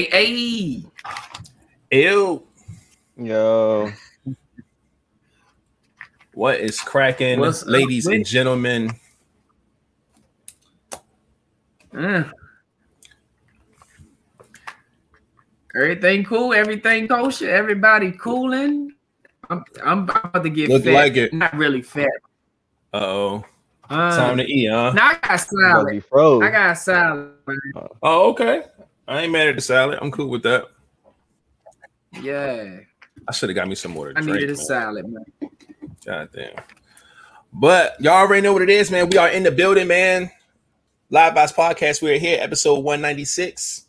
Hey, hey. Ew. Yo. What is cracking, What's up, ladies and gentlemen? Mm. Everything cool, everything kosher, everybody cooling. I'm, I'm about to get Look fat. like it. Not really fat. Uh oh. Uh, Time to eat, huh? now I got You about to salad. I got salad. Oh, okay. I ain't mad at the salad. I'm cool with that. Yeah, I should have got me some more I drink. needed a man. salad, man. God damn. But y'all already know what it is, man. We are in the building, man. Live Box Podcast. We're here, episode 196.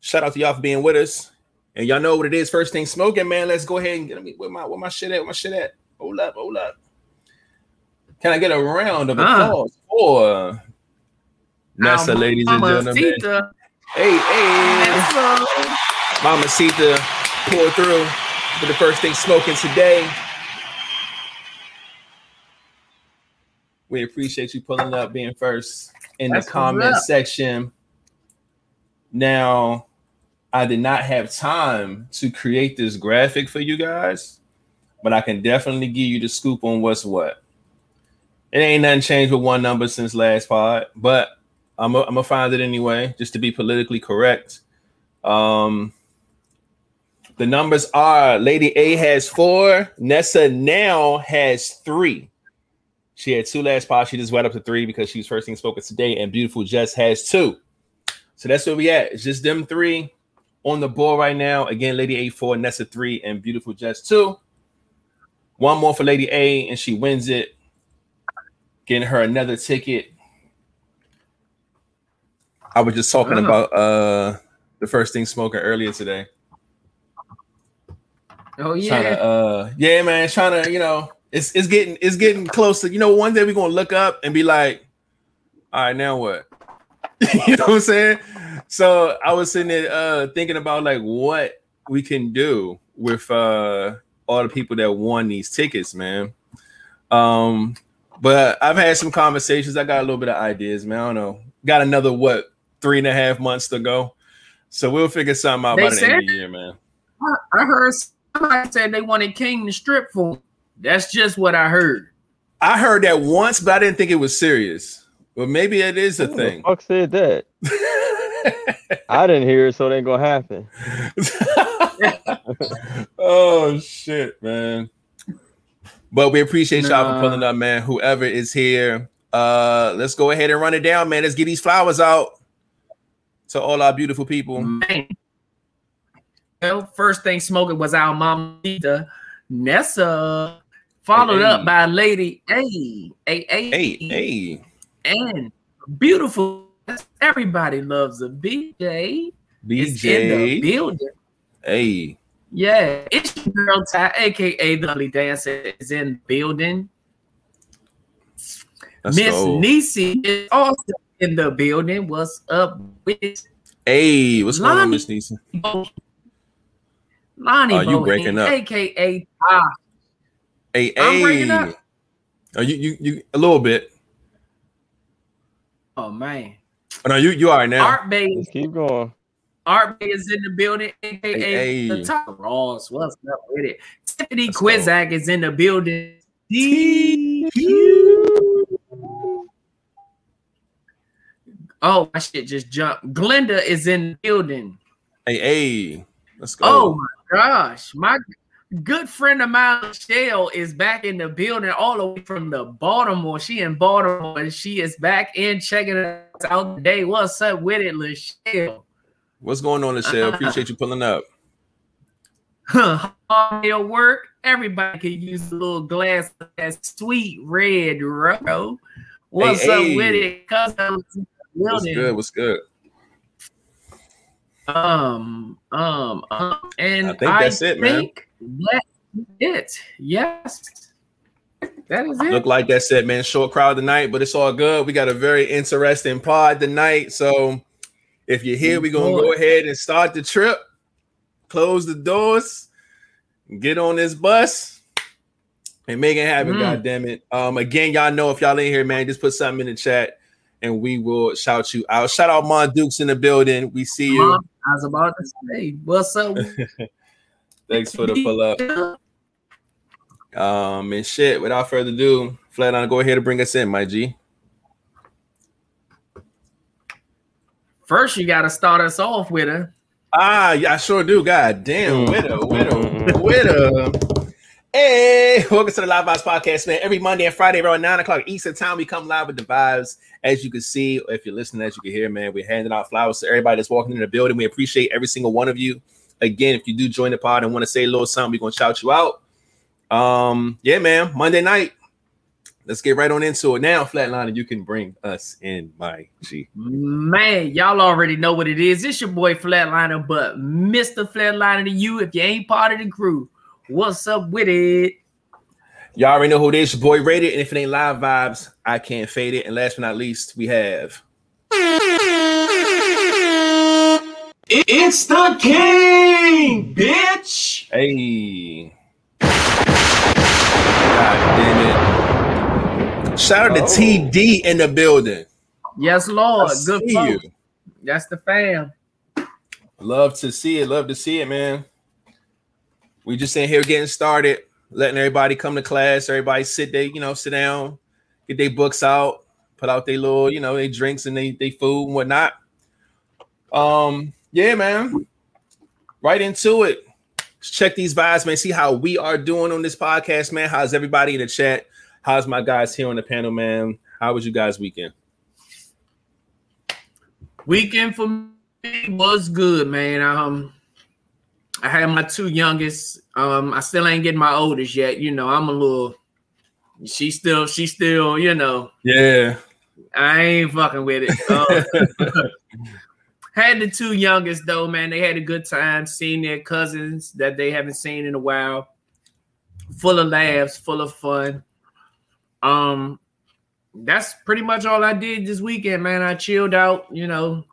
Shout out to y'all for being with us. And y'all know what it is. First thing smoking, man. Let's go ahead and get me where my where my shit at? Where my shit at? Hold up, hold up. Can I get a round of Ah. applause for Nessa, ladies and gentlemen? Hey, hey. Mama Sita pulled through for the first thing smoking today. We appreciate you pulling up, being first in That's the comment section. Now, I did not have time to create this graphic for you guys, but I can definitely give you the scoop on what's what. It ain't nothing changed with one number since last pod, but I'm gonna find it anyway, just to be politically correct. Um, the numbers are Lady A has four, Nessa now has three. She had two last pods. She just went up to three because she was first thing spoken today, and Beautiful Jess has two. So that's where we at. It's just them three on the board right now. Again, Lady A four, Nessa three, and Beautiful Jess two. One more for Lady A, and she wins it. Getting her another ticket. I was just talking Oh. about uh the first thing smoking earlier today. Oh Trying yeah. to, uh, yeah, man, trying to, you know, it's it's getting it's getting closer. You know, one day we're gonna look up and be like, all right, now what? you know what I'm saying? So I was sitting there uh thinking about like what we can do with uh all the people that won these tickets, man. Um, but I've had some conversations. I got a little bit of ideas, man. I don't know. Got another what three and a half months to go. So we'll figure something out They by the end of the year, man. I heard somebody said they wanted King to strip for. 'em. That's just what I heard. I heard that once, but I didn't think it was serious. But maybe it is a Who the thing. fuck said that? I didn't hear it, so it ain't gonna happen. oh shit, man. But we appreciate y'all for pulling up, man. Whoever is here, uh, let's go ahead and run it down, man. Let's get these flowers out to all our beautiful people. Man. Well, first thing smoking was our mama Nessa, followed Hey, up by Lady A, A, A, Hey, hey, and beautiful. Everybody loves a BJ. It's in the BJ. building. Hey, Yeah, it's your girl Ty, aka the Ugly Dancer, is in the building. Miss. Nisi is also in the building. What's up with Hey, what's going on, Miss Neeson? Bo- Lonnie? Oh, you Bohan, breaking up. aka Ty. Hey, I'm breaking up. Oh, you, you, you, a little bit. Oh man, Oh, no, you, you are now. Art Bay, Let's keep going. Art Bay is in the building, aka Hey, the top Ross. What's up with it? Tiffany Let's go. Quizak is in the building. Oh, my shit just jumped. Glenda is in the building. Hey, hey. Let's go. Oh my gosh, my good friend of mine, Michelle, is back in the building all the way from the Baltimore. She in Baltimore and she is back in checking us out today. What's up with it, Michelle? What's going on, Michelle? Uh-huh. Appreciate you pulling up. Hard work. Everybody can use a little glass of that sweet red ro. What's Hey, up hey. with it? Cause I the What's building. good? What's good? Um, um, um, and I think that's it, man. That's it. Yes, that is it. Look like that's it, man. Short crowd tonight, but it's all good. We got a very interesting pod tonight. So if you're here, we're gonna go ahead and start the trip, close the doors, get on this bus, and make it happen. Mm. God damn it. Um, again, y'all know if y'all ain't here, man, just put something in the chat. And we will shout you out. Shout out Mon Dukes in the building. We see you. I was about to say, what's up? Thanks for the pull up. Um and shit. Without further ado, Flatline, go ahead and bring us in, my G. First, you got to start us off with her. Ah, yeah, I sure do. God damn, Mm. widow, widow, widow. Hey, welcome to the Live Vibes Podcast, man. Every Monday and Friday around 9 o'clock Eastern Time, we come live with the vibes. As you can see, if you're listening, as you can hear, man, we're handing out flowers to everybody that's walking in the building. We appreciate every single one of you. Again, if you do join the pod and want to say a little something, we're gonna shout you out. Um, yeah, man, Monday night. Let's get right on into it now. Flatliner, you can bring us in, my G. Man, y'all already know what it is. It's your boy Flatliner, but Mr. Flatliner to you if you ain't part of the crew. What's up with it? Y'all already know who it is. Your boy Rated, and if it ain't live vibes, I can't fade it. And last but not least, we have It's the king, bitch. Hey. God damn it. Shout out to Oh. TD in the building. Yes, Lord. I Good see folks. That's the fam. Love to see it. Love to see it, man. We just in here getting started, letting everybody come to class. Everybody sit there, you know, sit down, get their books out, put out their little, you know, their drinks and they they food and whatnot. Um, yeah, man. Right into it. Let's check these vibes, man. See how we are doing on this podcast, man. How's everybody in the chat? How's my guys here on the panel, man? How was you guys' weekend? Weekend for me was good, man. Um, I had my two youngest. Um, I still ain't getting my oldest yet. You know, I'm a little. She still, she still, you know, Yeah. I ain't fucking with it. Uh, had the two youngest though, man. They had a good time seeing their cousins that they haven't seen in a while. Full of laughs, full of fun. Um, that's pretty much all I did this weekend, man. I chilled out. You know,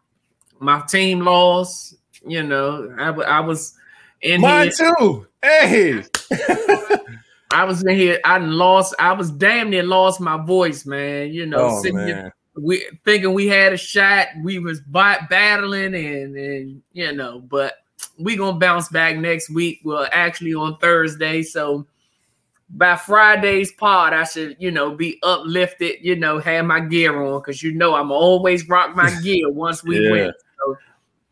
my team lost. You know, I, I was in Mine here. too. Hey. I was in here. I lost. I was damn near lost my voice, man. You know, Oh, sitting here we thinking we had a shot. We was battling and and you know, but we gonna bounce back next week. Well, actually on Thursday. So by Friday's pod, I should you know be uplifted. You know, have my gear on because you know I'm always rock my gear once we Yeah. win.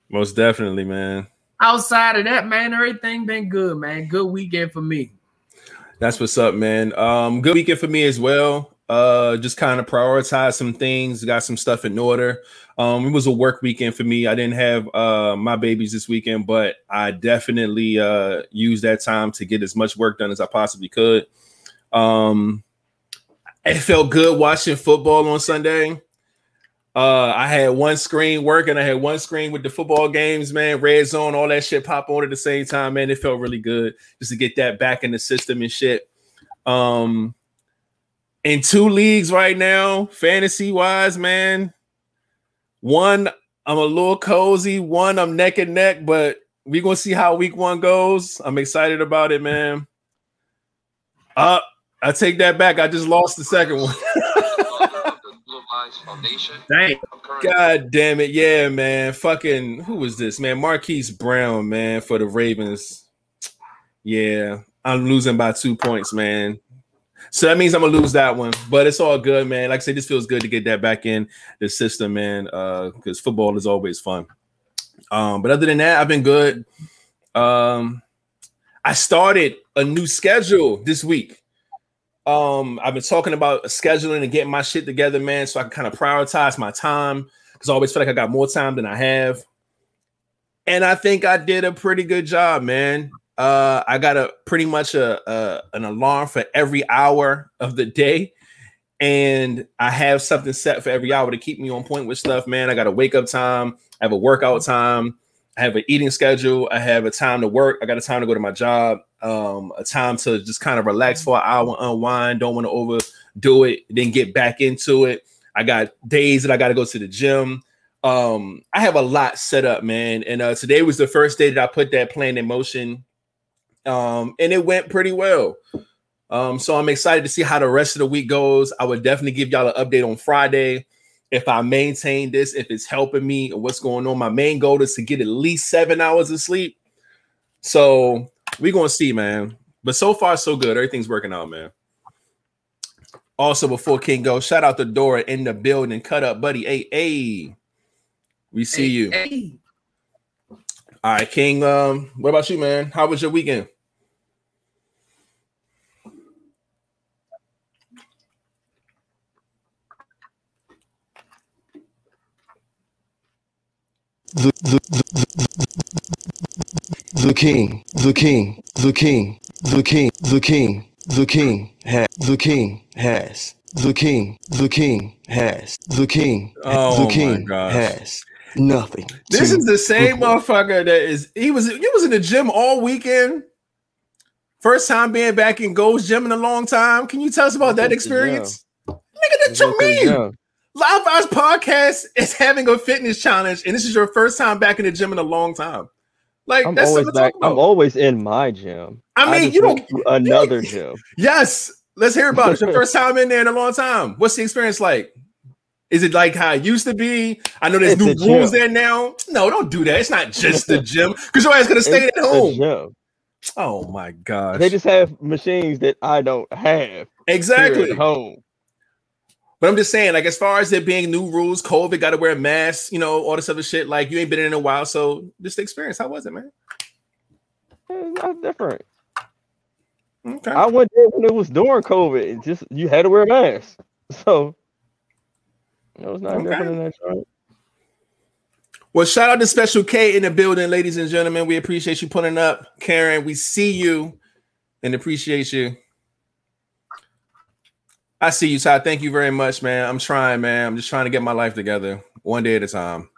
Most definitely, man. Outside of that, man, everything been good, man. Good weekend for me. That's what's up, man. Um, good weekend for me as well. Uh, just kind of prioritize some things, got some stuff in order. Um, it was a work weekend for me. I didn't have uh my babies this weekend, but I definitely uh used that time to get as much work done as I possibly could. Um, it felt good watching football on Sunday. Uh, I had one screen working. I had one screen with the football games, man. Red zone, all that shit pop on at the same time, man. It felt really good just to get that back in the system and shit. Um, in two leagues right now, fantasy wise, man. One, I'm a little cozy. One, I'm neck and neck, but we gonna see how week one goes. I'm excited about it, man. Uh, I take that back. I just lost the second one. Dang. God damn it. Yeah, man. Fucking who was this, man? Marquise Brown, man, for the Ravens. Yeah, I'm losing by two points, man. So that means I'm gonna lose that one, but it's all good, man. Like I said, this feels good to get that back in the system, man. Uh, because football is always fun. Um, but other than that, I've been good. Um, I started a new schedule this week. Um, I've been talking about scheduling and getting my shit together, man, so I can kind of prioritize my time because I always feel like I got more time than I have. And I think I did a pretty good job, man. Uh, I got a pretty much a, a an alarm for every hour of the day, and I have something set for every hour to keep me on point with stuff, man. I got a wake up time, I have a workout time, I have an eating schedule, I have a time to work, I got a time to go to my job, um, a time to just kind of relax for an hour, unwind, don't want to overdo it, then get back into it. I got days that I got to go to the gym. Um, I have a lot set up, man. And uh, today was the first day that I put that plan in motion. Um, and it went pretty well. Um, so I'm excited to see how the rest of the week goes. I would definitely give y'all an update on Friday. if I maintain this, if it's helping me or what's going on. My main goal is to get at least seven hours of sleep. So we're gonna see, man. But so far, so good. Everything's working out, man. Also, before King goes, shout out the door in the building. Cut up, buddy. Hey, hey. We see you. Hey, All right, King. Um, what about you, man? How was your weekend? The, king, the king, the king, the king, the king, the king has, the king has, the king, the king has, the king, Oh the king has nothing. This is the same report. motherfucker that is he was he was in the gym all weekend. First time being back in Gold's Gym in a long time. Can you tell us about that That's good, experience? Nigga, that you go to the mean? gym. Live Vibes Podcast is having a fitness challenge, and this is your first time back in the gym in a long time. Like I'm that's always back. about. I'm always in my gym. I mean, just you don't. another gym. Yes, let's hear about it. It's your first time in there in a long time. What's the experience like? Is it like how it used to be? I know there's It's new rules there now. No, don't do that. It's not just the gym because your ass could have stayed It's at home. Oh my gosh. They just have machines that I don't have exactly. at home. But I'm just saying, like, as far as there being new rules, COVID, got to wear a mask, you know, all this other shit. Like, you ain't been in a while, so just the experience. How was it, man? It's not different. Okay. I went there when it was during COVID. It just you had to wear a mask. So it was not Okay. different in that. Well, shout out to Special K in the building, ladies and gentlemen. We appreciate you pulling up, Karen. We see you and appreciate you. I see you, Todd. Thank you very much, man. I'm trying, man. I'm just trying to get my life together one day at a time.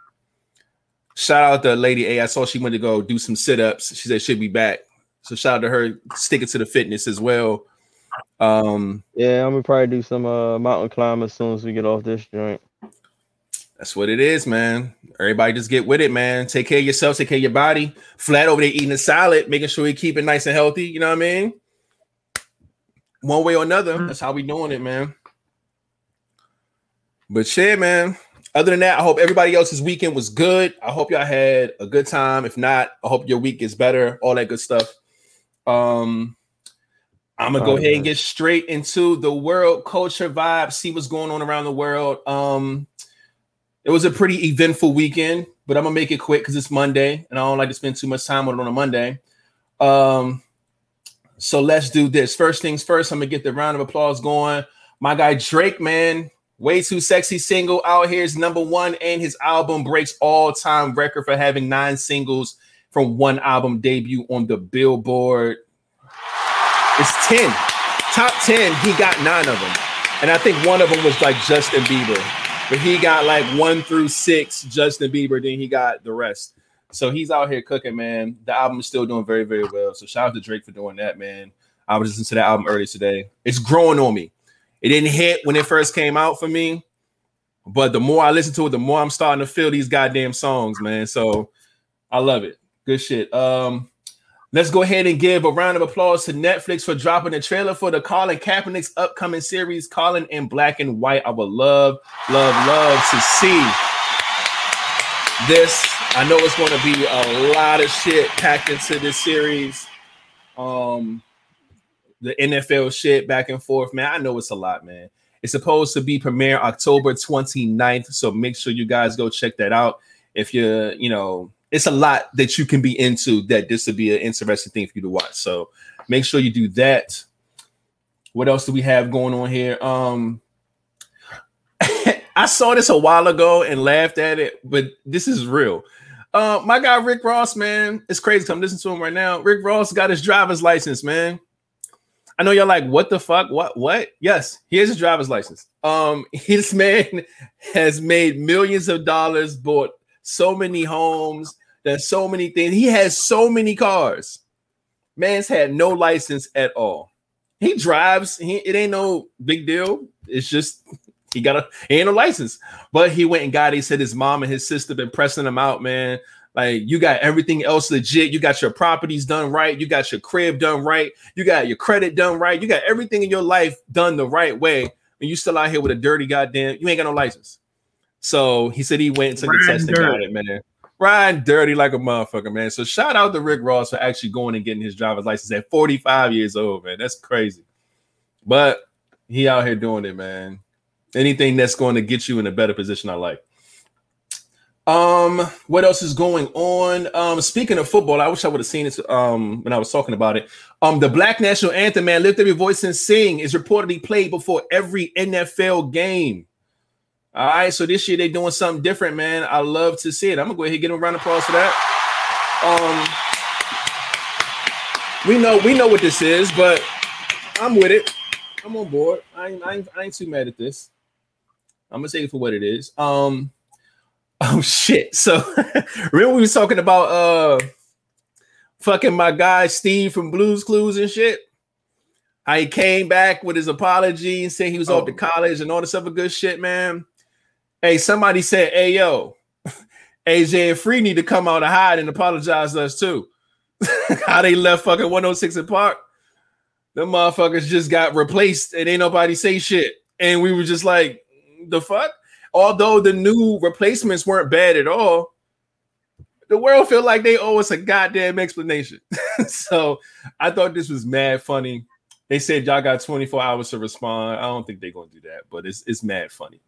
Shout out to Lady A. I saw she went to go do some sit-ups. She said she'll be back. So shout out to her sticking to the fitness as well. Um, Yeah, I'm gonna probably do some uh mountain climb as soon as we get off this joint. That's what it is, man. Everybody just get with it, man. Take care of yourself, take care of your body. Flat over there eating a salad, making sure you keep it nice and healthy. You know what I mean? One way or another. That's how we doing it, man. But shit, man. Other than that, I hope everybody else's weekend was good. I hope y'all had a good time. If not, I hope your week is better. All that good stuff. Um, I'm gonna go Fine, ahead and get straight into the world culture vibe. See what's going on around the world. Um, it was a pretty eventful weekend, but I'm gonna make it quick because it's Monday, and I don't like to spend too much time on it on a Monday. Um, so let's do this. First things first, I'm gonna get the round of applause going. My guy Drake, man, way too sexy single out here is number one, and his album breaks all-time record for having nine singles from one album debut on the Billboard. It's 10. Top 10, he got nine of them. And I think one of them was like Justin Bieber. But he got like one through six, Justin Bieber, then he got the rest. So he's out here cooking, man. The album is still doing very, very well. So shout out to Drake for doing that, man. I was listening to that album earlier today. It's growing on me. It didn't hit when it first came out for me, but the more I listen to it, the more I'm starting to feel these goddamn songs, man. So I love it. Good shit. Um, let's go ahead and give a round of applause to Netflix for dropping the trailer for the Colin Kaepernick's upcoming series, Colin in Black and White. I would love, love, love to see this. I know it's going to be a lot of shit packed into this series. Um, the NFL shit back and forth, man. I know it's a lot, man. It's supposed to be premiere October 29th, so make sure you guys go check that out. If you're, you know, it's a lot that you can be into that this would be an interesting thing for you to watch. So make sure you do that. What else do we have going on here? Um I saw this a while ago and laughed at it, but this is real. Uh, my guy Rick Ross, man, it's crazy. Come listen to him right now. Rick Ross got his driver's license, man. I know y'all like, what the fuck? What? What? Yes, he has his driver's license. Um, his man has made millions of dollars, bought so many homes, there's so many things. He has so many cars. Man's had no license at all. He drives. He, it ain't no big deal. It's just he got a he ain't no license. But he went and got. it. He said his mom and his sister been pressing him out, man. Like you got everything else legit. You got your properties done right. You got your crib done right. You got your credit done right. You got everything in your life done the right way. And you still out here with a dirty goddamn. You ain't got no license. So he said he went to the Ryan test and got it, man. Ryan dirty like a motherfucker, man. So shout out to Rick Ross for actually going and getting his driver's license at 45 years old, man. That's crazy. But he out here doing it, man. Anything that's going to get you in a better position, I like. Um, what else is going on? Um, speaking of football, I wish I would have seen this um when I was talking about it. Um, the Black National Anthem, man, lift every voice and sing is reportedly played before every NFL game. All right, so this year they're doing something different, man. I love to see it. I'm gonna go ahead and get them a round of applause for that. Um, we know we know what this is, but I'm with it. I'm on board. I ain't, I ain't, I ain't too mad at this. I'm gonna take it for what it is. Um, oh shit. So remember we was talking about uh fucking my guy Steve from Blue's Clues and shit. How he came back with his apology and said he was off to Oh. college and all this other good shit, man. Hey, somebody said, "Hey, yo, AJ and Free need to come out and hide and apologize to us too." How they left fucking 106 & Park. Them motherfuckers just got replaced and ain't nobody say shit. And we were just like, the fuck? Although the new replacements weren't bad at all, the world feel like they owe us a goddamn explanation. so I thought this was mad funny. They said y'all got 24 hours to respond. I don't think they're gonna do that, but it's it's mad funny.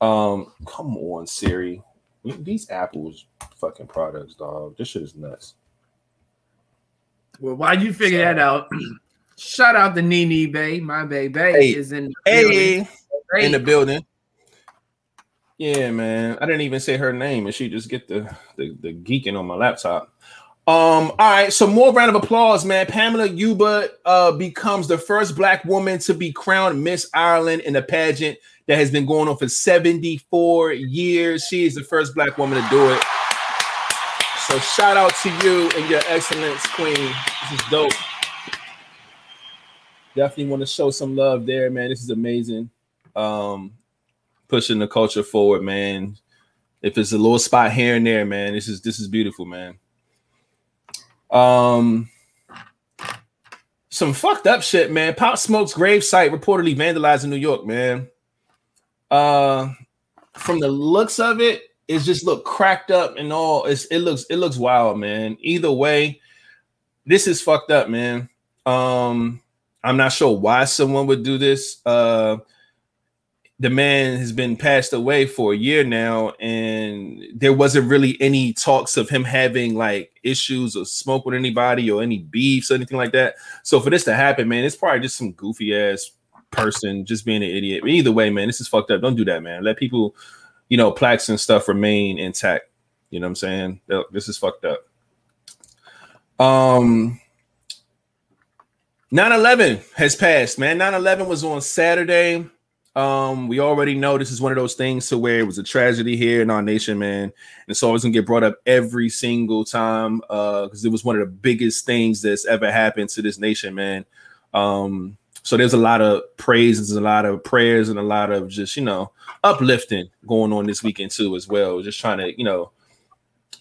Um, come on, Siri. These Apple's fucking products, dog. This shit is nuts. Well, while you figure that out, shout out to Nene Bay. My baby Hey. is in the. Hey, in the building. Yeah, man. I didn't even say her name, and she just get the, the the geeking on my laptop. Um, all right, so more round of applause, man. Pamela Uba uh becomes the first black woman to be crowned Miss Ireland in a pageant that has been going on for 74 years. She is the first black woman to do it. So shout out to you and your excellence, Queen. This is dope. Definitely want to show some love there, man. This is amazing. Um, pushing the culture forward, man. If it's a little spot here and there, man, this is this is beautiful, man. Um, some fucked up shit, man. Pop Smoke's grave site reportedly vandalized in New York, man. Uh, from the looks of it, it just look cracked up and all. It's it looks it looks wild, man. Either way, this is fucked up, man. Um, I'm not sure why someone would do this. Uh, the man has been passed away for a year now, and there wasn't really any talks of him having like issues or smoke with anybody or any beefs or anything like that. So for this to happen, man, it's probably just some goofy ass person just being an idiot. But either way, man, this is fucked up. Don't do that, man. Let people, you know, plaques and stuff remain intact. You know what I'm saying? This is fucked up. Um, 9-11 has passed, man. 9-11 was on Saturday. Um, we already know this is one of those things to where it was a tragedy here in our nation, man. And it's gonna get brought up every single time uh because it was one of the biggest things that's ever happened to this nation, man. Um, so there's a lot of praises, a lot of prayers, and a lot of just you know uplifting going on this weekend too, as well. Just trying to, you know,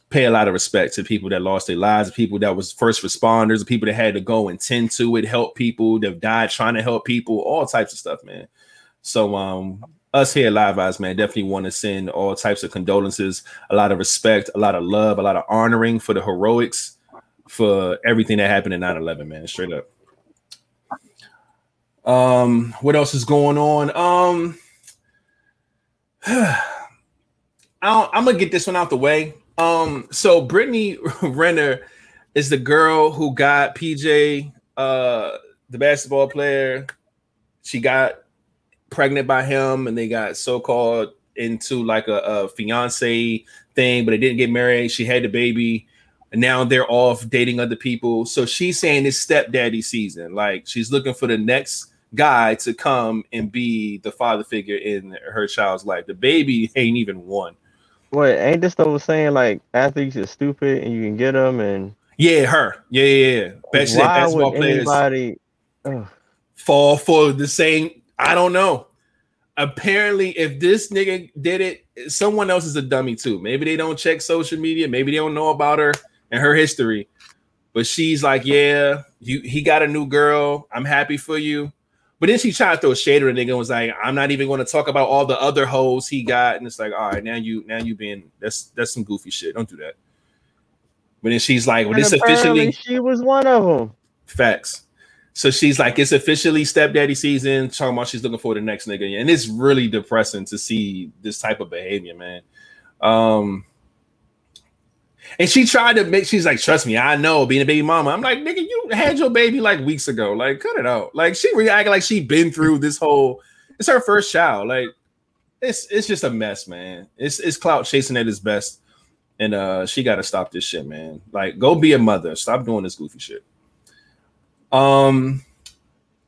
pay a lot of respect to people that lost their lives, people that was first responders, people that had to go and tend to it, help people that died trying to help people, all types of stuff, man. So um us here at Live Vibes, man, definitely want to send all types of condolences, a lot of respect, a lot of love, a lot of honoring for the heroics, for everything that happened in 9-11, man. Straight up. Um, what else is going on? Um I I'm gonna get this one out the way. Um, so Brittany Renner is the girl who got PJ, uh, the basketball player. She got pregnant by him, and they got so-called into like a, a fiance thing, but they didn't get married. She had the baby, and now they're off dating other people. So she's saying it's stepdaddy season. Like she's looking for the next guy to come and be the father figure in her child's life. The baby ain't even one. Wait, ain't this the saying like athletes are stupid and you can get them and Yeah, her. Yeah, yeah, yeah. That why basketball would players anybody? Ugh. fall for the same. I don't know. Apparently, if this nigga did it, someone else is a dummy too. Maybe they don't check social media. Maybe they don't know about her and her history. But she's like, yeah, you he got a new girl. I'm happy for you. But then she tried to throw a shade at a nigga and was like, I'm not even going to talk about all the other hoes he got. And it's like, all right, now you now you being that's that's some goofy shit. Don't do that. But then she's like, well, this officially she was one of them. facts. So she's like, it's officially stepdaddy season. Talking about she's looking for the next nigga, and it's really depressing to see this type of behavior, man. Um, and she tried to make. She's like, trust me, I know being a baby mama. I'm like, nigga, you had your baby like weeks ago. Like, cut it out. Like, she reacted like she been through this whole. It's her first child. Like, it's it's just a mess, man. It's it's clout chasing at its best, and uh, she got to stop this shit, man. Like, go be a mother. Stop doing this goofy shit. Um,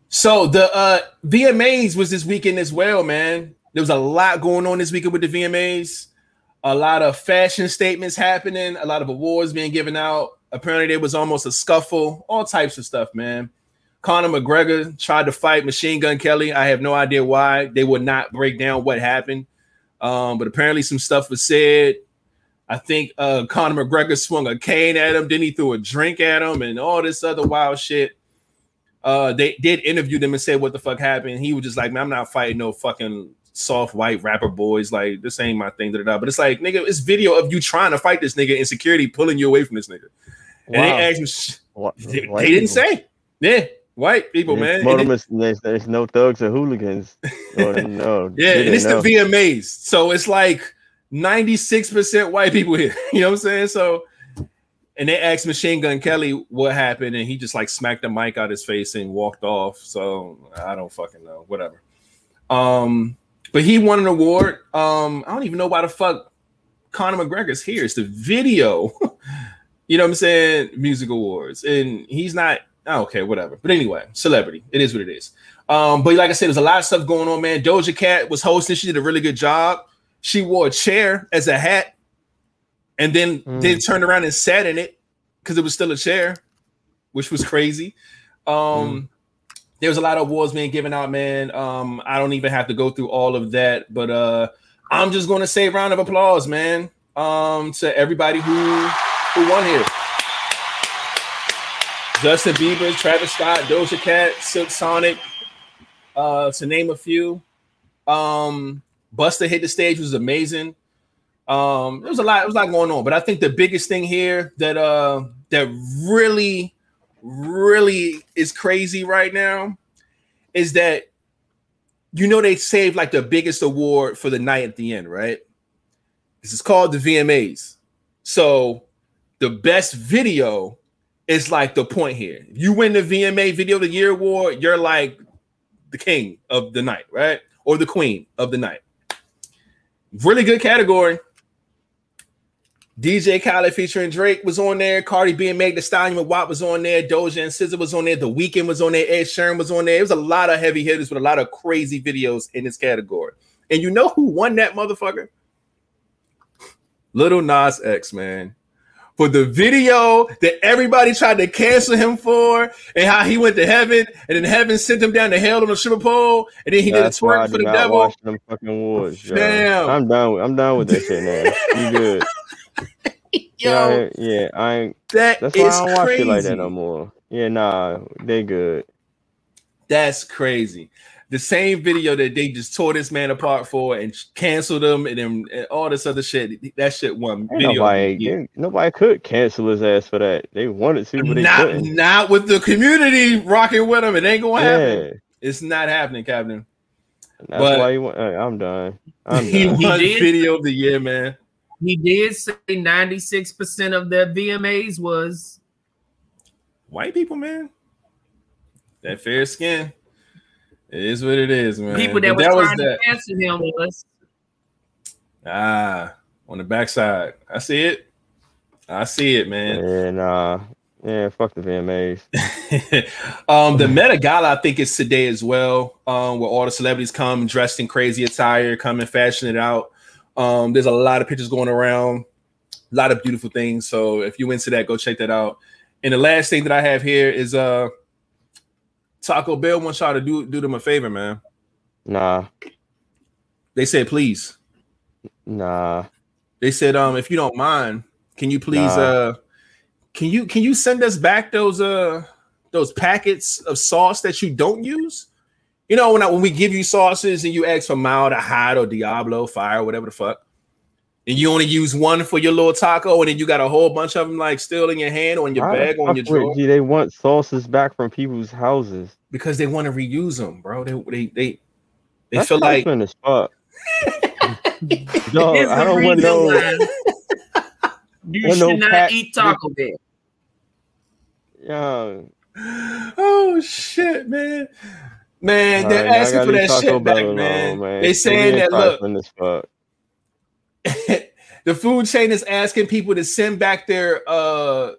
so the uh VMAs was this weekend as well, man. There was a lot going on this weekend with the VMAs. A lot of fashion statements happening, a lot of awards being given out. Apparently, there was almost a scuffle, all types of stuff, man. Conor McGregor tried to fight Machine Gun Kelly. I have no idea why they would not break down what happened. Um, but apparently, some stuff was said. I think uh, Conor McGregor swung a cane at him, then he threw a drink at him, and all this other wild shit. Uh, they did interview them and say what the fuck happened. He was just like, man, I'm not fighting no fucking soft white rapper boys. Like, this ain't my thing. Da, da, da. But it's like, nigga, it's video of you trying to fight this nigga and security pulling you away from this nigga. And they asked sh- they, they didn't people. say. Yeah, white people, There's man. It- there's, there's no thugs or hooligans. Or, no, yeah, and it's didn't the. VMAs. So it's like 96% white people here. You know what I'm saying? So and they asked Machine Gun Kelly what happened, and he just like smacked the mic out of his face and walked off. So I don't fucking know. Whatever. Um, but he won an award. Um, I don't even know why the fuck Conor McGregor's here. It's the video. you know what I'm saying? Music awards. And he's not oh, okay, whatever. But anyway, celebrity. It is what it is. Um, but like I said, there's a lot of stuff going on, man. Doja Cat was hosting, she did a really good job. She wore a chair as a hat and then Mm. then turned around and sat in it because it was still a chair, which was crazy. Um, there was a lot of awards being given out, man. Um, I don't even have to go through all of that, but uh, I'm just going to say round of applause, man, um, to everybody who who won here. Justin Bieber, Travis Scott, Doja Cat, Silk Sonic, uh, to name a few. Um, Busta hit the stage was amazing. Um, there was a lot, there was a lot going on, but I think the biggest thing here that uh that really, really is crazy right now is that you know they saved like the biggest award for the night at the end, right? This is called the VMAs. So the best video is like the point here. You win the VMA Video of the Year award, you're like the king of the night, right? Or the queen of the night. Really good category. DJ Khaled featuring Drake was on there. Cardi B and Meg Thee Stallion and WAP was on there. Doja and SZA was on there. The Weeknd was on there. Ed Sheeran was on there. It was a lot of heavy hitters with a lot of crazy videos in this category. And you know who won that motherfucker? Little Nas X, man. For the video that everybody tried to cancel him for, and how he went to heaven, and then heaven sent him down to hell on a stripper pole, and then he That's did a twerk for the not devil. watch them fucking awards. yo. Damn. I'm done. With, I'm done with that shit now. You good? Yo, yeah, yeah. I ain't. that That's why I don't watch crazy. shit like that no more. Yeah, nah, they good. That's crazy. The same video that they just tore this man apart for and canceled him and then and all this other shit. That shit won Ain't video. of nobody, the year. nobody could cancel his ass for that. They wanted to, but they Not, couldn't. not with the community rocking with him. It ain't gonna happen. Yeah, It's not happening, Captain. that's But- why he went. hey, I'm done. I'm he done. He won video of the year, man. He did say 96% of the VMAs was White people, man. That fair skin. It is what it is, man. people that But were was trying that. to cancel him was Ah, on the backside. I see it. I see it, man. And nah. Yeah, fuck the VMAs. um, the Met Gala, I think, is today as well. Um, where all the celebrities come dressed in crazy attire, come and fashion it out. Um, there's a lot of pictures going around, a lot of beautiful things. So if you into that, go check that out. And the last thing that I have here is uh Taco Bell wants y'all to do do them a favor, man. Nah, They said please. nah. They said um if you don't mind, can you please Nah. uh can you can you send us back those uh those packets of sauce that you don't use? You know, when I, when we give you sauces and you ask for mild or hot or Diablo, fire, whatever the fuck, and you only use one for your little taco, and then you got a whole bunch of them like still in your hand or in your Why bag or in your drawer you- They want sauces back from people's houses. because they want to reuse them, bro. They they they, they That's feel like trifling as fuck. Dog, Here's I don't want reason no. why You should no not pack- eat Taco Bell. Yeah, oh shit, man. Man, All they're right, asking for that shit back, man. man. They saying that look, trifling as fuck. the food chain is asking people to send back their uh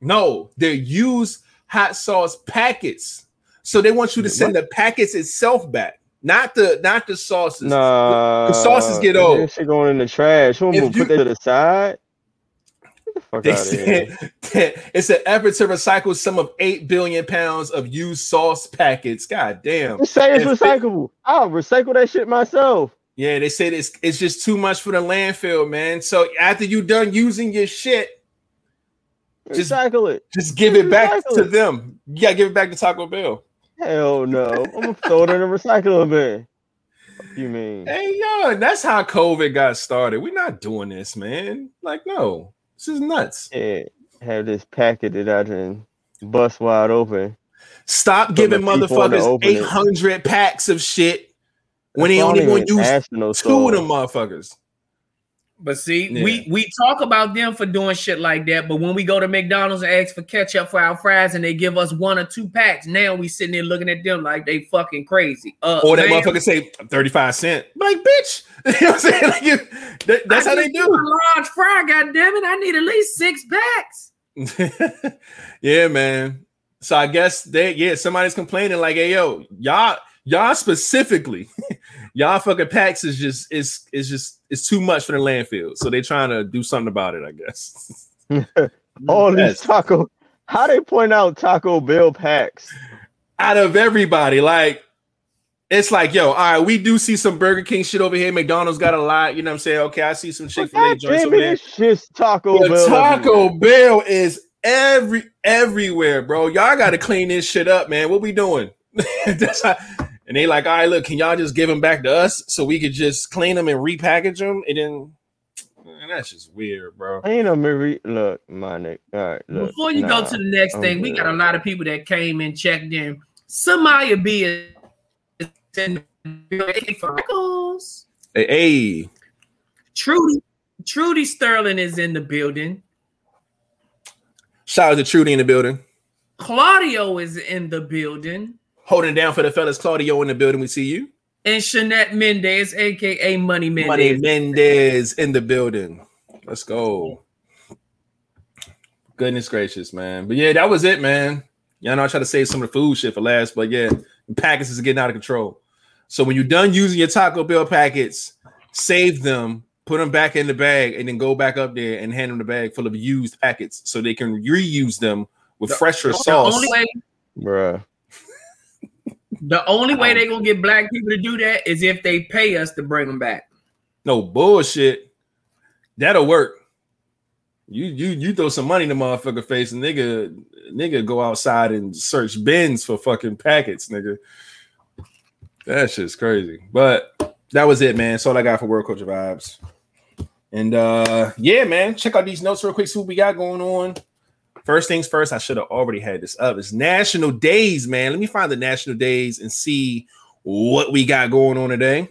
no, their used hot sauce packets. So they want you to send the packets itself back, not the not the sauces. Nah, the sauces get that old. shit going in the trash. Who If gonna you- put that to the side? Get the fuck They out of here. said it's an effort to recycle some of 8 billion pounds of used sauce packets. God damn. Just say it's If they- recyclable. I'll recycle that shit myself. Yeah, they said it's it's just too much for the landfill, man. So after you done using your shit, Just- Recycle it. just give it back Recycle to them. Yeah, give it back to Taco Bell. Hell no. I'm gonna throw it in the recycling bin. What you mean? Hey, yo, that's how COVID got started. We're not doing this, man. Like, no, this is nuts. Yeah, have this packet that I can bust wide open. Stop giving motherfuckers open it. 800 packs of shit when they only gonna even use two of them motherfuckers. But see, Yeah. we we talk about them for doing shit like that, but when we go to McDonald's and ask for ketchup for our fries and they give us one or two packs, now we sitting there looking at them like they fucking crazy. Uh, Or that ma'am, motherfucker say 35 cent. Like, bitch. you know what I'm saying? Like, you, that- that's I how they do. A large fry, God damn it! I need at least six packs. yeah, man. So I guess they yeah, somebody's complaining like, hey yo, y'all, y'all specifically, y'all fucking packs is just is is just it's too much for the landfill. So they trying to do something about it, I guess. All Yes. these taco. How they point out Taco Bell packs? Out of everybody, like it's like, yo, all right, we do see some Burger King shit over here. McDonald's got a lot, you know what I'm saying? Okay, I see some Chick fil A joints over there. this shit's Taco But Bell. Taco. Bell is every everywhere, bro. Y'all got to clean this shit up, man. What we doing? That's how. And they like, all right, look, can y'all just give them back to us so we could just clean them and repackage them? And then man, that's just weird, bro. Ain't no Marie. Look, my nigga. All right, look. Before you nah. go to the next I'm thing, we got a lot of people that came and checked in. Samaya B is in the Freckles. Hey, hey, Trudy, Trudy Sterling is in the building. shout out to Trudy in the building, Claudio is in the building. Holding down for the fellas. Claudio in the building. We see you. And Shanette Mendez, aka Money Mendez. Money Mendez in the building. Let's go. Goodness gracious, man. But yeah, that was it, man. Y'all know I try to save some of the food shit for last, but yeah, the packets is getting out of control. So when you're done using your Taco Bell packets, save them, put them back in the bag, and then go back up there and hand them the bag full of used packets so they can reuse them with The- fresher the sauce. only way Bruh. The only way they're gonna get black people to do that is if they pay us to bring them back. No bullshit. That'll work. You you you throw some money in the motherfucker face, and nigga nigga go outside and search bins for fucking packets, nigga. That shit's crazy. But that was it, man. That's all I got for World Culture Vibes. And uh yeah, man, check out these notes real quick. See what we got going on. First things first, I should have already had this up. It's National Days, man. Let me find the National Days and see what we got going on today.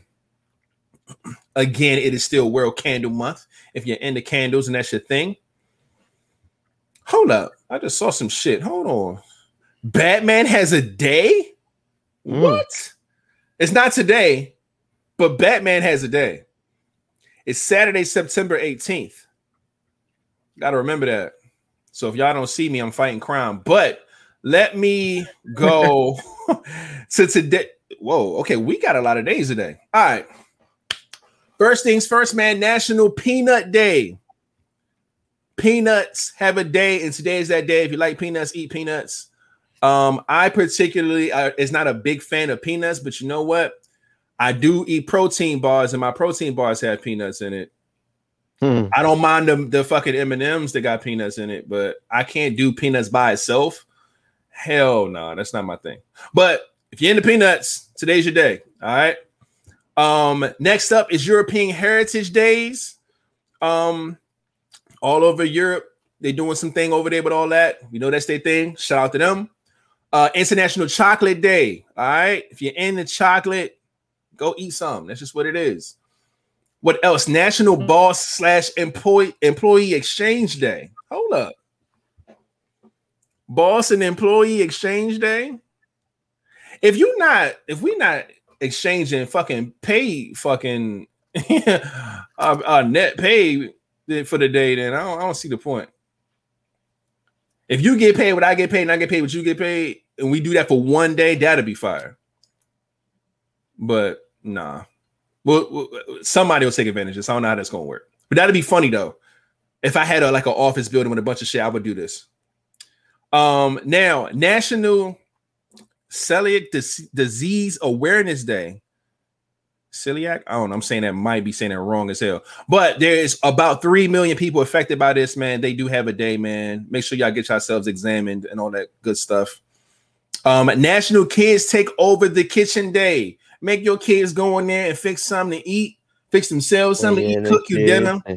Again, it is still World Candle Month. If you're into candles and that's your thing, hold up. I just saw some shit. Hold on. Batman has a day? Mm. What? It's not today, but Batman has a day. It's Saturday, September 18th. Gotta remember that. So if y'all don't see me, I'm fighting crime. But let me go to today. Whoa, okay, we got a lot of days today. All right. First things first, man. National Peanut Day. Peanuts have a day, and today is that day. If you like peanuts, eat peanuts. Um, I particularly uh, is not a big fan of peanuts, but you know what? I do eat protein bars, and my protein bars have peanuts in it. Hmm. I don't mind them the fucking M and M's that got peanuts in it, but I can't do peanuts by itself. Hell no, that's not my thing. But if you're into peanuts, today's your day. All right. Um, next up is European Heritage Days. Um, all over Europe, they're doing some thing over there with all that. We know that's their thing. Shout out to them. Uh, International Chocolate Day. All right. If you're into chocolate, go eat some. That's just what it is. What else? National Boss slash Employee Employee Exchange Day. Hold up. Boss and Employee Exchange Day. If you're not, if we're not exchanging fucking pay, fucking uh, uh, net pay for the day, then I don't, I don't see the point. If you get paid what I get paid and I get paid what you get paid, and we do that for one day, that'll be fire. But nah. Well, somebody will take advantage of this. I don't know how that's gonna work. But that'd be funny though. If I had a like an office building with a bunch of shit, I would do this. Um now National Celiac Dis- Disease Awareness Day. Celiac? I don't know. I'm saying that might be saying it wrong as hell. But there's about 3 million people affected by this, man. They do have a day, man. Make sure y'all get yourselves examined and all that good stuff. Um, National Kids Take Over the Kitchen Day. Make your kids go in there and fix something to eat, fix themselves something Yeah, to eat, cook you dinner,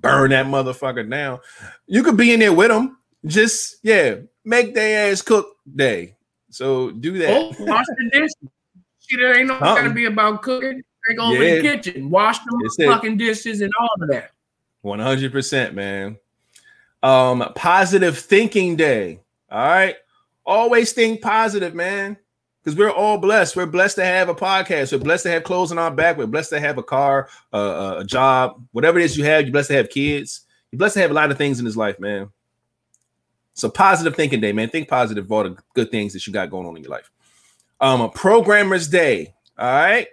burn that motherfucker down. You could be in there with them. Just, yeah, make their ass cook day. So do that. Oh, wash the dishes. Shit, there ain't no Uh-uh. gonna be about cooking. They go over Yeah. the kitchen, wash them It's it. fucking dishes and all of that. 100%, man. Um, positive thinking day. All right. Always think positive, man. Because we're all blessed. We're blessed to have a podcast. We're blessed to have clothes on our back. We're blessed to have a car, uh, a job, whatever it is you have. You're blessed to have kids. You're blessed to have a lot of things in this life, man. So positive thinking day, man. Think positive of all the good things that you got going on in your life. Um, Programmers Day. All right.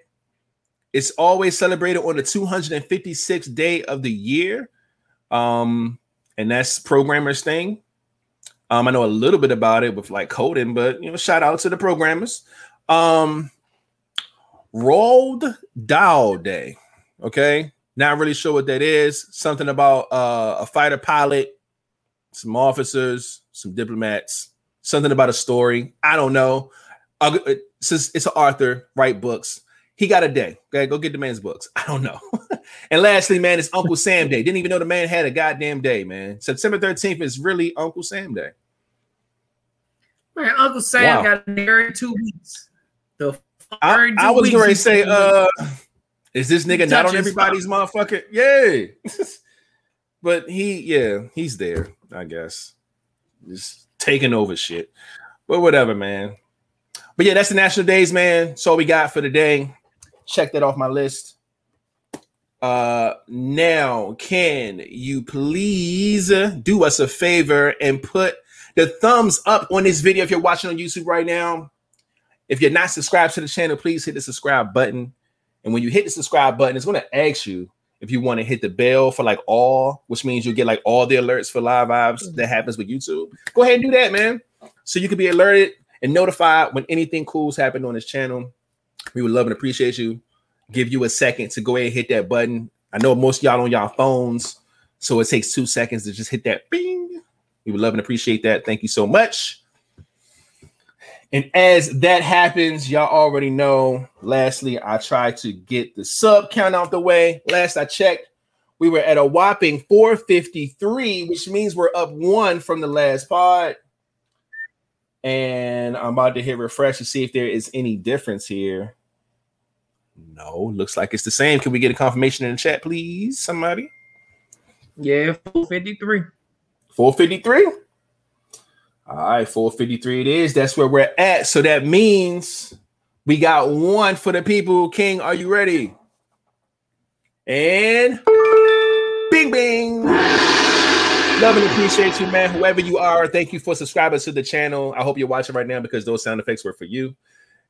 It's always celebrated on the 256th day of the year. Um, and that's programmers thing. Um, I know a little bit about it with like coding, but you know, shout out to the programmers. Um, Roald Dahl Day. Okay, not really sure what that is. Something about uh, a fighter pilot, some officers, some diplomats, something about a story. I don't know. Uh, since it's an author, write books. He got a day. Okay, go get the man's books. I don't know. and lastly, man, it's Uncle Sam Day. Didn't even know the man had a goddamn day, man. September 13th is really Uncle Sam Day. Man, Uncle Sam Wow. got married two weeks. The I, I was going to say, uh, is this nigga not on everybody's motherfucker? Yay. but he, yeah, he's there, I guess. Just taking over shit. But whatever, man. But yeah, that's the national days, man. So we got for the day. Check that off my list. Uh now, can you please do us a favor and put the thumbs up on this video if you're watching on YouTube right now? If you're not subscribed to the channel, please hit the subscribe button. And when you hit the subscribe button, it's going to ask you if you want to hit the bell for like all, which means you'll get like all the alerts for live vibes that happens with YouTube. Go ahead and do that, man. So you can be alerted and notified when anything cool's happened on this channel. We would love and appreciate you. Give you a second to go ahead and hit that button. I know most y'all on y'all phones, so it takes two seconds to just hit that bing. We would love and appreciate that. Thank you so much. And as that happens, y'all already know. Lastly, I tried to get the sub count out the way. Last I checked, we were at a whopping 453, which means we're up one from the last pod. And I'm about to hit refresh to see if there is any difference here. No, looks like it's the same. Can we get a confirmation in the chat, please? Somebody? Yeah, 453. 453. All right, 453 it is. That's where we're at. So that means we got one for the people. King, are you ready? And bing bing. Love and appreciate you, man. Whoever you are, thank you for subscribing to the channel. I hope you're watching right now because those sound effects were for you.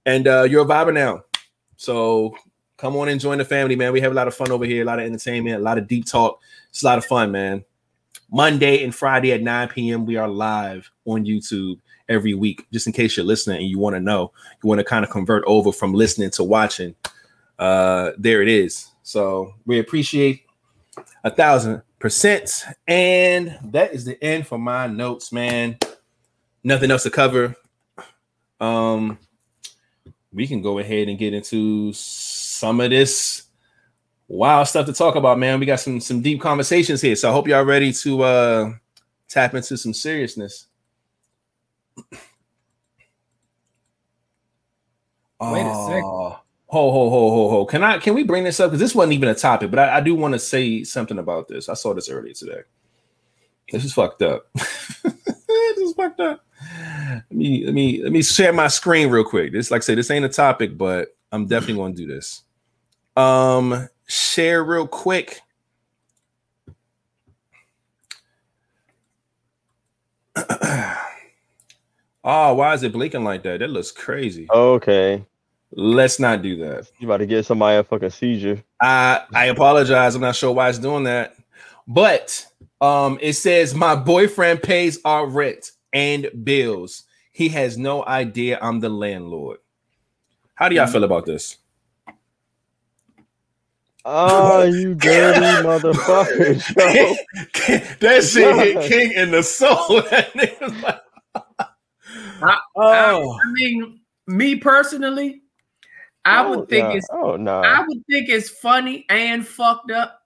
And uh, you're a viber now. So come on and join the family, man. We have a lot of fun over here, a lot of entertainment, a lot of deep talk. It's a lot of fun, man. Monday and Friday at 9 p.m. We are live on YouTube every week. Just in case you're listening and you want to know, you want to kind of convert over from listening to watching. Uh, there it is. So we appreciate a thousand percent. And that is the end for my notes, man. Nothing else to cover. Um, we can go ahead and get into some of this wild stuff to talk about, man. We got some some deep conversations here, so I hope y'all ready to uh tap into some seriousness. Wait a second. Oh, Ho ho ho ho ho! Can I can we bring this up because this wasn't even a topic, but I, I do want to say something about this. I saw this earlier today. This is fucked up. this is fucked up. Let me let me let me share my screen real quick. This, like I said, this ain't a topic, but I'm definitely going to do this. Um, share real quick. oh, why is it blinking like that? That looks crazy. Okay. Let's not do that. You about to get somebody a fucking seizure. I I apologize. I'm not sure why it's doing that, but um, it says my boyfriend pays our rent and bills. He has no idea I'm the landlord. How do y'all feel about this? Oh, you dirty motherfucker, yo. that shit hit King in the soul. That nigga's like, I, oh, I mean, me personally, I would think nah. it's Oh no. I would think it's funny and fucked up.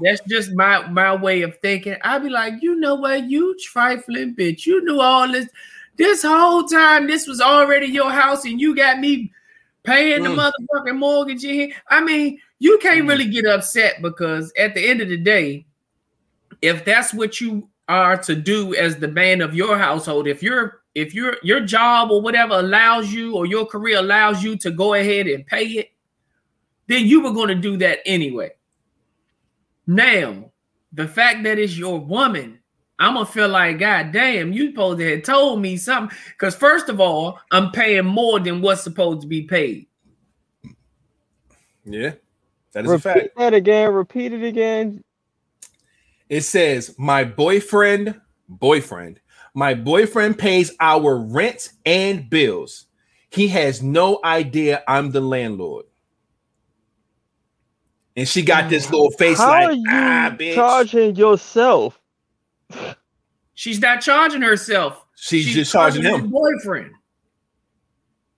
That's just my my way of thinking. I'd be like, you know what, you trifling bitch. You knew all this this whole time. This was already your house, and you got me paying the Mm. motherfucking mortgage in here. I mean, you can't mm-hmm. really get upset because at the end of the day, if that's what you are to do as the man of your household, if you're if your your job or whatever allows you or your career allows you to go ahead and pay it, then you were going to do that anyway. Now, the fact that it's your woman, I'm gonna feel like, God damn, you supposed to have told me something. Because first of all, I'm paying more than what's supposed to be paid. yeah, that is a fact. That again. Repeat it again. It says, My boyfriend, boyfriend, my boyfriend pays our rent and bills. He has no idea I'm the landlord. And she got this little face How are like, you ah, bitch. charging yourself? She's not charging herself. She's, just charging her him. boyfriend.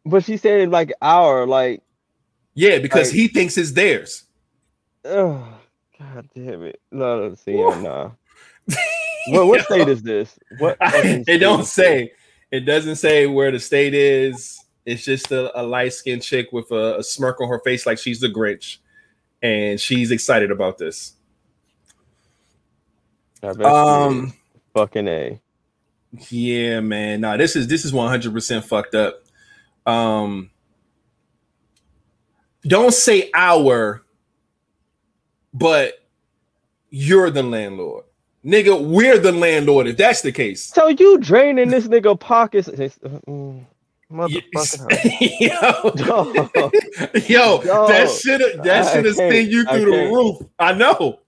But she said like our like, Yeah, because Like- he thinks it's theirs. oh, god damn it. No, no, see, yeah, nah. What, what state is this? What? it don't say. It doesn't say where the state is. It's just a, a light skinned chick with a, a smirk on her face, like she's the Grinch, and she's excited about this. Um, fucking a. yeah, man. Nah, this is this is one hundred percent fucked up. Um, don't say our, but you're the landlord, nigga. We're the landlord. If that's the case, So you draining this nigga pockets? Mm, Motherfucking yo, yo, Dog. that should have that should have sent you through the roof. I know.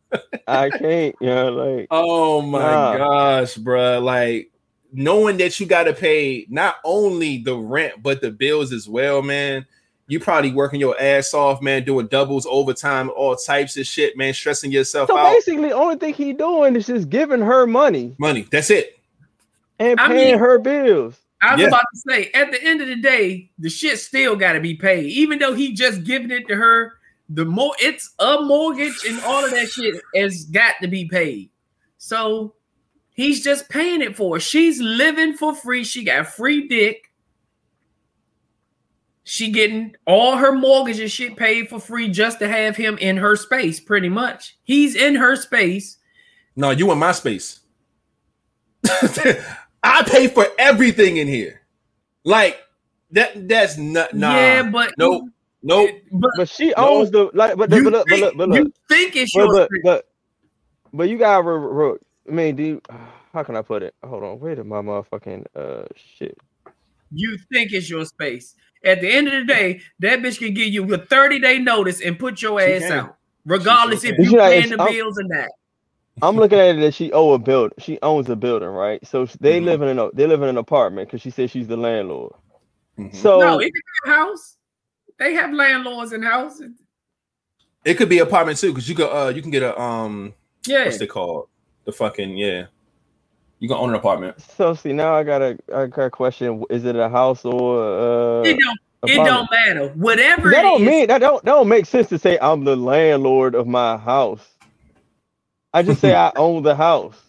I can't, you know, like Oh my Nah. gosh, bruh. Like knowing that you got to pay not only the rent but the bills as well, man. You probably working your ass off, man, doing doubles, overtime, all types of shit, man, stressing yourself so out. basically the only thing he doing is just giving her money Money, that's it. and I paying mean- her bills. I was Yeah. about to say, at the end of the day, the shit still got to be paid, even though he just giving it to her. The more it's a mortgage and all of that shit has got to be paid. So he's just paying it for her. She's living for free. She got free dick. She getting all her mortgage and shit paid for free just to have him in her space, pretty much. He's in her space. No, you in my space. I pay for everything in here. Like that. That's not. Nah. Yeah, but nope. Nope. But But she owns the like but, you, but, look, but, think, look, but look, you think it's but, your but, space. but, but you gotta re- re- I mean, do you, how can I put it? Hold on, where did my motherfucking uh shit? you think it's your space. At the end of the day, that bitch can give you a 30 day notice and put your She ass can. out, regardless if you You know, paying the bills or not. I'm looking at it that she owe a build. She owns a building, right? So they Mhm. live in a they live in an apartment because she says she's the landlord. Mhm. So no, it could be a house. They have landlords in houses. It could be apartment too, because you could uh you can get a um Yeah, what's it called? The fucking yeah. You can own an apartment. So see now I got a I got a question. Is it a house or uh It don't. It don't matter. Whatever That it don't is, mean that don't that don't make sense to say I'm the landlord of my house. I just say I own the house.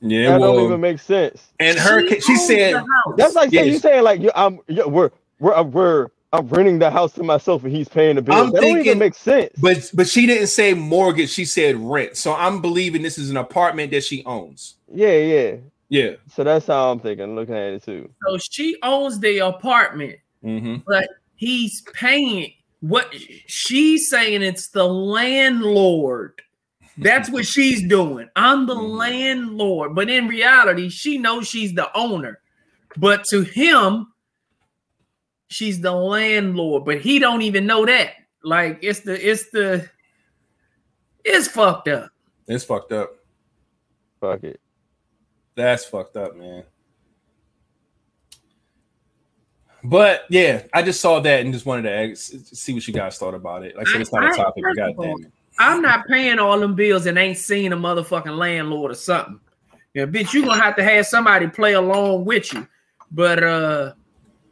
Yeah, that don't even make sense. and her, she she said. That's like saying you Yes. saying like you, I'm yeah, we're we're uh, we're I'm renting the house to myself and he's paying the bill. I'm that don't thinking- even make sense. but but she didn't say mortgage. She said rent. So I'm believing this is an apartment that she owns. yeah, yeah. Yeah. So that's how I'm thinking, looking at it too. so she owns the apartment, Mm-hmm. but he's paying. What she's saying, it's the landlord. That's what she's doing. I'm the Mhm. landlord, but in reality, she knows she's the owner. But to him, she's the landlord. But he don't even know that. Like it's the it's the it's fucked up. It's fucked up. Fuck it. That's fucked up, man. But yeah, I just saw that and just wanted to ask, see what you guys thought about it. Like I said, it's not I- a topic, but first of goddamn all, it. I'm not paying all them bills and ain't seeing a motherfucking landlord or something. Yeah, bitch, you gonna have to have somebody play along with you. But uh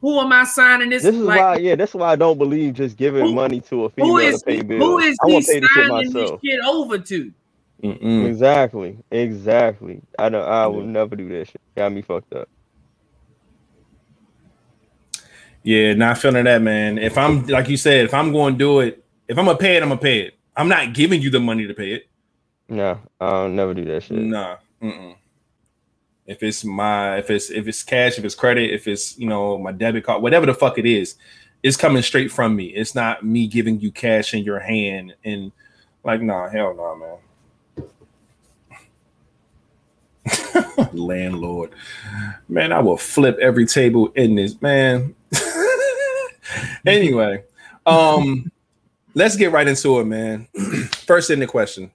who am I signing this? This is like, why, yeah, that's why I don't believe just giving Who- money to a who female is to pay he, bills. who is I he want to pay the shit signing this myself. shit over to? Mm-mm. Exactly, exactly. I don't. I will never do that shit. Got me fucked up. Yeah, not feeling that, man. If I'm like you said, if I'm going to do it, if I'm gonna pay it, I'm gonna pay it. I'm not giving you the money to pay it. No, I'll never do that shit. Nah. Mm-mm. If it's my, if it's if it's cash, if it's credit, if it's you know my debit card, whatever the fuck it is, it's coming straight from me. It's not me giving you cash in your hand and like, nah, hell no, man. Landlord, man, I will flip every table in this man. anyway, um, let's get right into it, man. First in the question.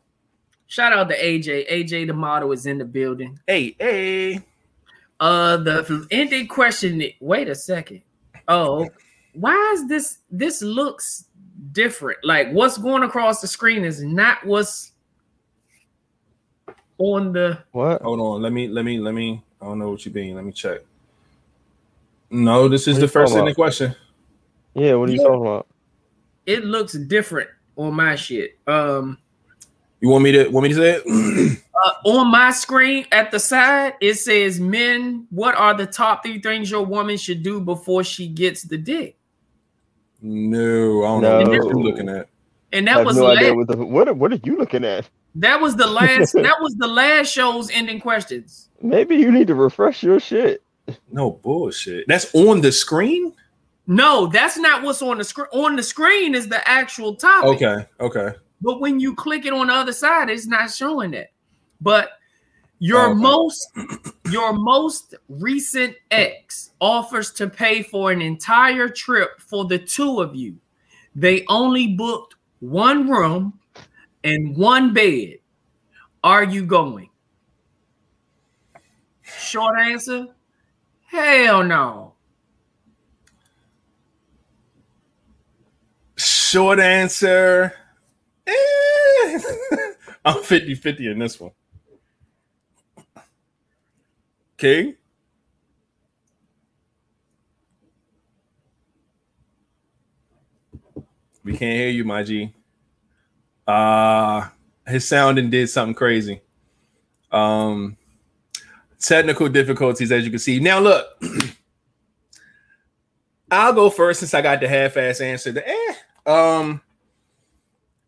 Shout out to AJ. AJ the model is in the building. Hey, hey. Uh the ending question. Wait a second. Oh, why is this? This looks different. Like what's going across the screen is not what's on the. What? Hold on. Let me let me let me I don't know what you mean. Let me check. No, this is What the first ending question. Yeah. What are you Yeah. talking about? It looks different on my shit. Um, You want me to want me to say it? uh, on my screen at the side, it says, "Men, what are the top three things your woman should do before she gets the dick?" no, I don't know what No. you're looking at. And I that have was no last, idea what the what. What are you looking at? that was the last that was the last show's ending questions. Maybe you need to refresh your shit. No bullshit. That's on the screen? No, that's not what's on the screen. On the screen is the actual topic. Okay, okay. But when you click it on the other side, it's not showing that. But your Okay. most your most recent ex offers to pay for an entire trip for the two of you. They only booked one room and one bed. Are you going? Short answer: Hell no. Short answer. Eh. I'm 50-50 in this one. Okay. We can't hear you, my G. Uh his sounding did something crazy. Um technical difficulties, as you can see. Now look, I'll go first since I got the half-ass answer. The eh. Um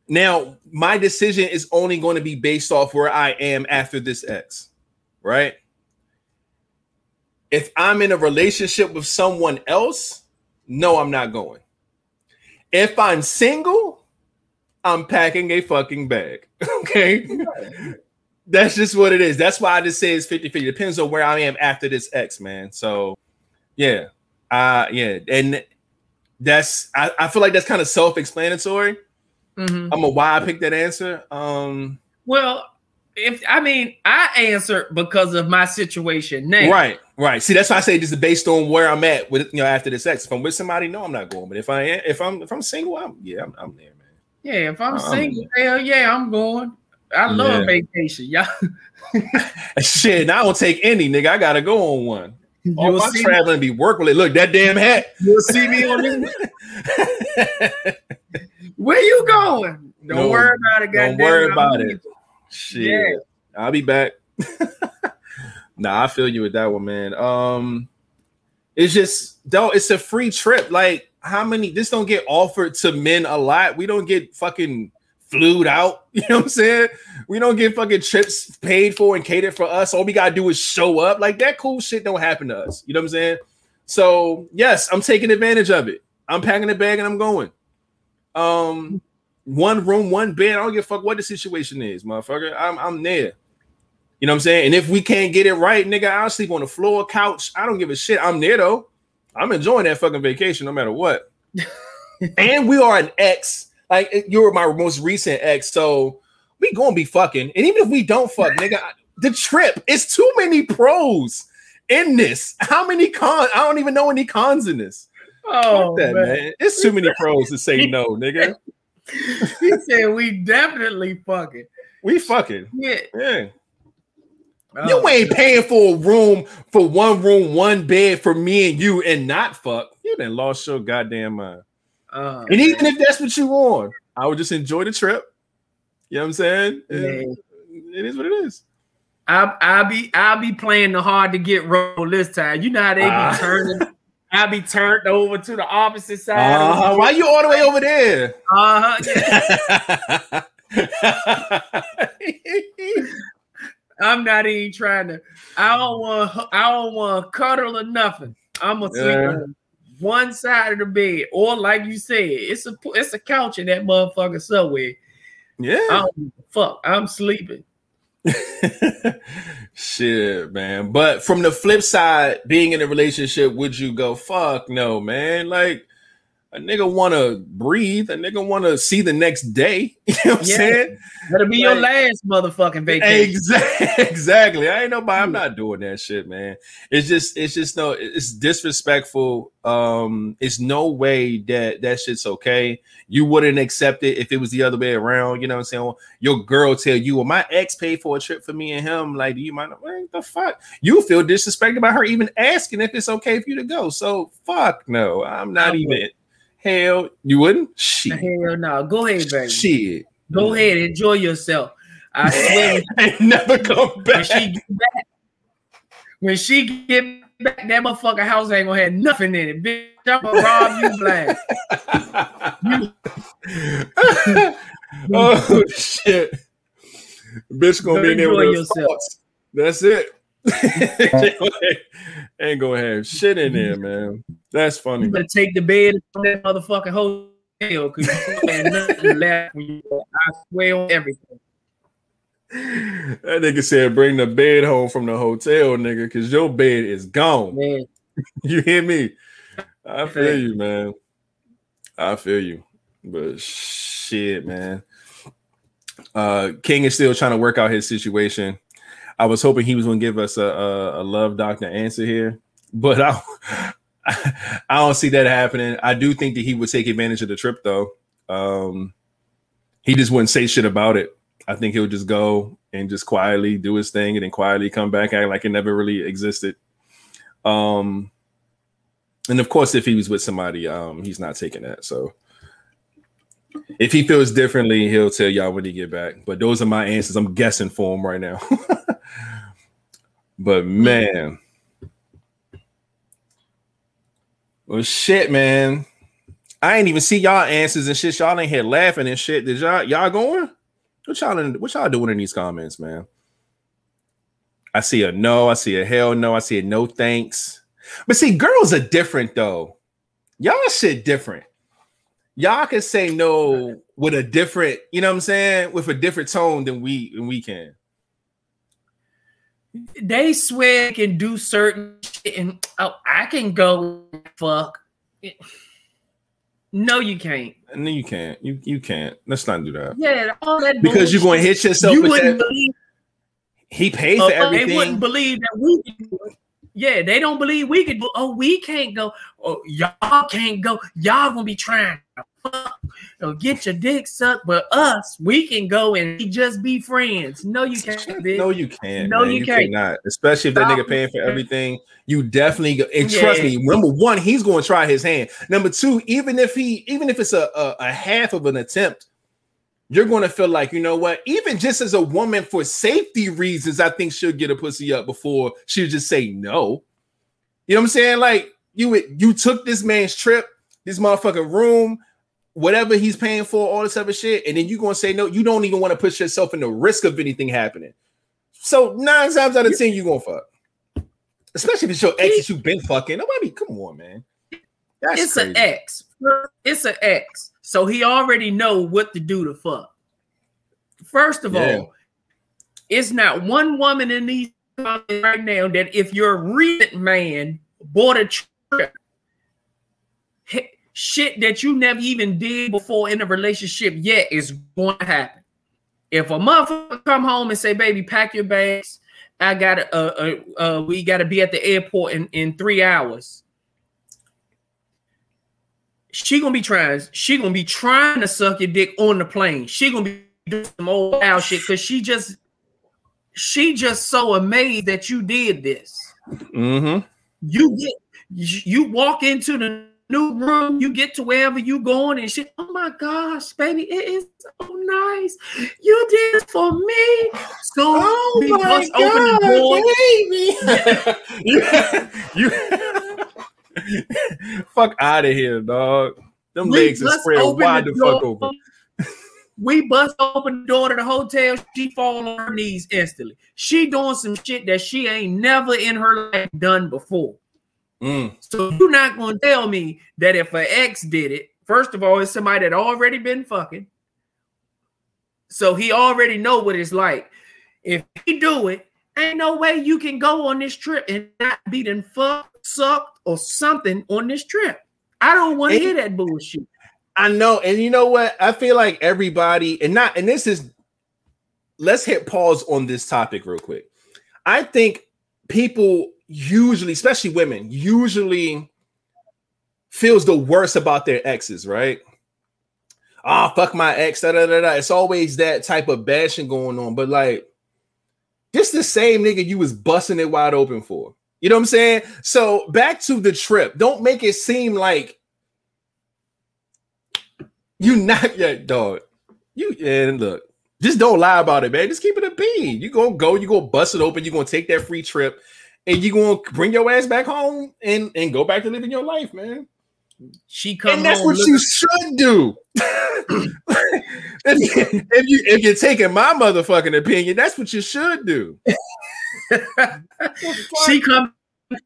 now my decision is only going to be based off where I am after this X, right? If I'm in a relationship with someone else, no, I'm not going. If I'm single, I'm packing a fucking bag. Okay. That's just what it is. That's why I just say it's 50 50. Depends on where I am after this X, man. So, yeah. Uh, yeah. And that's, I, I feel like that's kind of self explanatory. Mhm. I'm a why I picked that answer. Um, Well, if I mean, I answered because of my situation now. right, right. See, that's why I say this is based on where I'm at with you know after this X. If I'm with somebody, no, I'm not going. But if I am, if I'm if I'm single, I'm yeah, I'm, I'm there, man. Yeah, if I'm single, hell yeah, I'm going. I love Yeah. vacation. Y'all, Shit, I don't take any, nigga. I gotta go on one. You'll my see, traveling be work with it. Look, that damn hat. you'll see me on this. Where you going? Don't No, worry about it. don't worry about it. Shit. Yeah. I'll be back. nah, I feel you with that one, man. Um, it's just don't it's a free trip. Like, how many this don't get offered to men a lot? We don't get fucking flued out. You know what I'm saying? We don't get fucking trips paid for and catered for us. All we gotta do is show up. Like that cool shit don't happen to us. You know what I'm saying? So yes, I'm taking advantage of it. I'm packing the bag and I'm going. Um, one room, one bed. I don't give a fuck what the situation is, motherfucker. I'm I'm there. You know what I'm saying? And if we can't get it right, nigga, I'll sleep on the floor, couch. I don't give a shit. I'm there though. I'm enjoying that fucking vacation no matter what. and we are an ex. Like you're my most recent ex, so we gonna be fucking. And even if we don't fuck, nigga, the trip it's too many pros in this. How many cons? I don't even know any cons in this. Oh that, man. man. It's too many pros to say no, nigga. he said we definitely fucking. We fucking. Yeah. Yeah. Oh, You ain't paying for a room for one room, one bed for me and you and not fuck. You done lost your goddamn mind. oh, And even if that's what you want, I would just enjoy the trip. You know what I'm saying? man. And It is what it is. I I'll be I'll be playing the hard to get role this time. You know how they be Ah. turning. I'll be turned over to the opposite side. Uh-huh. Why you all the way over there? Uh-huh. I'm not even trying to. I don't want. I don't want to cuddle or nothing. I'm gonna sleep Yeah. on one side of the bed, or like you said, it's a it's a couch in that motherfucker somewhere. I yeah. don't fuck. I'm sleeping. Shit, man. But from the flip side, being in a relationship, would you go, fuck no, man? Like a nigga wanna breathe, a nigga wanna see the next day. You know what I'm Yeah. saying? That'll be your last motherfucking vacation. Exactly, exactly. I ain't nobody. I'm not doing that shit, man. It's just, it's just no. It's disrespectful. Um, it's no way that that shit's okay. You wouldn't accept it if it was the other way around. You know what I'm saying? Well, Your girl tell you, "Well, my ex paid for a trip for me and him." Like, do you mind? What the fuck? You feel disrespected by her even asking if it's okay for you to go. So fuck no. I'm not I even. Hell, you wouldn't? Shit. Hell no. Go ahead, baby. Shit. Go ahead, enjoy yourself. I swear, and never come when back. she get back, when she get back, that motherfucker house ain't gonna have nothing in it. Bitch, I'm gonna rob you blind. oh shit. Bitch gonna be in there with Enjoy yourself. thoughts. That's it. Ain't, gonna have, ain't gonna have shit in there, man. That's funny. You better take the bed from that motherfucking hotel because you ain't nothing left. When you, I swear on everything. That nigga said bring the bed home from the hotel, nigga, because your bed is gone. Man, You hear me? I feel you, man. I feel you. But shit, man. Uh King is still trying to work out his situation. I was hoping he was gonna give us a, a, a love doctor answer here, but I I don't see that happening. I do think that he would take advantage of the trip though. Um he just wouldn't say shit about it. I think he'll just go and just quietly do his thing and then quietly come back act like it never really existed. Um and of course, if he was with somebody, um, he's not taking that. So if he feels differently, he'll tell y'all when he get back. But those are my answers. I'm guessing for him right now. but mm. man. Well shit, man. I ain't even see y'all answers and shit. Y'all ain't here laughing and shit. Did y'all y'all going? What y'all in, what y'all doing in these comments, man? I see a no, I see a hell no, I see a no thanks. But see, girls are different though. Y'all shit different. Y'all can say no with a different, you know what I'm saying, with a different tone than we than we can. They swear they can do certain shit and oh, I can go fuck. No, you can't. No, you can't. You you can't. Let's not do that. Yeah, all that Because you're going to hit yourself You with wouldn't that. believe He paid uh, for they everything. wouldn't believe that we can do it. Yeah, they don't believe we could. Oh, we can't go. Oh, y'all can't go. Y'all gonna be trying fuck or get your dick sucked, but us, we can go and just be friends. No, you can't. Bitch. No, you can't. No, man. you can't. cannot. Especially if that Stop. nigga paying for everything. You definitely go, and trust me. Number one, he's going to try his hand. Number two, even if he, even if it's a, a, a half of an attempt, you're going to feel like you know what. Even just as a woman, for safety reasons, I think she'll get a pussy up before she'll just say no. You know what I'm saying? Like you, would- you took this man's trip, this motherfucking room, whatever he's paying for, all this other shit, and then you're gonna say no. You don't even want to put yourself in the risk of anything happening. So nine times out of ten, you're gonna fuck. Especially if it's your ex that you've been fucking. Nobody, come on, man. That's it's crazy. an X. It's an X. So he already know what to do to fuck. First of Yeah. all, it's not one woman in these right now that if your recent man bought a trip, shit that you never even did before in a relationship yet is going to happen. If a motherfucker come home and say, "Baby, pack your bags," I got to, uh, uh, uh, we got to be at the airport in in three hours she gonna be trying. She gonna be trying to suck your dick on the plane. She gonna be doing some old owl shit because she just, she just so amazed that you did this. Mm-hmm. You get, you you walk into the new room. You get to wherever you going and shit. Oh my gosh, baby, it is so nice. You did this for me. So Oh we bust open the door. baby. you, you fuck out of here, dog. Them We legs are spread wide the, fuck door. open. We bust open the door to the hotel. She fall on her knees instantly. She doing some shit that she ain't never in her life done before. Mm. So you're not gonna tell me that if an ex did it, first of all, it's somebody that already been fucking. So he already know what it's like. If he do it, ain't no way you can go on this trip and not be done fucked, sucked, or something on this trip. I don't want to hear that bullshit. I know, and you know what? I feel like everybody, and not, and this is. Let's hit pause on this topic real quick. I think people usually, especially women, usually feels the worst about their exes, right? Ah, fuck my ex. Da, da, da, da. It's always that type of bashing going on, but like, this the same nigga you was busting it wide open for. You know what I'm saying? So back to the trip. Don't make it seem like you not yet, dog. You and look, just don't lie about it, man. Just keep it a bean. You gonna go, you gonna bust it open, you gonna take that free trip, and you gonna bring your ass back home and and go back to living your life, man. She come and that's what looking- you should do. if, you, if you if you're taking my motherfucking opinion, that's what you should do. She come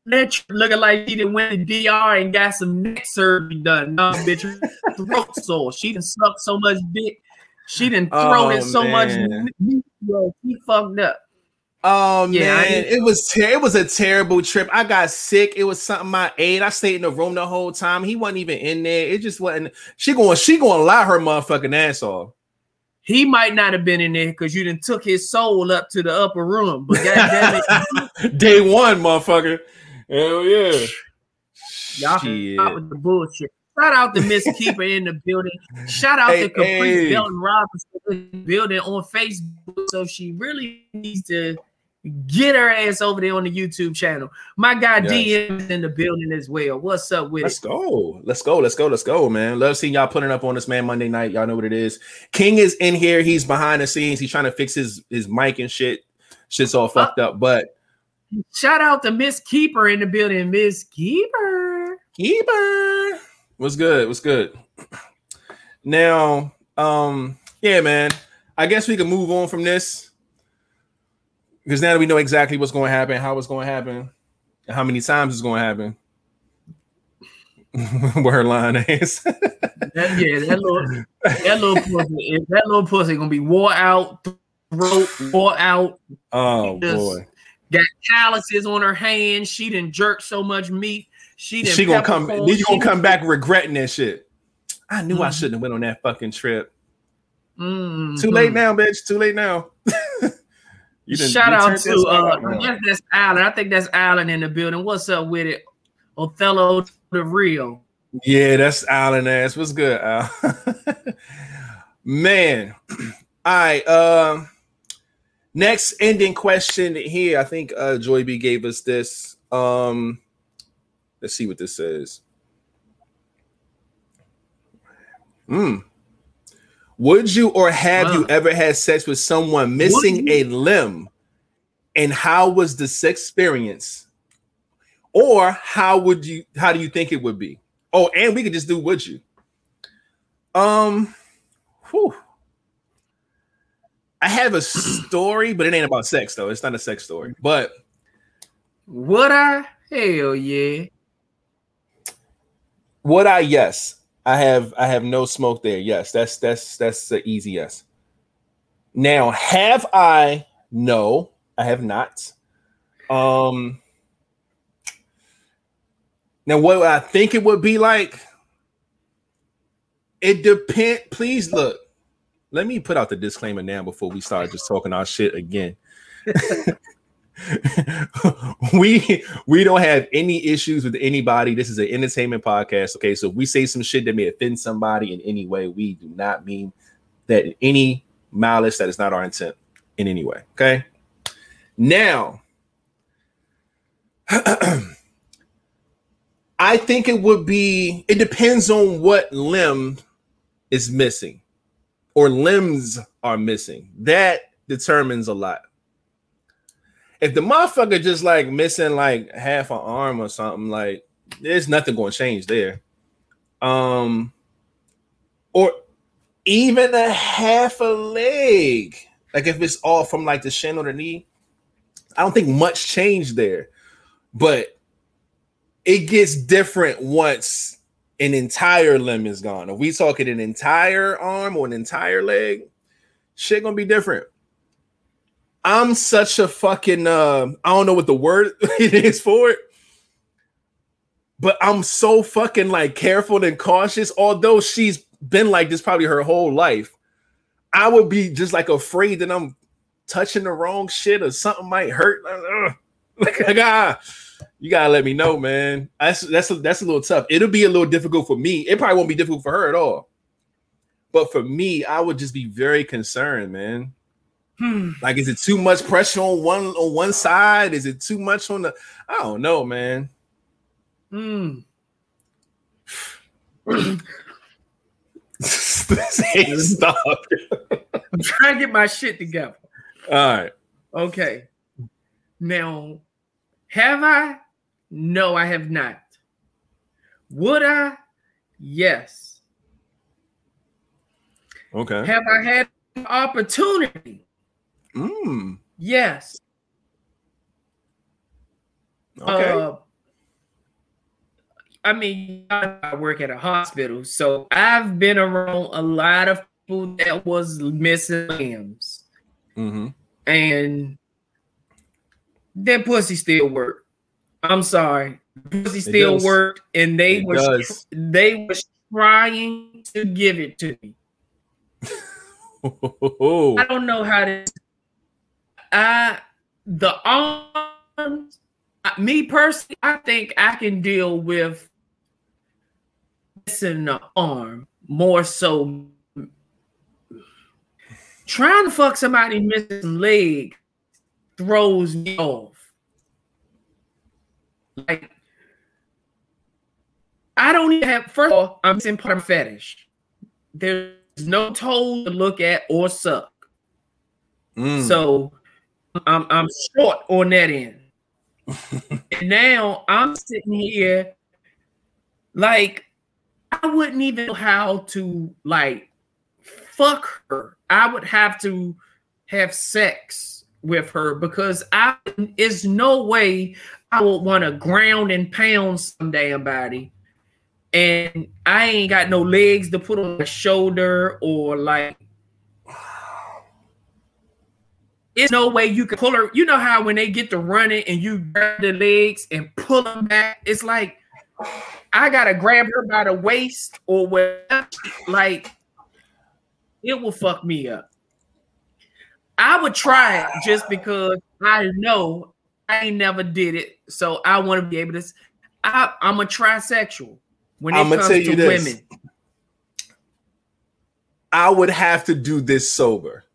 that looking like she didn't win the DR and got some neck surgery done. No, bitch, throat sore. She done sucked so much dick. She done thrown Oh, it so much. man. meat, she fucked up. Oh Yeah, man, it was ter- it was a terrible trip. I got sick. It was something I ate. I stayed in the room the whole time. He wasn't even in there. It just wasn't. She going. She going to lie her motherfucking ass off. He might not have been in there because you didn't took his soul up to the upper room. But goddamn it, Day one, motherfucker. Hell yeah. y'all Shit. with the bullshit. Shout out to Miss Keeper in the building. Shout out Hey, to Caprice hey. Belton Robinson building on Facebook. So she really needs to get her ass over there on the YouTube channel. My guy Yes. DM is in the building as well. What's up with Let's it? go. Let's go. Let's go. Let's go, man. Love seeing y'all putting up on this man Monday night. Y'all know what it is. King is in here. He's behind the scenes. He's trying to fix his his mic and shit. Shit's all fucked up. But Shout out to Miss Keeper in the building. Miss Keeper. Keeper. What's good? What's good? Now, um, yeah, man. I guess we can move on from this because now that we know exactly what's going to happen, how it's going to happen, and how many times it's going to happen. Where her line is. That, yeah, that little that little pussy, that little pussy gonna be wore out, throat wore out, oh boy. got calluses on her hands. She didn't jerk so much meat. She didn't She gonna come. Then you gonna come back regretting that shit. I knew I Mhm. shouldn't have went on that fucking trip. Mhm. Too late now, bitch. Too late now. You done- Shout you out to this uh, around. I guess that's Alan. I think that's Allen in the building. What's up with it? Othello the real. Yeah, that's Alan ass. What's good, Al? Man. All right. Um next ending question here. I think uh Joy B gave us this. Um let's see what this says. Hmm. Would you or have you ever had sex with someone missing a limb? And how was the sex experience? Or how would you how do you think it would be? Oh, and we could just do would you? Um whew. I have a story, but it ain't about sex though. It's not a sex story. But Would I? Hell yeah. would I? Yes. I have I have no smoke there. Yes, that's that's that's an easy yes. Now, have I? No, I have not. Um now what I think it would be like, it depend. Please look. Let me put out the disclaimer now before we start just talking our shit again. we we don't have any issues with anybody. This is an entertainment podcast. Okay, so if we say some shit that may offend somebody in any way, we do not mean that in any malice. That is not our intent in any way. Okay. Now, I think it would be. It depends on what limb is missing, or limbs are missing. That determines a lot if the motherfucker just like missing like half an arm or something, like there's nothing going to change there. Um, or even a half a leg, like if it's all from like the shin or the knee, I don't think much changed there, but it gets different once an entire limb is gone. If we talking an entire arm or an entire leg, shit gonna be different. I'm such a fucking uh, I don't know what the word it is for it, but I'm so fucking like careful and cautious. Although she's been like this probably her whole life, I would be just like afraid that I'm touching the wrong shit or something might hurt. Like, like, ah, you gotta let me know, man. That's that's a, that's a little tough. It'll be a little difficult for me. It probably won't be difficult for her at all. But for me, I would just be very concerned, man. Hmm. Like, is it too much pressure on one on one side? Is it too much on the? I don't know, man. Hmm. Stop. I'm trying to get my shit together. All right. Okay. Now, have I? No, I have not. Would I? Yes. Okay. Have I had an opportunity? Mm. Yes. Okay. Uh, I mean, I work at a hospital, so I've been around a lot of people that was missing limbs, mm-hmm. and that pussy still worked. I'm sorry, pussy still worked, and they It were does. they were trying to give it to me. I don't know how to. I the arms. Me personally, I think I can deal with missing the arm more so. Trying to fuck somebody missing leg throws me off. Like I don't even have. First of all, I'm missing part of my fetish. There's no toe to look at or suck. Mm. So I'm I'm short on that end. and now I'm sitting here like I wouldn't even know how to like fuck her. I would have to have sex with her because I is no way I would want to ground and pound some damn body. And I ain't got no legs to put on my shoulder or like it's no way you can pull her. You know how when they get to running and you grab the legs and pull them back, it's like I gotta grab her by the waist or whatever. Like it will fuck me up. I would try it just because I know I ain't never did it, so I want to be able to. I, I'm a trisexual, when it I'ma comes tell you to this. women? I would have to do this sober.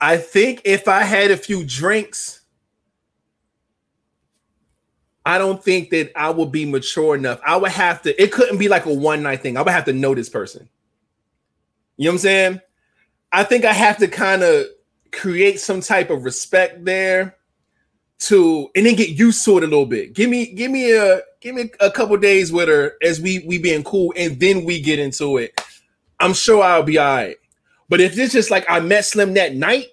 I think if I had a few drinks, I don't think that I would be mature enough. I would have to, it couldn't be like a one night thing. I would have to know this person. You know what I'm saying? I think I have to kind of create some type of respect there to and then get used to it a little bit. Give me give me a give me a couple days with her as we we being cool and then we get into it. I'm sure I'll be all right. But if it's just like I met Slim that night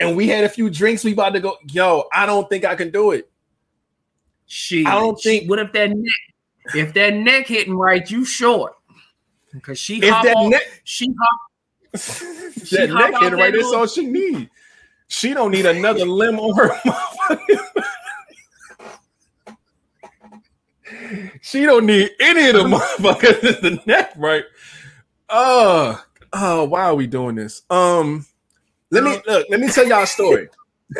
and we had a few drinks, we about to go, yo, I don't think I can do it. She, I don't think- What if that neck? If that neck hitting right, you short. Because she If that on, neck she hop. She that neck out hit right, that's all she need. She don't need another limb on her She don't need any of the motherfuckers in the neck, right? Oh, oh, why are we doing this? Um, let me look. Let me tell y'all a story.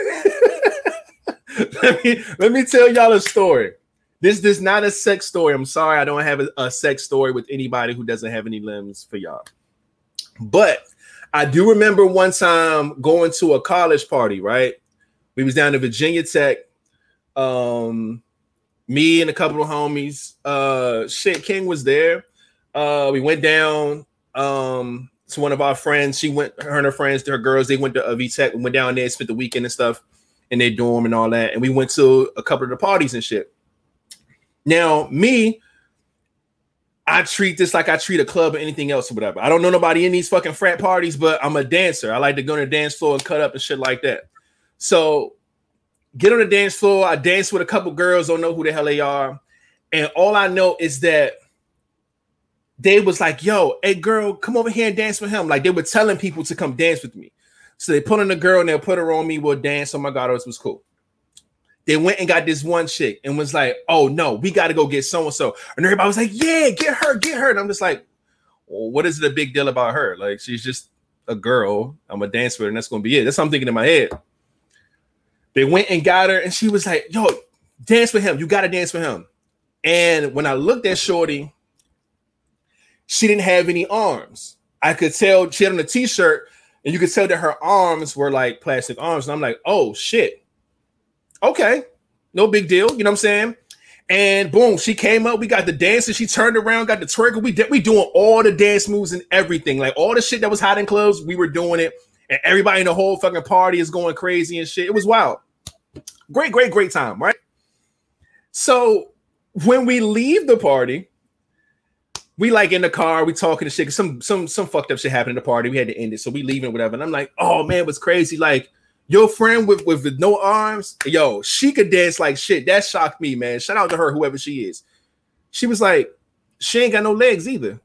let me let me tell y'all a story. This this not a sex story. I'm sorry, I don't have a, a sex story with anybody who doesn't have any limbs for y'all. But I do remember one time going to a college party. Right, we was down to Virginia Tech. Um, me and a couple of homies. Uh, shit, King was there. Uh, we went down um to one of our friends. She went, her and her friends, her girls, they went to uh, VTech and went down there, spent the weekend and stuff in their dorm and all that. And we went to a couple of the parties and shit. Now, me, I treat this like I treat a club or anything else or whatever. I don't know nobody in these fucking frat parties, but I'm a dancer. I like to go to the dance floor and cut up and shit like that. So get on the dance floor. I dance with a couple girls, don't know who the hell they are. And all I know is that they was like, yo, hey girl, come over here and dance with him. Like they were telling people to come dance with me. So they put on a girl and they'll put her on me, we'll dance. Oh my god, oh, this was cool. They went and got this one chick and was like, oh no, we got to go get so and so. And everybody was like, yeah, get her, get her. And I'm just like, well, what is the big deal about her? Like, she's just a girl. I'm a dance with her, and that's gonna be it. That's what I'm thinking in my head. They went and got her, and she was like, yo, dance with him. You gotta dance with him. And when I looked at Shorty, she didn't have any arms. I could tell she had on a t-shirt, and you could tell that her arms were like plastic arms. And I'm like, oh shit. Okay, no big deal. You know what I'm saying? And boom, she came up. We got the dancer. She turned around, got the twerker. We did we doing all the dance moves and everything. Like all the shit that was hot in clubs, we were doing it. And everybody in the whole fucking party is going crazy and shit. It was wild. Great, great, great time, right? So when we leave the party, we like in the car, we talking to shit. Some some some fucked up shit happened in the party. We had to end it, so we leaving whatever. And I'm like, oh man, was crazy. Like your friend with, with with no arms, yo, she could dance like shit. That shocked me, man. Shout out to her, whoever she is. She was like, she ain't got no legs either.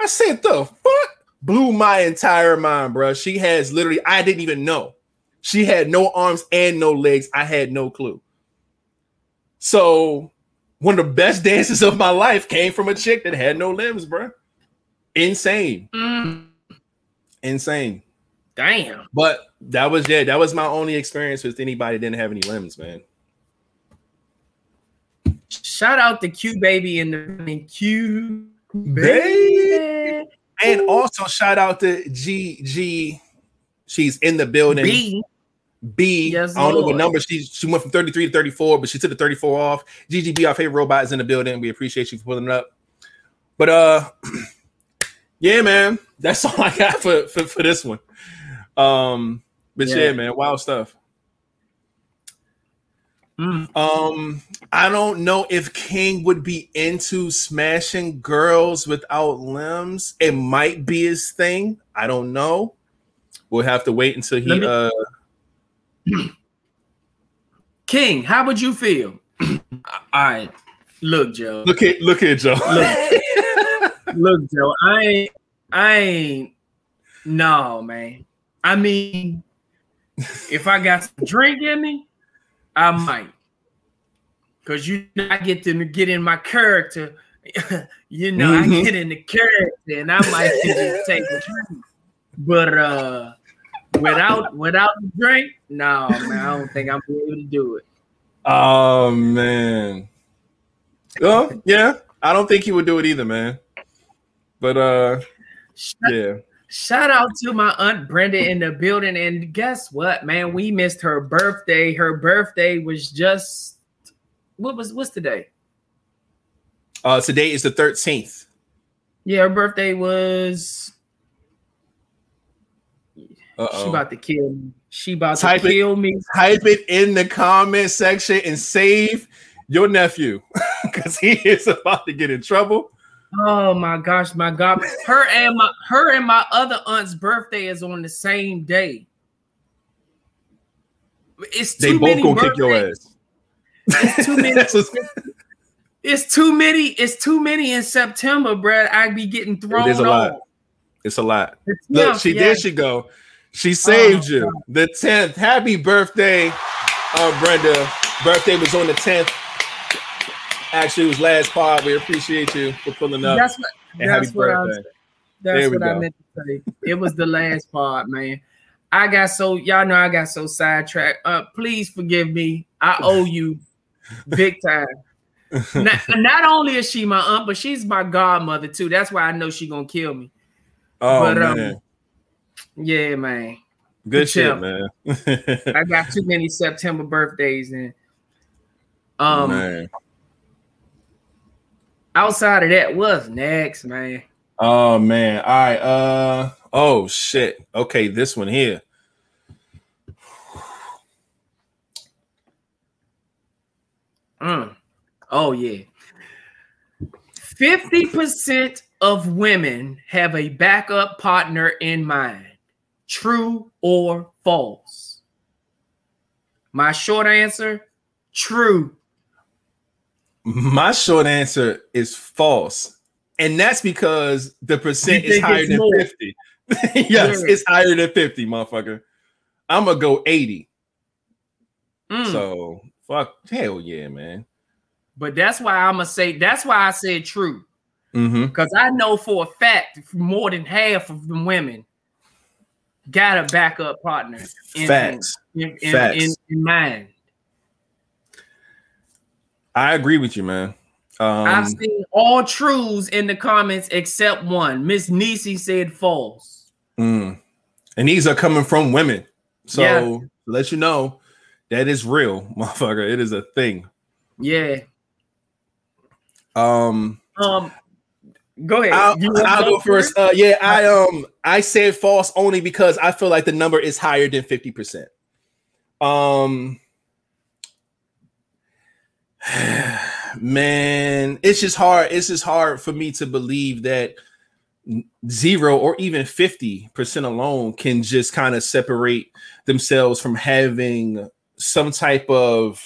I said, the fuck blew my entire mind, bro. She has literally, I didn't even know. She had no arms and no legs. I had no clue. So one of the best dances of my life came from a chick that had no limbs, bro. Insane, Mm, insane. damn. But that was yeah, that was my only experience with anybody that didn't have any limbs, man. Shout out to Q baby and the Q Baby. And also shout out to G G. She's in the building. B. B. Yes, I don't know what number she she went from 33 to 34, but she took the 34 off. GGB, our favorite robot, is in the building. We appreciate you for pulling it up. But uh yeah, man, that's all I got for for, for this one. Um, but yeah. Yeah. man, wild stuff. Mm. Um, I don't know if King would be into smashing girls without limbs. It might be his thing. I don't know. We'll have to wait until he me- uh King, how would you feel? All right. Look, Joe. look at look at Joe. Look, Joe. I ain't I ain't no man. I mean, if I got some drink in me, I might. Cause you know, I get to get in my character. you know, Mhm. I get in the character and I might just take a drink. But uh without without the drink, no man, I don't think I'm able to do it. Oh man. Oh yeah, I don't think he would do it either, man. But uh, Shout, yeah. shout out to my aunt Brenda in the building. And guess what, man? We missed her birthday. Her birthday was just what was what's today? Uh, today is the thirteenth. Yeah, her birthday was Uh she about to kill me. She about Type to it. kill me. Type it in the comment section and save your nephew because he is about to get in trouble. Oh my gosh, my God. Her and my her and my other aunt's birthday is on the same day. It's They too both many gonna kick your birthdays. ass. It's too many. It's too many. It's too many in September, Brad. I'd be getting thrown It is a lot. It's a lot. The Look, 10th, she yeah. there she go. She saved Oh, you. The 10th. Happy birthday, uh, Brenda. Birthday was on the 10th. Actually, it was last pod. We appreciate you for pulling up. That's what. and That's what I. birthday. That's There we what I meant to say. It was the last part, man. I got so y'all know I got so sidetracked. Uh, please forgive me. I owe you big time. not, not only is she my aunt, but she's my godmother too. That's why I know she gonna kill me. Oh, But, um, man. Yeah, man. Good shit, man. I got too many September birthdays and um man. outside of that, what's next, man? Oh, man. All right. Uh, oh, shit. Okay, this one here. Mm. Oh yeah. 50% of women have a backup partner in mind. True or false? My short answer, true. My short answer is false. And that's because the percent is higher than more? 50. yes, it's higher than 50, motherfucker. I'm gonna go 80. Mm. So fuck hell yeah, man. but that's why I'm gonna say that's why I said true. Mm-hmm. Because I know for a fact more than half of the women got a backup partner in, Facts. in, in, Facts. in, in mind. I agree with you, man. Um, I've seen all truths in the comments except one. Miss Nisi said false. mm. And these are coming from women. So Yeah. to let you know that is real, motherfucker. It is a thing. Yeah. Um Um. Go ahead. I'll, You I'll go first. Uh, yeah, I um I said false only because I feel like the number is higher than 50%. Um man, it's just hard. It's just hard for me to believe that zero or even 50% alone can just kind of separate themselves from having some type of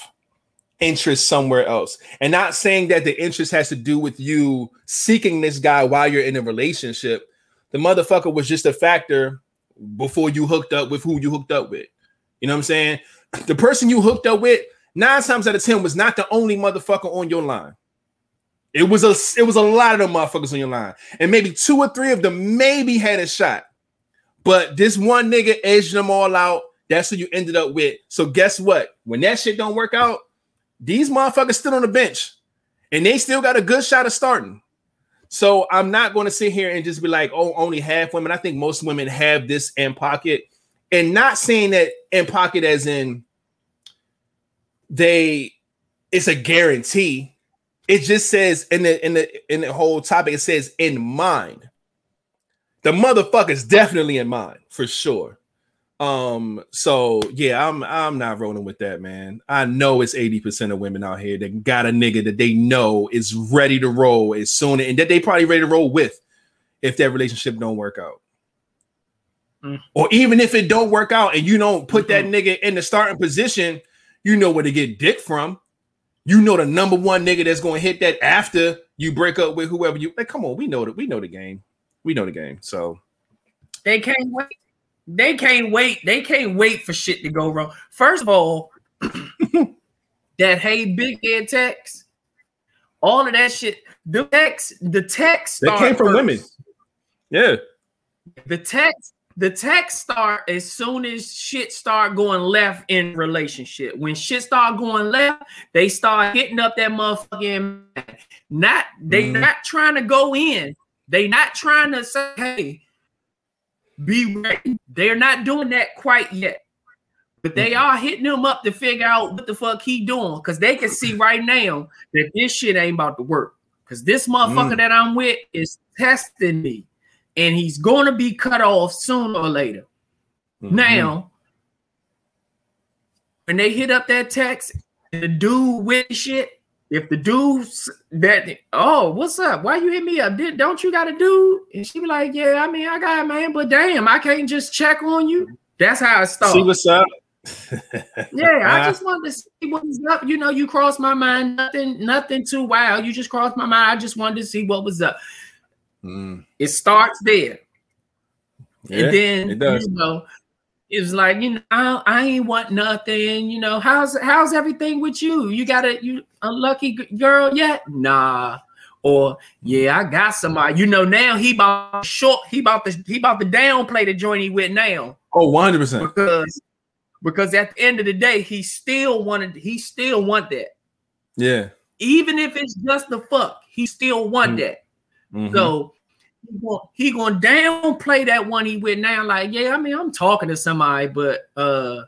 interest somewhere else. And not saying that the interest has to do with you seeking this guy while you're in a relationship. The motherfucker was just a factor before you hooked up with who you hooked up with. You know what I'm saying? The person you hooked up with, nine times out of ten, was not the only motherfucker on your line. It was a it was a lot of them motherfuckers on your line, and maybe two or three of them maybe had a shot. But this one nigga edged them all out. That's who you ended up with. So guess what? When that shit don't work out, these motherfuckers still on the bench, and they still got a good shot of starting. So I'm not going to sit here and just be like, oh, only half women. I think most women have this in pocket, and not saying that in pocket as in they it's a guarantee. It just says in the in the in the whole topic, it says in mind. The motherfucker's definitely in mind for sure. Um, so yeah, I'm I'm not rolling with that, man. I know it's 80% of women out here that got a nigga that they know is ready to roll as soon and that they probably ready to roll with if that relationship don't work out. Mm. Or even if it don't work out and you don't put that nigga in the starting position, you know where to get dick from. You know the number one nigga that's gonna hit that after you break up with whoever you like. Come on, we know that we know the game. We know the game. So They can't wait. They can't wait. They can't wait for shit to go wrong. First of all, that hey big head text, all of that shit. The text, the text That came from first. women. yeah. The text, the text start as soon as shit start going left in relationship. When shit start going left, they start hitting up that motherfucking. Not they Mhm. not trying to go in. They not trying to say, hey, be ready. They're not doing that quite yet. But they are hitting him up to figure out what the fuck he doing because they can see right now that this shit ain't about to work. Because this motherfucker Mm. that I'm with is testing me, and he's going to be cut off sooner or later. Mhm. Now, when they hit up that text, the dude with shit, if the dude s- that oh, what's up? Why you hit me up? Did don't you got a dude? And she be like, Yeah, I mean, I got it, man, but damn, I can't just check on you. That's how it starts. see what's up. Yeah, I just wanted to see what was up. You know, you crossed my mind. Nothing, nothing too wild. You just crossed my mind. I just wanted to see what was up. Mm. It starts there, Yeah, and then it does. you know, it was like you know, I, I ain't want nothing. You know, how's how's everything with you? You got a you a lucky g- girl yet? Nah. Or yeah, I got somebody. You know, now he bought short. He bought the he bought the downplay the joint he with now Oh, 100 percent. because because at the end of the day, he still wanted he still want that. Yeah. Even if it's just the fuck, he still want Mm. that. Mhm. So he gonna, downplay that one he with now. Like, yeah, I mean, I'm talking to somebody, but uh,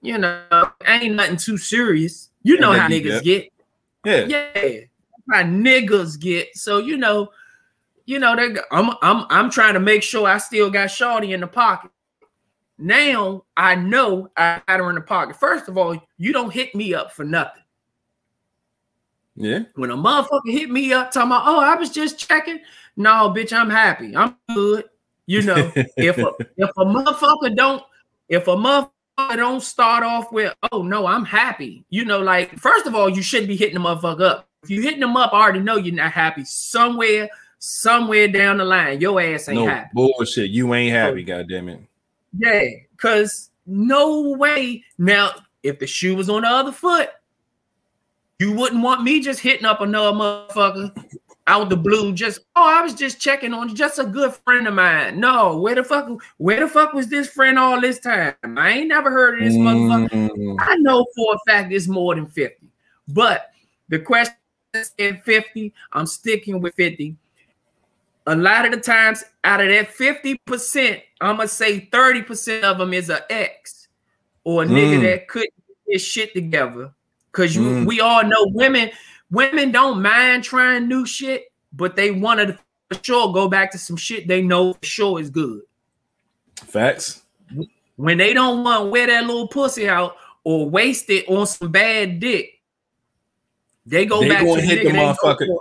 you know, ain't nothing too serious. You know how niggas get- get. yeah. Yeah, how niggas get. So you know, you know, they, I'm I'm I'm trying to make sure I still got Shorty in the pocket. Now I know I had her in the pocket. First of all, you don't hit me up for nothing. Yeah. When a motherfucker hit me up talking about, oh, I was just checking. No, bitch, I'm happy. I'm good. You know, if a if a motherfucker don't, if a motherfucker don't start off with, oh no, I'm happy. You know, like first of all, you shouldn't be hitting the motherfucker up. If you hitting them up, I already know you're not happy. Somewhere, somewhere down the line, your ass ain't no happy. bullshit. You ain't happy, goddamn it. Yeah, because no way. Now, if the shoe was on the other foot, you wouldn't want me just hitting up another motherfucker out the blue. Just oh, I was just checking on just a good friend of mine. No, where the fuck, where the fuck was this friend all this time? I ain't never heard of this motherfucker. Mm. I know for a fact it's more than 50. But the question is at 50, I'm sticking with 50. A lot of the times, out of that 50%, I'm gonna say 30% of them is an ex or a nigga Mm. that couldn't get shit together. Cause you Mm. we all know women, women don't mind trying new shit, but they want to for sure go back to some shit they know for sure is good Facts. when they don't want to wear that little pussy out or waste it on some bad dick, they go They back to hit the, the nigga they know motherfucker.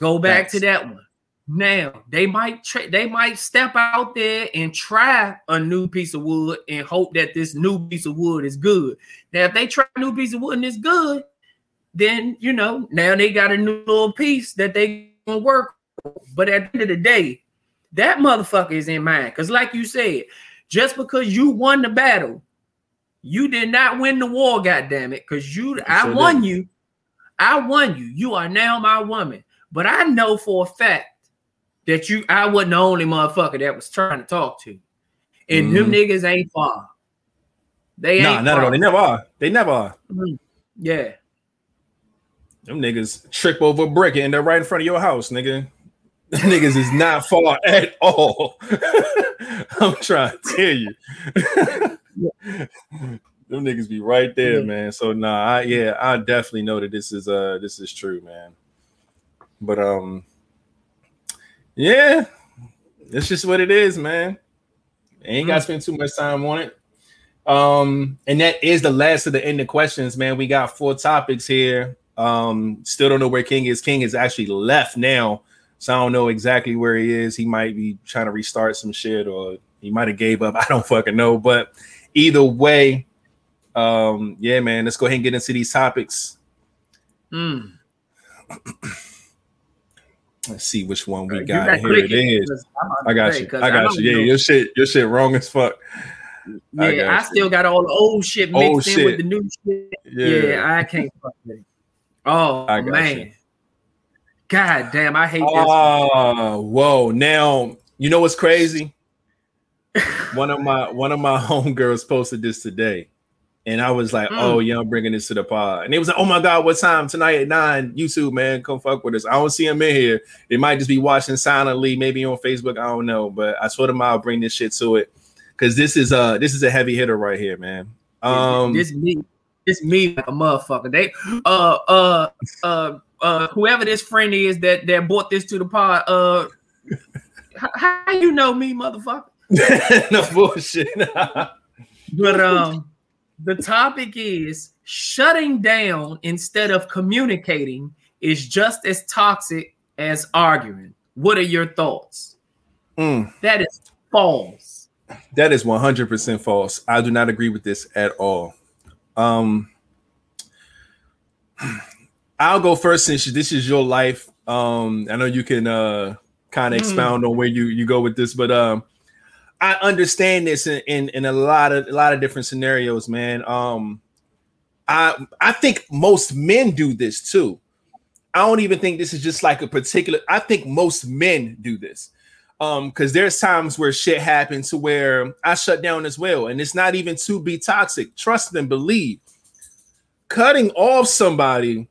Go back to that one. Now they might tra- they might step out there and try a new piece of wood and hope that this new piece of wood is good. Now, if they try a new piece of wood and it's good, then you know now they got a new little piece that they gonna work. But at the end of the day, that motherfucker is in mind. Because, like you said, just because you won the battle, you did not win the war, goddamn it. Because you I sure won didn't. you. I won you. You are now my woman. But I know for a fact that you I wasn't the only motherfucker that was trying to talk to. And them niggas ain't far. They ain't Mm-hmm. Nah, not at all. They never are. They never are. Mhm. Yeah. Them niggas trip over a brick and they're right in front of your house, nigga. Them niggas is not far at all. I'm trying to tell you. Them niggas be right there, man. So nah, I yeah, I definitely know that this is uh this is true, man. But um yeah, it's just what it is, man. Ain't gotta spend too much time on it. Um, and that is the last of the end of questions, man. We got four topics here. Um, still don't know where King is. King is actually left now, so I don't know exactly where he is. He might be trying to restart some shit, or he might have gave up. I don't fucking know. But either way, um, yeah, man. Let's go ahead and get into these topics. Mm. Let's see which one we got. gotta Here it is. 'cause I'm about I got say, you. I got don't you. Yeah, know. your shit, your shit wrong as fuck. I Yeah, got I, still got all the old shit mixed Old in shit. with the new shit. Yeah, I can't fuck with it. Oh man. you. God damn, I hate this. Oh, whoa. Now, you know what's crazy? one of my one of my homegirls posted this today, and I was like, Mm. "Oh yeah, I'm bringing this to the pod." And it was like, "Oh my god, what time tonight at nine? YouTube man, come fuck with us." I don't see them in here. They might just be watching silently, maybe on Facebook. I don't know, but I told him I'll bring this shit to it because this is uh this is a heavy hitter right here, man. Um, this me, this me like a motherfucker. They uh uh uh uh whoever this friend is that that brought this to the pod. Uh, how, how you know me, motherfucker? no bullshit. But um, the topic is shutting down instead of communicating is just as toxic as arguing. What are your thoughts? Mm. That is false. That is 100% false. I do not agree with this at all. Um I'll go first since this is your life. Um I know you can uh kind of Mm. expound on where you you go with this, but um I understand this in, in in a lot of a lot of different scenarios, man. Um I I think most men do this too. I don't even think this is just like a particular I think most men do this um because there's times where shit happens to where i shut down as well and it's not even to be toxic. Trust and believe. Cutting off somebody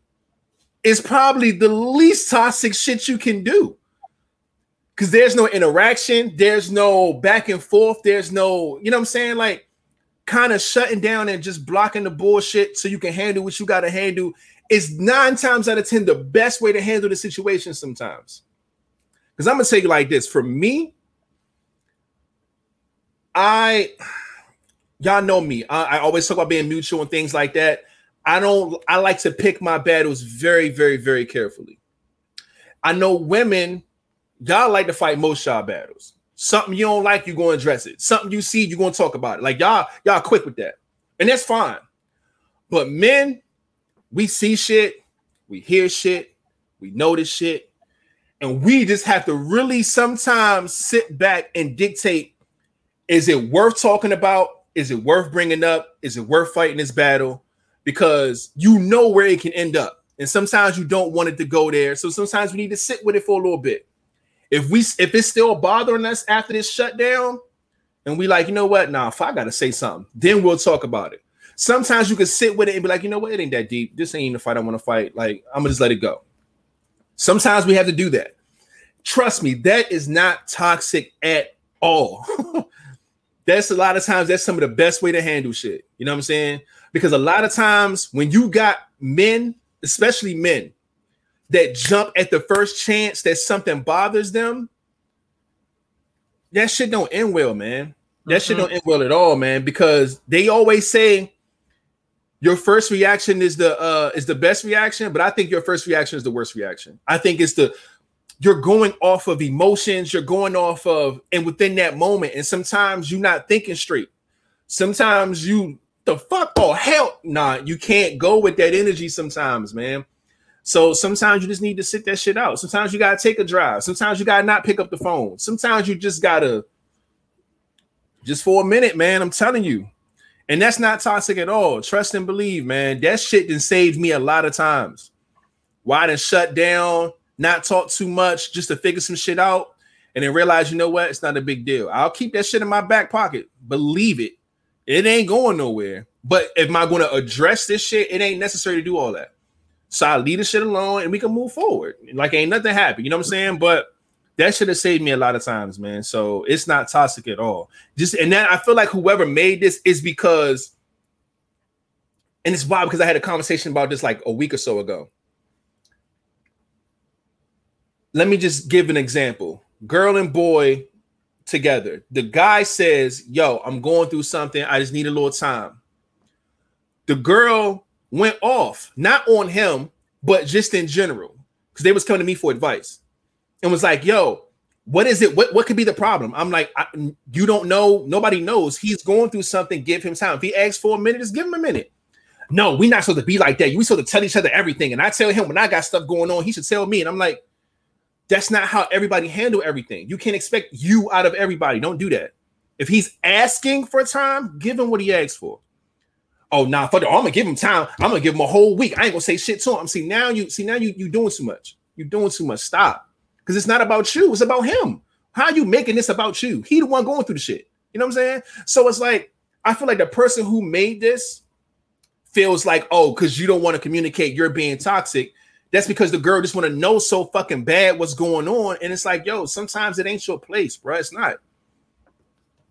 is probably the least toxic shit you can do. Because there's no interaction there's no back and forth there's no you know what i'm saying? Like kind of shutting down and just blocking the bullshit so you can handle what you got to handle is nine times out of ten the best way to handle the situation sometimes because I'm gonna it like this. For me, I y'all know me. I, I always talk about being mutual and things like that. I don't. I like to pick my battles very, very, very carefully. I know women, y'all like to fight most y'all battles. Something you don't like, you're to address it. Something you see, you're to talk about it. Like y'all, y'all quick with that, and that's fine. But men, we see shit, we hear shit, we notice shit, and we just have to really sometimes sit back and dictate is it worth talking about? Is it worth bringing up? Is it worth fighting this battle? Because you know where it can end up. And sometimes you don't want it to go there. So sometimes we need to sit with it for a little bit. If we if it's still bothering us after this shutdown, and we like, you know what? Nah, if I gotta say something, then we'll talk about it. Sometimes you can sit with it and be like, you know what, it ain't that deep. This ain't the fight I want to fight. Like, I'm gonna just let it go. Sometimes we have to do that. Trust me, that is not toxic at all. that's a lot of times that's some of the best way to handle shit. You know what I'm saying? Because a lot of times when you got men, especially men, that jump at the first chance that something bothers them, that shit don't end well, man. That shit Mhm. don't end well at all, man. Because they always say your first reaction is the uh is the best reaction, but I think your first reaction is the worst reaction. I think it's the you're going off of emotions, you're going off of and within that moment, and sometimes you're not thinking straight. Sometimes you the fuck oh hell nah, you can't go with that energy sometimes, man. So sometimes you just need to sit that shit out. Sometimes you gotta take a drive. Sometimes you gotta not pick up the phone. Sometimes you just gotta just for a minute, man. I'm telling you. And that's not toxic at all. Trust and believe, man. That shit done saved me a lot of times. Why done shut down, not talk too much, just to figure some shit out, and then realize, you know what? It's not a big deal. I'll keep that shit in my back pocket. Believe it. It ain't going nowhere. But if I going to address this shit, it ain't necessary to do all that. So I leave the shit alone and we can move forward. Like ain't nothing happened. You know what I'm saying? But that should have saved me a lot of times, man. So it's not toxic at all. Just and then I feel like whoever made this is because, and it's wild because I had a conversation about this like a week or so ago. Let me just give an example. Girl and boy together. The guy says, Yo, I'm going through something. I just need a little time. The girl went off, not on him, but just in general, because they was coming to me for advice and was like, Yo, what is it? What, what could be the problem? I'm like, you don't know. Nobody knows. He's going through something. Give him time. If he asks for a minute, just give him a minute. No, we're not supposed to be like that. We supposed to tell each other everything. And I tell him when I got stuff going on, he should tell me. And I'm like, that's not how everybody handle everything. You can't expect you out of everybody. Don't do that. If he's asking for time, give him what he asks for. Oh, nah, fuck it. Oh, I'm gonna give him time. I'm gonna give him a whole week. I ain't gonna say shit to him. See now you see now you you doing too much. You're doing too much. Stop. Because it's not about you. It's about him. How are you making this about you? He the one going through the shit. You know what I'm saying? So it's like I feel like the person who made this feels like, oh, because you don't want to communicate, you're being toxic. That's because the girl just want to know so fucking bad what's going on. And it's like, yo, sometimes it ain't your place, bro. It's not.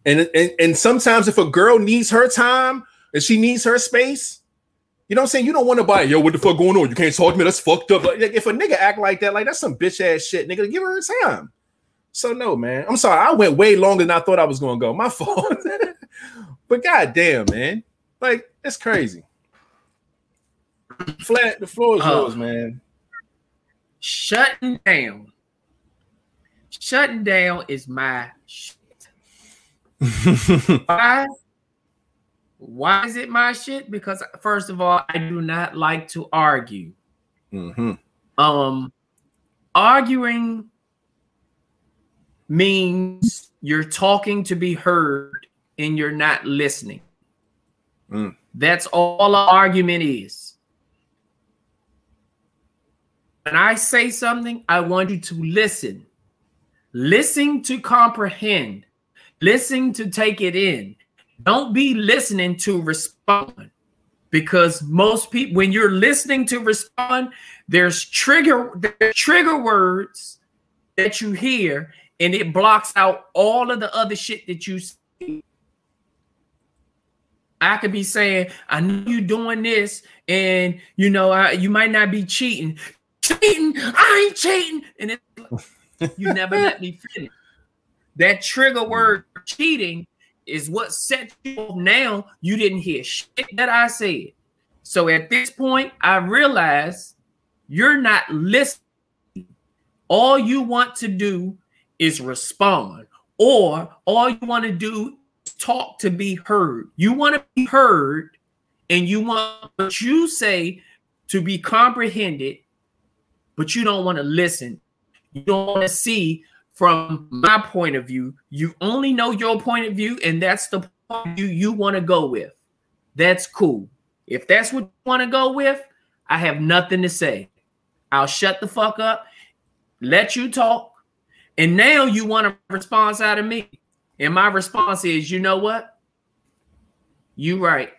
And, and, and sometimes if a girl needs her time and she needs her space, you know what I'm saying? You don't want to buy, it, yo, what the fuck going on? You can't talk to me. That's fucked up. Like, if a nigga act like that, like that's some bitch ass shit, nigga, give her her time. So no, man. I'm sorry. I went way longer than I thought I was gonna go. My fault. but goddamn, man. Like, it's crazy. Flat, the floor is Uh, yours, man. Shutting down. Shutting down is my shit. Why? Why is it my shit? Because first of all, I do not like to argue. hmm Um, arguing means you're talking to be heard and you're not listening. Mm. That's all an argument is. When I say something, I want you to listen. Listen to comprehend. Listen to take it in. Don't be listening to respond. Because most people, when you're listening to respond, there's trigger there's trigger words that you hear, and it blocks out all of the other shit that you see. I could be saying, I know you doing this, and you know, I, you might not be cheating. Cheating, I ain't cheating, and you never let me finish. That trigger word cheating is what set you off. Now you didn't hear shit that I said. So at this point, I realize you're not listening. All you want to do is respond, or all you want to do is talk to be heard. You want to be heard, and you want what you say to be comprehended, but you don't want to listen. You don't want to see from my point of view. You only know your point of view, and that's the point you want to go with. That's cool. If that's what you want to go with, I have nothing to say. I'll shut the fuck up, let you talk, and now you want a response out of me. And my response is, you know what? You right.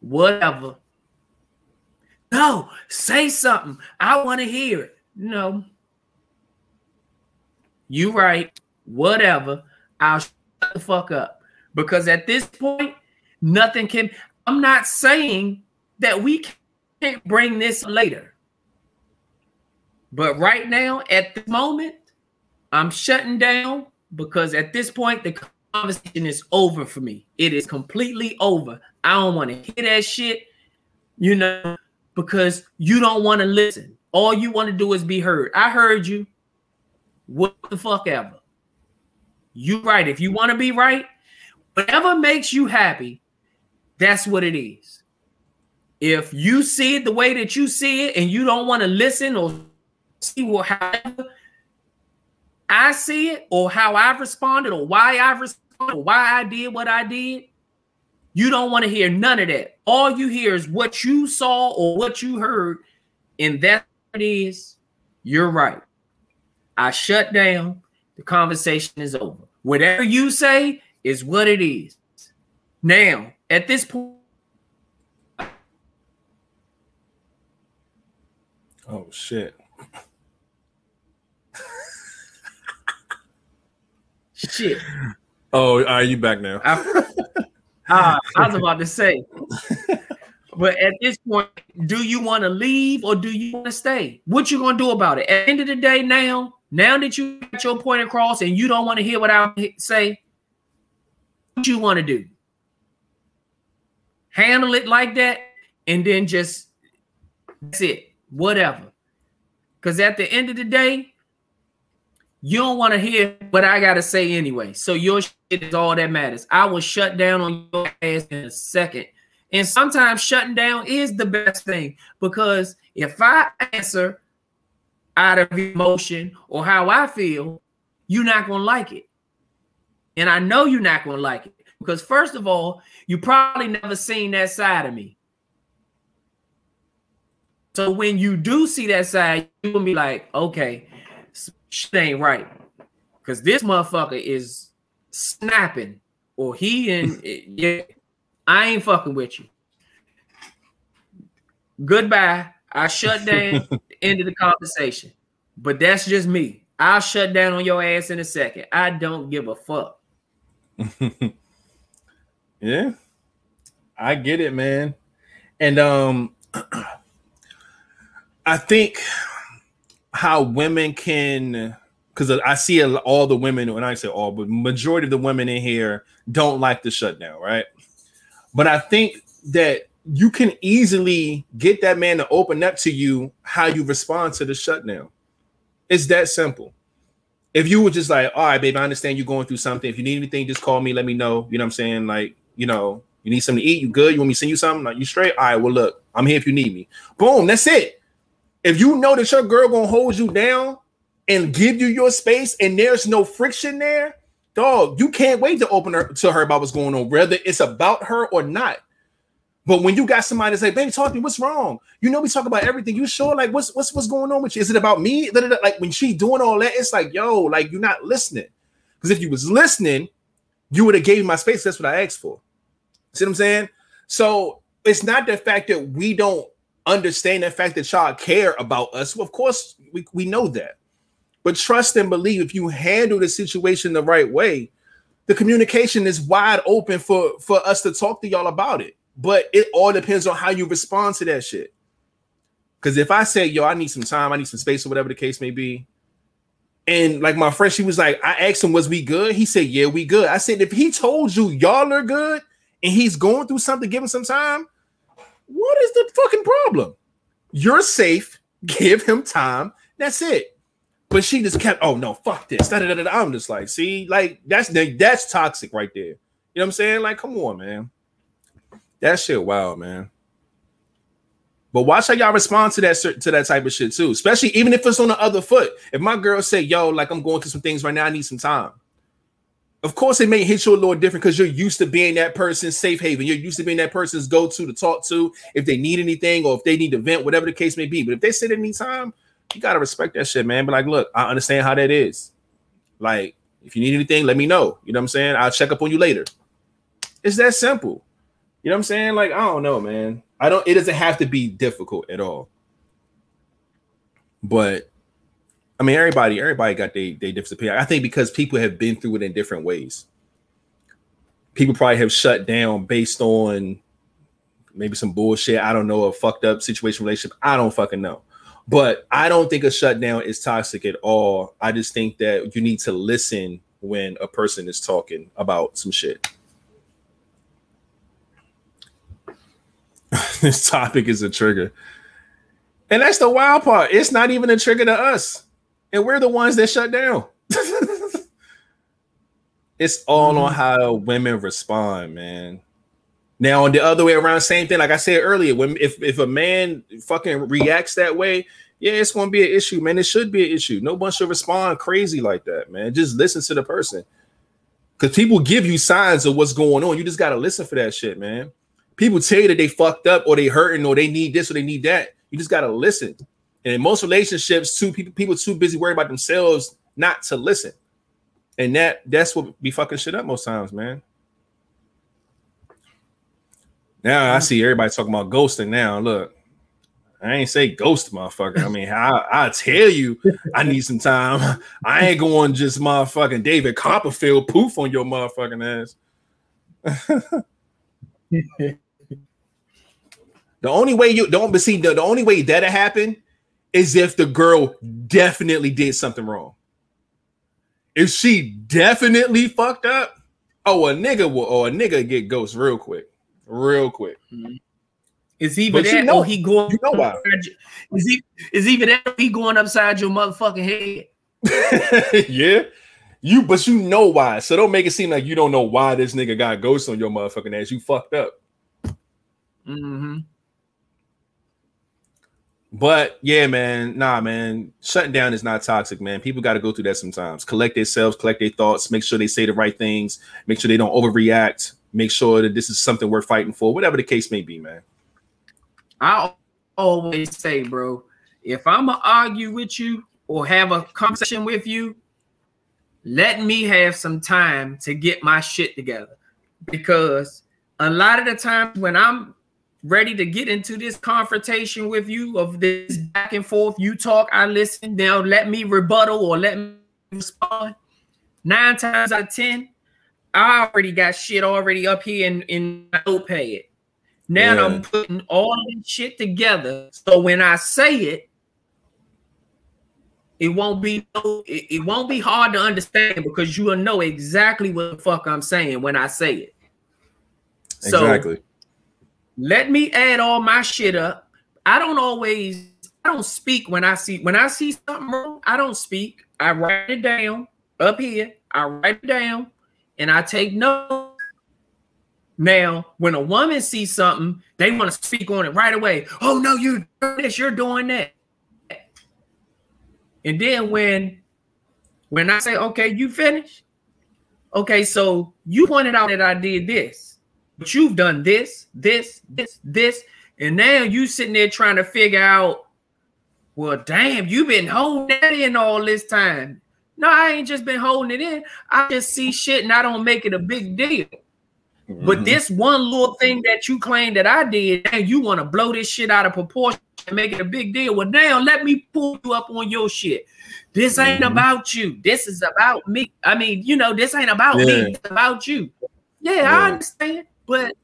Whatever. No, say something. I want to hear it. No. You right. Whatever. I'll shut the fuck up. Because at this point, nothing can. I'm not saying that we can't bring this later. But right now, at the moment, I'm shutting down because at this point, the conversation is over for me. It is completely over. I don't want to hear that shit, you know, because you don't want to listen. All you want to do is be heard. I heard you. What the fuck ever. You right. If you want to be right, whatever makes you happy, that's what it is. If you see it the way that you see it and you don't want to listen or see what however I see it or how I've responded or why I've responded or why I did what I did, you don't want to hear none of that. All you hear is what you saw or what you heard, and that it is. You're right. I shut down. The conversation is over. Whatever you say is what it is. Now, at this point, Oh shit. shit. Oh, are you back now? I, Ah, I was about to say. But at this point, do you want to leave or do you want to stay? What you gonna do about it? At the end of the day, now, now that you got your point across and you don't want to hear what I say, what you want to do? Handle it like that, and then just that's it. Whatever. Because at the end of the day, you don't want to hear what I gotta say anyway. So your shit is all that matters. I will shut down on your ass in a second. And sometimes shutting down is the best thing because if I answer out of emotion or how I feel, you're not gonna like it. And I know you're not gonna like it because first of all, you probably never seen that side of me. So when you do see that side, you will be like, okay, shit ain't right. Cause this motherfucker is snapping or he and yeah, I ain't fucking with you. Goodbye. I shut down. end of the conversation. But that's just me. I'll shut down on your ass in a second. I don't give a fuck. yeah. I get it, man. And um I think how women can because I see all the women, when I say all, but majority of the women in here don't like the shutdown, right? But I think that you can easily get that man to open up to you how you respond to the shutdown. It's that simple. If you were just like, all right, babe, I understand you're going through something. If you need anything, just call me, let me know. You know what I'm saying? Like, you know, you need something to eat, you good? You want me to send you something? Like, you straight? All right, well, look, I'm here if you need me. Boom, that's it. If you know that your girl gonna hold you down and give you your space and there's no friction there, dog, you can't wait to open her to her about what's going on, whether it's about her or not. But when you got somebody to say, baby, talk to me, what's wrong? You know, we talk about everything. You sure? Like, what's what's what's going on with you? Is it about me? Like when she doing all that, it's like, yo, like you're not listening. Because if you was listening, you would have gave me my space. That's what I asked for. See what I'm saying? So it's not the fact that we don't understand the fact that y'all care about us. Well, of course, we, we know that. But trust and believe if you handle the situation the right way, the communication is wide open for for us to talk to y'all about it. But it all depends on how you respond to that shit. Because if I say, yo, I need some time, I need some space, or whatever the case may be, and like my friend, she was like, I asked him, was we good? He said, Yeah, we good. I said, if he told you y'all are good and he's going through something, give him some time. What is the fucking problem? You're safe, give him time. That's it. But she just kept, oh no, fuck this. Da, da, da, I'm just like, see, like that's that's toxic right there. You know what I'm saying? Like, come on, man. That shit wild, man. But watch how y'all respond to that to that type of shit too. Especially even if it's on the other foot. If my girl say, yo, like I'm going through some things right now, I need some time. Of course, it may hit you a little different because you're used to being that person's safe haven. You're used to being that person's go-to to talk to if they need anything or if they need to vent, whatever the case may be. But if they say any time, you gotta respect that shit, man. But like, look, I understand how that is. Like, if you need anything, let me know. You know what I'm saying? I'll check up on you later. It's that simple. You know what I'm saying? Like, I don't know, man. I don't. It doesn't have to be difficult at all. But I mean, everybody, everybody got their they different opinion. I think because people have been through it in different ways. People probably have shut down based on maybe some bullshit. I don't know, a fucked up situation relationship. I don't fucking know. But I don't think a shutdown is toxic at all. I just think that you need to listen when a person is talking about some shit. this topic is a trigger. And that's the wild part. It's not even a trigger to us. And we're the ones that shut down. it's all mm-hmm. on how women respond, man. Now, on the other way around, same thing. Like I said earlier, when if if a man fucking reacts that way, yeah, it's gonna be an issue, man. It should be an issue. No one should respond crazy like that, man. Just listen to the person. Because people give you signs of what's going on. You just gotta listen for that shit, man. People tell you that they fucked up or they hurting or they need this or they need that. You just gotta listen. And in most relationships, two people people too busy worrying about themselves not to listen. And that that's what be fucking shit up most times, man. Now I see everybody talking about ghosting. Now look, I ain't say ghost, motherfucker. I mean, I I tell you, I need some time. I ain't going just motherfucking David Copperfield poof on your motherfucking ass. the only way you don't see the, the only way that'll happen is if the girl definitely did something wrong. If she definitely fucked up, oh a nigga will or a nigga get ghost real quick real quick. Mm-hmm. Is even that? You know, he going. You know why? Is he? Is even that? He going upside your motherfucking head. yeah, you. But you know why. So don't make it seem like you don't know why this nigga got ghosts on your motherfucking ass. You fucked up. Hmm. But yeah, man, nah, man, shutting down is not toxic, man. People got to go through that sometimes. Collect themselves, collect their thoughts, make sure they say the right things, make sure they don't overreact make sure that this is something we're fighting for, whatever the case may be, man. I always say, bro, if I'm gonna argue with you or have a conversation with you, let me have some time to get my shit together because a lot of the times when I'm ready to get into this confrontation with you of this back and forth, you talk, I listen, they'll let me rebuttal or let me respond. Nine times out of ten, I already got shit already up here and in, in my notepad. Now Yeah. I'm putting all this shit together. So when I say it, it won't be it, it won't be hard to understand because you will know exactly what the fuck I'm saying when I say it. So Exactly. Let me add all my shit up. I don't always I don't speak when I see when I see something wrong, I don't speak. I write it down up here. I write it down and I take notes. Now, when a woman sees something, they want to speak on it right away. Oh no, you're doing this, you're doing that. And then when when I say, okay, you finished. Okay, so you pointed out that I did this, but you've done this, this, this, this, and now you sitting there trying to figure out, well, damn, you've been holding that in all this time. No, I ain't just been holding it in. I just see shit and I don't make it a big deal. But Mhm. this one little thing that you claim that I did, and you want to blow this shit out of proportion and make it a big deal. Well, now let me pull you up on your shit. This ain't Mhm. about you. This is about me. I mean, you know, this ain't about Yeah. me. It's about you. Yeah, Yeah. I understand. But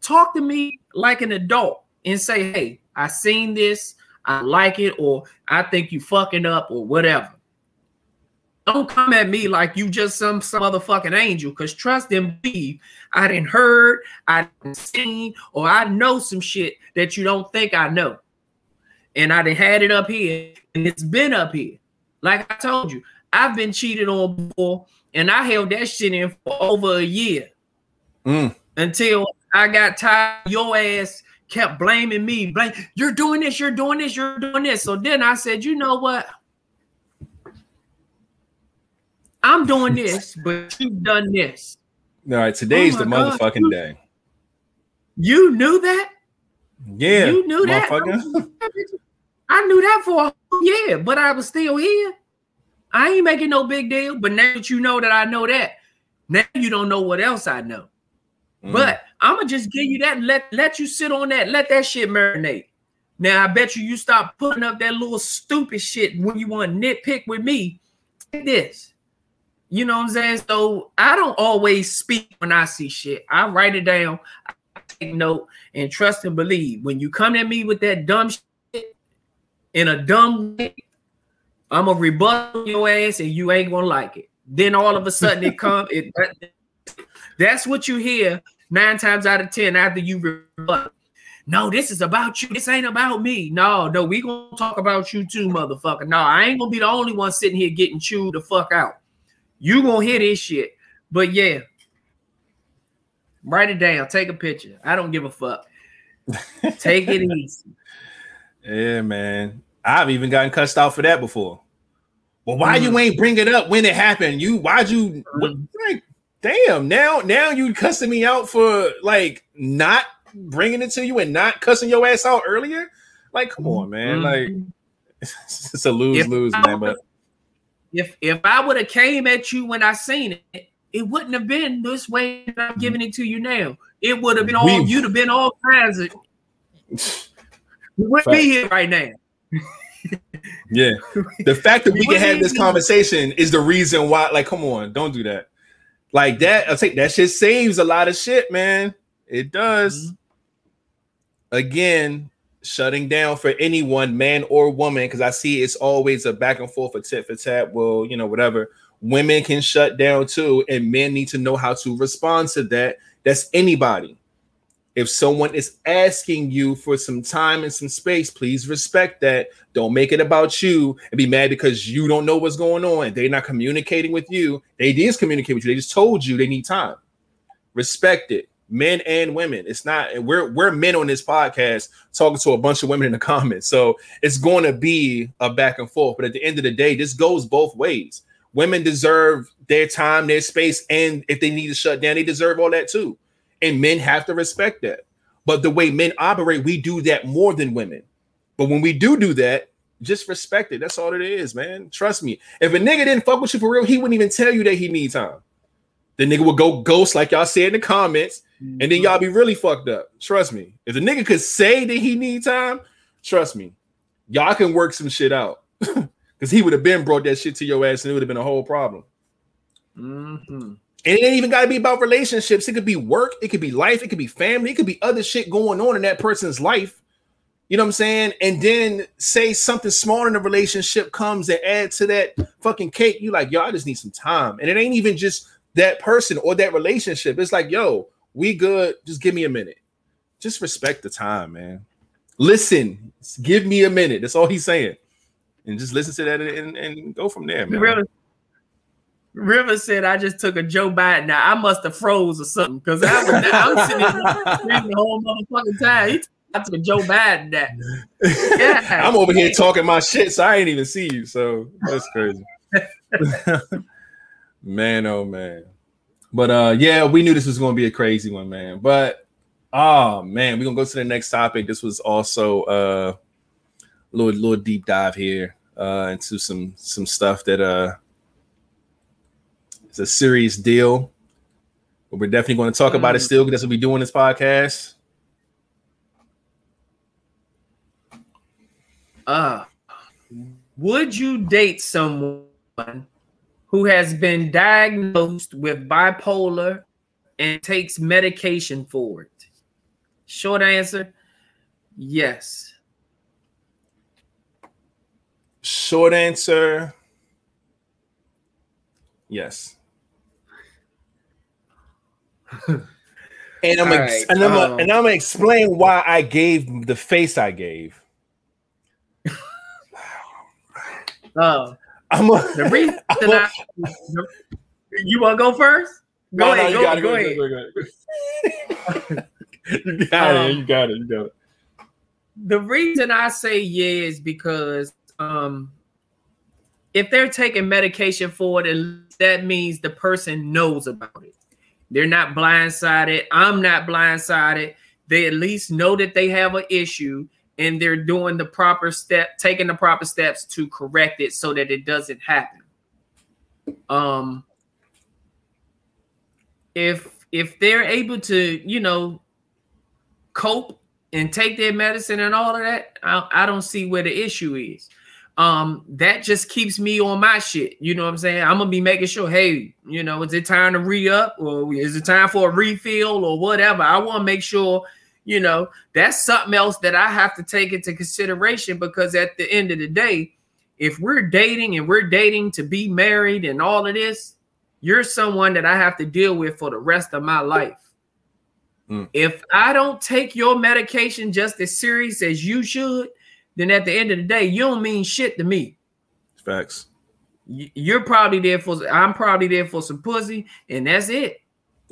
talk to me like an adult and say, hey, I seen this, I like it, or I think you fucking up, or whatever. Don't come at me like you just some some motherfucking angel. Cause trust and believe, I didn't heard, I didn't seen, or I know some shit that you don't think I know. And I done had it up here, and it's been up here. Like I told you, I've been cheated on before, and I held that shit in for over a year Mm. Until I got tired. Your ass kept blaming me. Blame you're doing this, you're doing this, you're doing this. So then I said, you know what? I'm doing this, but you've done this. All right, oh today's Oh the God. motherfucking day. You knew that? Yeah, you knew that? I knew that for a whole year, but I was still here. I ain't making no big deal. But now that you know that I know that, now you don't know what else I know. Mm. But I'm gonna just give you that. and Let let you sit on that. Let that shit marinate. Now I bet you you stop putting up that little stupid shit when you want to nitpick with me. Take this. You know what I'm saying? So I don't always speak when I see shit. I write it down, I take note, and trust and believe. When you come at me with that dumb shit in a dumb way, I'm gonna rebut your ass and you ain't gonna like it. Then all of a sudden it come it that's what you hear nine times out of ten after you rebut. No, this is about you. This ain't about me. No, no, we gonna talk about you too, motherfucker. No, I ain't gonna be the only one sitting here getting chewed the fuck out. You gonna hear this shit. But yeah, write it down. Take a picture. I don't give a fuck. Take it easy. Yeah, man. I've even gotten cussed out for that before. Well, why you Mm. ain't bring it up when it happened? You why'd you like, damn now now you cussing me out for like not bringing it to you and not cussing your ass out earlier? Like, come on, man. Like it's a lose lose, Mm-hmm. If I man. But if if I would have came at you when I seen it, it wouldn't have been this way that I'm giving it to you now. It would have been all We- you'd have been all kinds of we wouldn't be here right now. yeah, the fact that we can have this conversation is the reason why. Like, come on, don't do that. Like that, I think that shit saves a lot of shit, man. It does. Mm-hmm. Again, shutting down for anyone, man or woman, because I see it's always a back and forth, a tit for tat. Well, you know, whatever. Women can shut down too, and men need to know how to respond to that. That's anybody. If someone is asking you for some time and some space, please respect that. Don't make it about you and be mad because you don't know what's going on. They're not communicating with you. They did communicate with you. They just told you they need time. Respect it, men and women. It's not. We're we're men on this podcast talking to a bunch of women in the comments, so it's going to be a back and forth. But at the end of the day, this goes both ways. Women deserve their time, their space, and if they need to shut down, they deserve all that too and men have to respect that. But the way men operate, we do that more than women. But when we do do that, Just respect it. That's all it is, man. Trust me. If a nigga didn't fuck with you for real, he wouldn't even tell you that he need time. The nigga would go ghost, like y'all said in the comments, and then y'all be really fucked up. Trust me. If the nigga could say that he need time, trust me, y'all can work some shit out. Because he would have been brought that shit to your ass, and it would have been a whole problem. Mhm. And it ain't even got to be about relationships. It could be work, it could be life, it could be family, it could be other shit going on in that person's life. You know what I'm saying? And then say something small in the relationship comes and add to that fucking cake. You like, yo, I just need some time. And it ain't even just that person or that relationship. It's like, yo, we good. Just give me a minute. Just respect the time, man. Listen, give me a minute. That's all he's saying. And just listen to that and, and go from there, man. River, River said, "I just took a Joe Biden. Now I must have froze or something because I was, I'm sitting the whole motherfucking time. He I took a Joe Biden. That Yeah. I'm over here talking my shit, so I ain't even see you. So that's crazy. man, oh man. But uh yeah, we knew this was gonna be a crazy one, man. But oh man, we're gonna go to the next topic. This was also uh a little little deep dive here uh into some some stuff that uh it's a serious deal. But we're definitely going to talk about it Mm. still because that's what we do in this podcast. Uh, would you date someone who has been diagnosed with bipolar and takes medication for it? Short answer yes. Short answer. Yes. And I'm ex- right, and I'm um, and I'm gonna explain why I gave the face I gave. Uh, I'm a, the reason I'm a- I, you want to go first? Go No, no, ahead. you go, it, go ahead. you got it. Um, You got it. You got it. the reason I say yeah is because um if they're taking medication for it, and that means the person knows about it. They're not blindsided. I'm not blindsided. They at least know that they have an issue and they're doing the proper step, taking the proper steps to correct it so that it doesn't happen. Um if if they're able to, you know, cope and take their medicine and all of that, I, I don't see where the issue is. Um, that just keeps me on my shit. You know what I'm saying? I'm gonna be making sure, hey, you know, is it time to re-up or is it time for a refill or whatever? I want to make sure, you know, that's something else that I have to take into consideration because at the end of the day, if we're dating and we're dating to be married and all of this, you're someone that I have to deal with for the rest of my life. If I don't take your medication just as serious as you should, then at the end of the day, you don't mean shit to me. Facts. You're probably there for I'm probably there for some pussy, and that's it.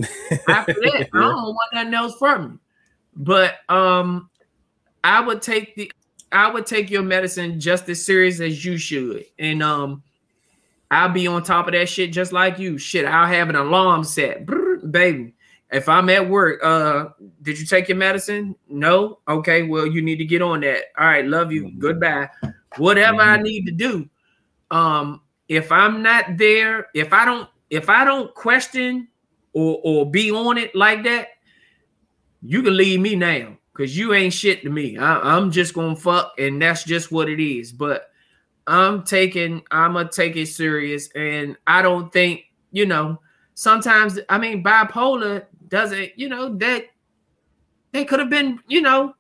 After that, I don't want nothing else from you. But um, I would take the I would take your medicine just as serious as you should, and um, I'll be on top of that shit just like you. Shit, I'll have an alarm set, Brrr, baby. If I'm at work, uh, did you take your medicine? No. Okay, well, you need to get on that. All right, love you. Mhm. Goodbye. Whatever I need to do. Um, if I'm not there, if I don't, if I don't question or or be on it like that, you can leave me now because you ain't shit to me. I, I'm just gonna fuck, and that's just what it is. But I'm taking, I'm gonna take it serious, and I don't think, you know, sometimes I mean bipolar doesn't, you know, that they could have been, you know,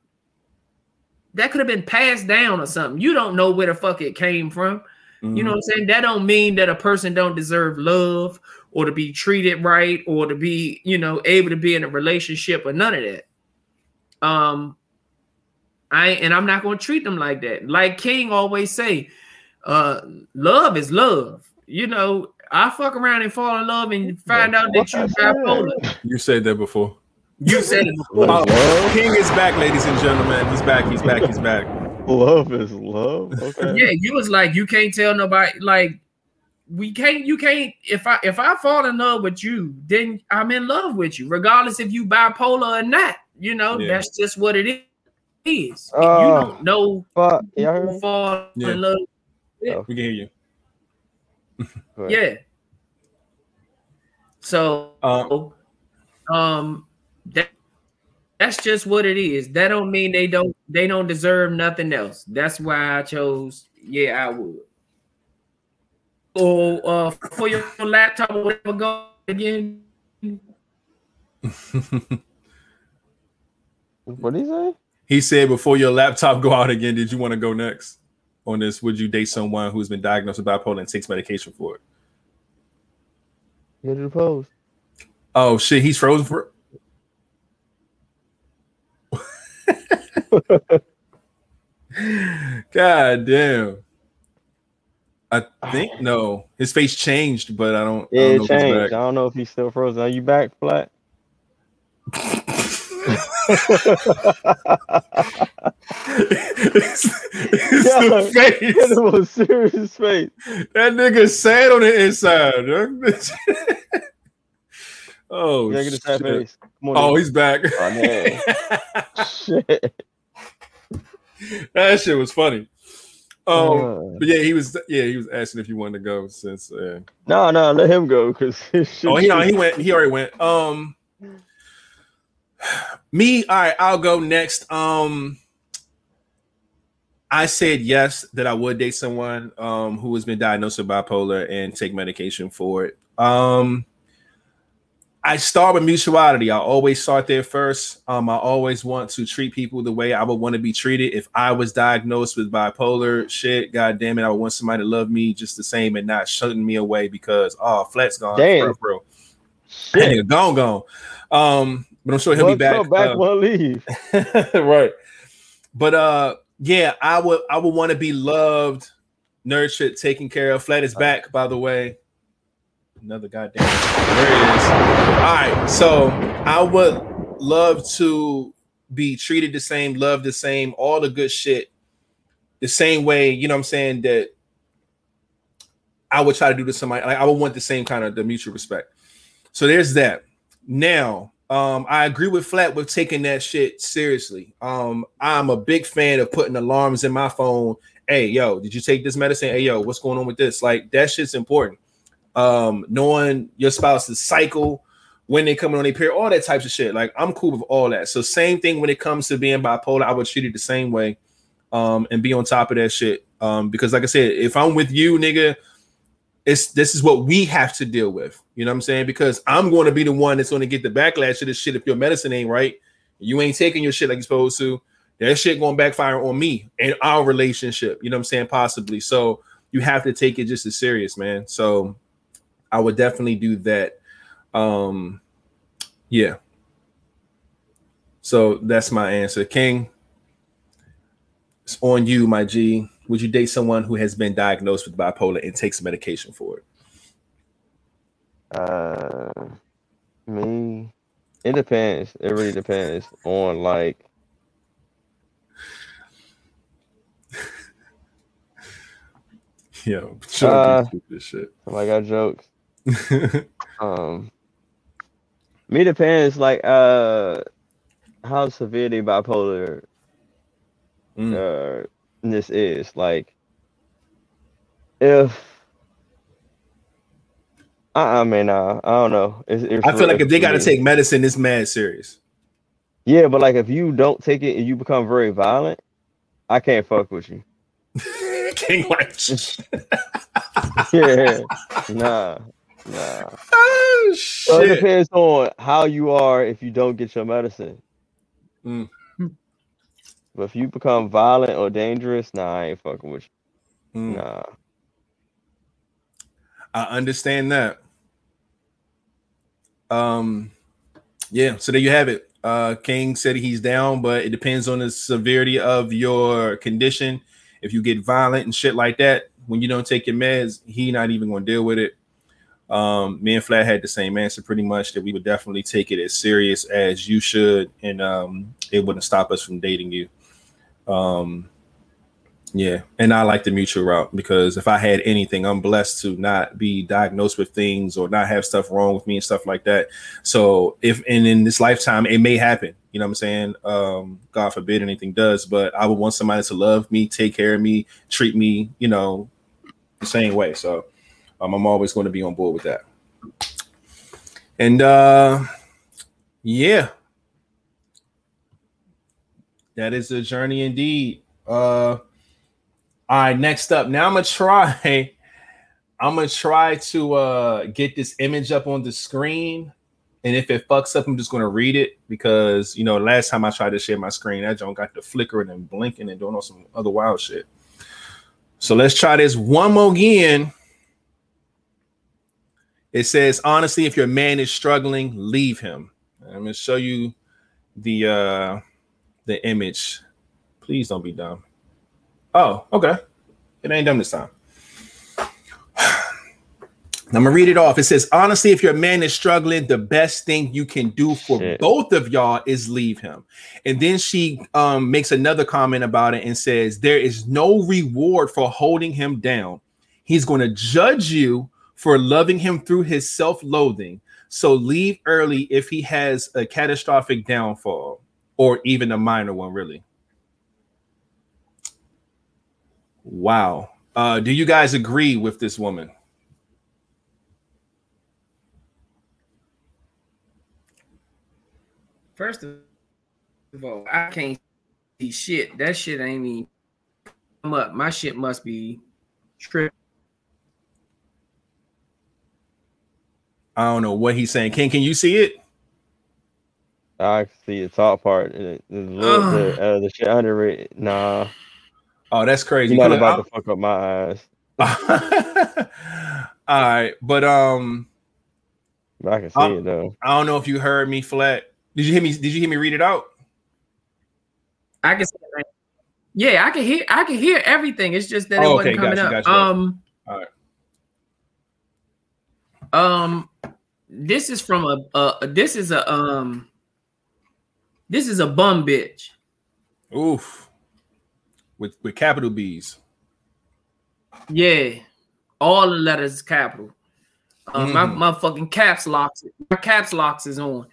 that could have been passed down or something. You don't know where the fuck it came from. You know what I'm saying? That don't mean that a person don't deserve love or to be treated right or to be, you know, able to be in a relationship or none of that. Um I and I'm not going to treat them like that. Like King always say, uh love is love. You know, I fuck around and fall in love and find out that you bipolar. You said that before. You said it What before. is? King is back, ladies and gentlemen. He's back. He's back. He's back. Love is love. Okay. Yeah, you was like you can't tell nobody like we can't you can't if I if I fall in love with you, then I'm in love with you, regardless if you bipolar or not. You know, Yeah. that's just what it is. Oh. you uh, don't know Fuck. Y'all heard who fall Yeah. in love. Oh. We can hear you. Go ahead. Yeah. So Um, um that that's just what it is. That don't mean they don't they don't deserve nothing else. That's why I chose. Yeah, I would. Or uh for your laptop or whatever go again. What did he say? he said before your laptop go out again, did you want to go next on this? Would you date someone who's been diagnosed with bipolar and takes medication for it? The post. Oh shit, he's frozen for. God damn. I think no, his face changed, but I don't. Yeah, I don't know if he's changed. I don't know if he's still frozen. Are you back, flat? it's, it's Yeah. the face. the most serious face. That nigga sad on the inside. huh? oh, Yeah, get sad shit. face. Come on. oh, nigga. he's back. Oh, man. Shit. that shit was funny. Um, Uh, but yeah, he was. Yeah, he was asking if you wanted to go since. Uh, no, no, let him go because oh, he no, he went. He already went. Um, me. All right, I'll go next. Um, I said yes that I would date someone um who has been diagnosed with bipolar and take medication for it. Um, I start with mutuality. I always start there first. Um, I always want to treat people the way I would want to be treated. If I was diagnosed with bipolar shit, god damn it, I would want somebody to love me just the same and not shutting me away because oh, flat's gone. Damn. Bro, bro. Nigga gone, gone. Um, but I'm sure he'll be back. Back, uh, one leave. right. But uh yeah, I would I would want to be loved, nurtured, taken care of. Flat is back, by the way. Another goddamn there it is. All right, so I would love to be treated the same, loved the same, all the good shit, the same way, you know what I'm saying, that I would try to do to somebody. Like I would want the same kind of the mutual respect. So there's that. Now, um, I agree with Flat with taking that shit seriously. Um, I'm a big fan of putting alarms in my phone. Hey, yo, did you take this medicine? Hey, yo, what's going on with this? Like that shit's important. Um, knowing your spouse's cycle, when they coming on their period, all that types of shit. Like I'm cool with all that. So same thing when it comes to being bipolar, I would treat it the same way. Um, and be on top of that shit. Um, because like I said, if I'm with you, nigga, it's this is what we have to deal with. You know what I'm saying? Because I'm going to be the one that's going to get the backlash of this shit if your medicine ain't right. You ain't taking your shit like you're supposed to. That shit going backfire on me and our relationship. You know what I'm saying? Possibly. So you have to take it just as serious, man. So I would definitely do that. Um, yeah. So that's my answer, King. It's on you, my G. Would you date someone who has been diagnosed with bipolar and takes medication for it? Uh, me, it depends. It really depends on like. Yo, Uh, stupid shit. Like I jokes. Um, me depends like uh how severe the bipolar Mm. uh this is. Like if I, I mean, uh, I don't know. It's, it's I feel like if they got to take medicine, it's mad serious. yeah, but like if you don't take it and you become very violent, I can't fuck with you. King yeah, nah, nah. oh So it depends on how you are if you don't get your medicine. Mm. But if you become violent or dangerous, nah, I ain't fucking with you. Mm. Nah. I understand that. Um, yeah. So there you have it. Uh, King said he's down, but it depends on the severity of your condition. If you get violent and shit like that, when you don't take your meds, he not even going to deal with it. Um, me and Flat had the same answer pretty much that we would definitely take it as serious as you should, and um, it wouldn't stop us from dating you. Um, Yeah, and I like the mutual route because if I had anything, I'm blessed to not be diagnosed with things or not have stuff wrong with me and stuff like that. So if and in this lifetime, it may happen. You know what I'm saying? Um, God forbid anything does, but I would want somebody to love me, take care of me, treat me, you know, the same way. So um, I'm always going to be on board with that. And uh yeah. That is a journey indeed. Uh all right, next up. Now I'm gonna try. I'm gonna try to uh get this image up on the screen. And if it fucks up, I'm just gonna read it because you know, last time I tried to share my screen, that joint got the flickering and blinking and doing all some other wild shit. So let's try this one more again. It says, honestly, if your man is struggling, leave him. I'm gonna show you the uh the image. Please don't be dumb. Oh, okay. It ain't dumb this time. I'm gonna read it off. It says, honestly, if your man is struggling, the best thing you can do for Shit. both of y'all is leave him. And then she um, makes another comment about it and says, There is no reward for holding him down. He's going to judge you for loving him through his self loathing. So leave early if he has a catastrophic downfall or even a minor one, really. Wow. Uh, do you guys agree with this woman? First of all, I can't see shit. That shit ain't even come up. My shit must be tripping. I don't know what he's saying. Ken, can you see it? I can see the top part. and it- There's a little bit uh, the shit under it. Nah, Oh, that's crazy. you're not Look, about to fuck up my eyes. All right, but um, I can see Um, it though. I don't know if you heard me flat. Did you hear me? Did you hear me read it out? I can see it. Yeah, I can hear I can hear everything. It's just that it Oh, wasn't okay, coming gotcha, up. gotcha, gotcha. Um Alright. um this is from a uh this is a um this is a bum bitch. Oof. With with capital B's. Yeah. All the letters capital. Uh, my, Mhm. my fucking caps locks my caps locks is on.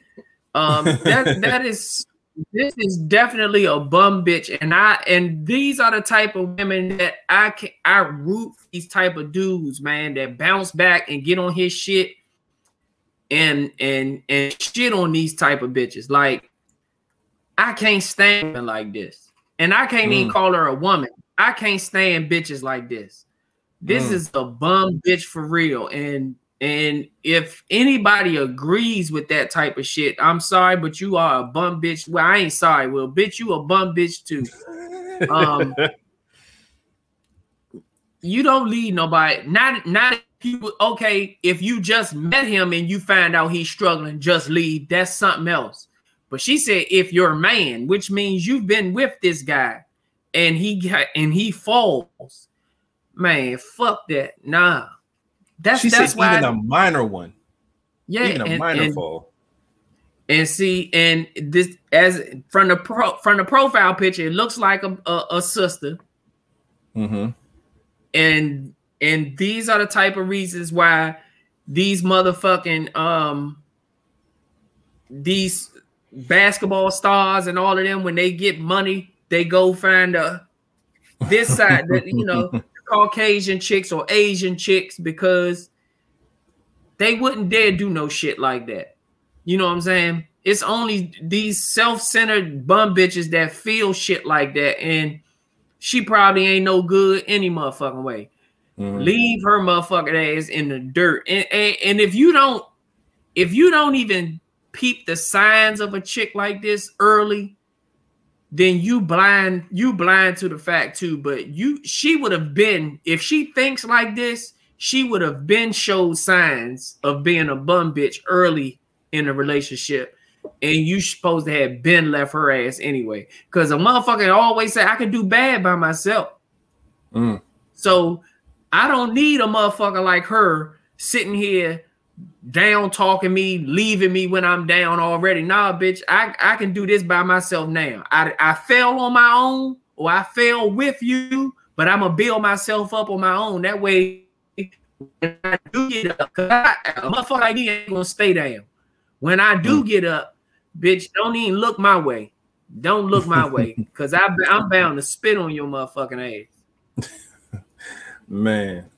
Um that that is this is definitely a bum bitch and I and these are the type of women that I can I root these type of dudes, man, that bounce back and get on his shit and and and shit on these type of bitches. Like I can't stand women like this. And I can't even Mm. call her a woman. I can't stand bitches like this. This Mm. is a bum bitch for real. And and if anybody agrees with that type of shit, I'm sorry, but you are a bum bitch. Well, I ain't sorry. Well, bitch, you a bum bitch too. Um, you don't lead nobody. Not not you okay. If you just met him and you find out he's struggling, just leave. That's something else. But she said, if you're a man, which means you've been with this guy, and he got and he falls, man, fuck that. Nah, that's she that's said why. even a minor one. yeah, even a and- minor and- fall. and see, and this as from the pro from the profile picture, it looks like a, a, a sister. Mm-hmm. and and these are the type of reasons why these motherfucking um these basketball stars and all of them when they get money they go find a this side that you know caucasian chicks or asian chicks because they wouldn't dare do no shit like that you know what i'm saying it's only these self-centered bum bitches that feel shit like that and she probably ain't no good any motherfucking way Mhm. leave her motherfucking ass in the dirt. And, and and if you don't, if you don't even peep the signs of a chick like this early, then you blind, you blind to the fact too. But you she would have been, if she thinks like this, she would have been showed signs of being a bum bitch early in the relationship. And you supposed to have been left her ass anyway. Because a motherfucker always say, I can do bad by myself. Mm. So I don't need a motherfucker like her sitting here down talking me, leaving me when I'm down already. Nah, bitch, I, I can do this by myself now. I, I fell on my own or I fell with you, but I'm gonna build myself up on my own. That way, when I do get up, cause I, a motherfucker like me ain't gonna stay down. When I do get up, bitch, don't even look my way. Don't look my way, cause I, I'm bound to spit on your motherfucking ass. Man,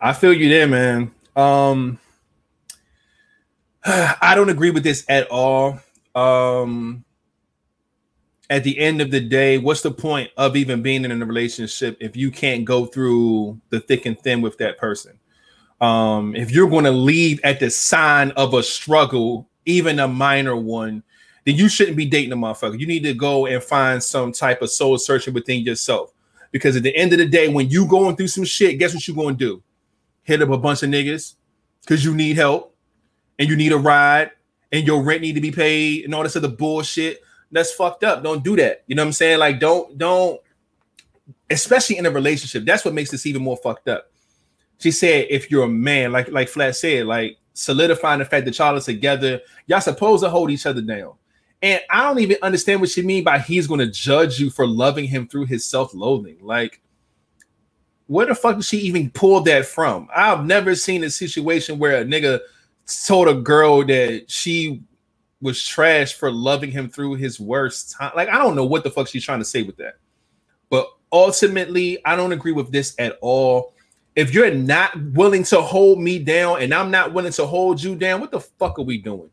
I feel you there, man. Um, I don't agree with this at all. Um, at the end of the day, what's the point of even being in a relationship if you can't go through the thick and thin with that person? Um, if you're going to leave at the sign of a struggle, even a minor one, then you shouldn't be dating a motherfucker. You need to go and find some type of soul searching within yourself. Because at the end of the day, when you going through some shit, guess what you're going to do? Hit up a bunch of niggas because you need help and you need a ride and your rent need to be paid and all this other bullshit that's fucked up. Don't do that. You know what I'm saying? Like, don't, don't, especially in a relationship. That's what makes this even more fucked up. She said, if you're a man, like like Flat said, like solidifying the fact that y'all are together, y'all supposed to hold each other down. And I don't even understand what she mean by he's going to judge you for loving him through his self-loathing. Like, where the fuck did she even pull that from? I've never seen a situation where a nigga told a girl that she was trash for loving him through his worst time. Like, I don't know what the fuck she's trying to say with that. But ultimately, I don't agree with this at all. If you're not willing to hold me down and I'm not willing to hold you down, what the fuck are we doing?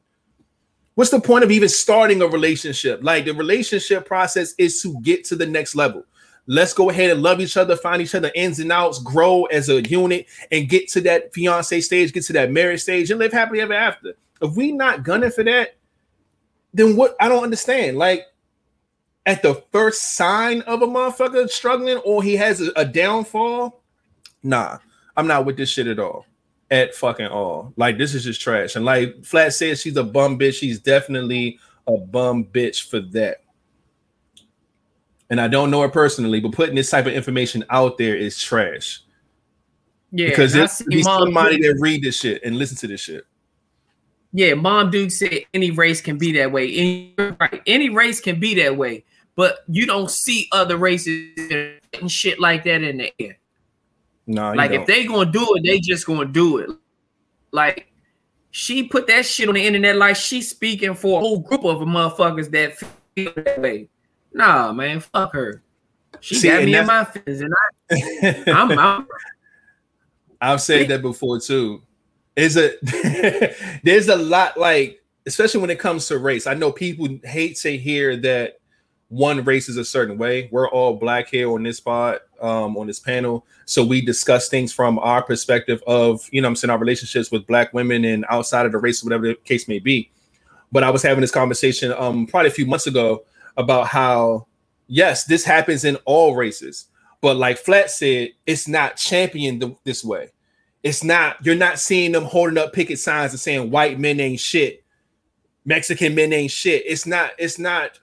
What's the point of even starting a relationship? Like the relationship process is to get to the next level. Let's go ahead and love each other, find each other ins and outs, grow as a unit, and get to that fiance stage, get to that marriage stage, and live happily ever after. If we not gunning for that, then what? I don't understand. Like at the first sign of a motherfucker struggling or he has a, a downfall, nah, I'm not with this shit at all. At fucking all. Like this is just trash. And like Flat says, she's a bum bitch. She's definitely a bum bitch for that. And I don't know her personally, but putting this type of information out there is trash. Yeah, because there's be somebody Duke- that read this shit and listen to this shit. Yeah, Mom Duke said any race can be that way. Any, right, any race can be that way, but you don't see other races and shit like that in the air. No, like if they gonna do it, they just gonna do it. Like she put that shit on the internet like she's speaking for a whole group of motherfuckers that feel that way. Nah, man, fuck her. She See, got me in my feelings, and I, I'm, I'm I've said that before too. Is a there's a lot like, especially when it comes to race. I know people hate to hear that one race is a certain way. We're all black here on this spot, um, on this panel. So we discuss things from our perspective of, you know, I'm saying our relationships with black women and outside of the race, whatever the case may be. But I was having this conversation um probably a few months ago about how yes, this happens in all races, but like Flat said, it's not championed this way. It's not, you're not seeing them holding up picket signs and saying white men ain't shit, Mexican men ain't shit. It's not, it's not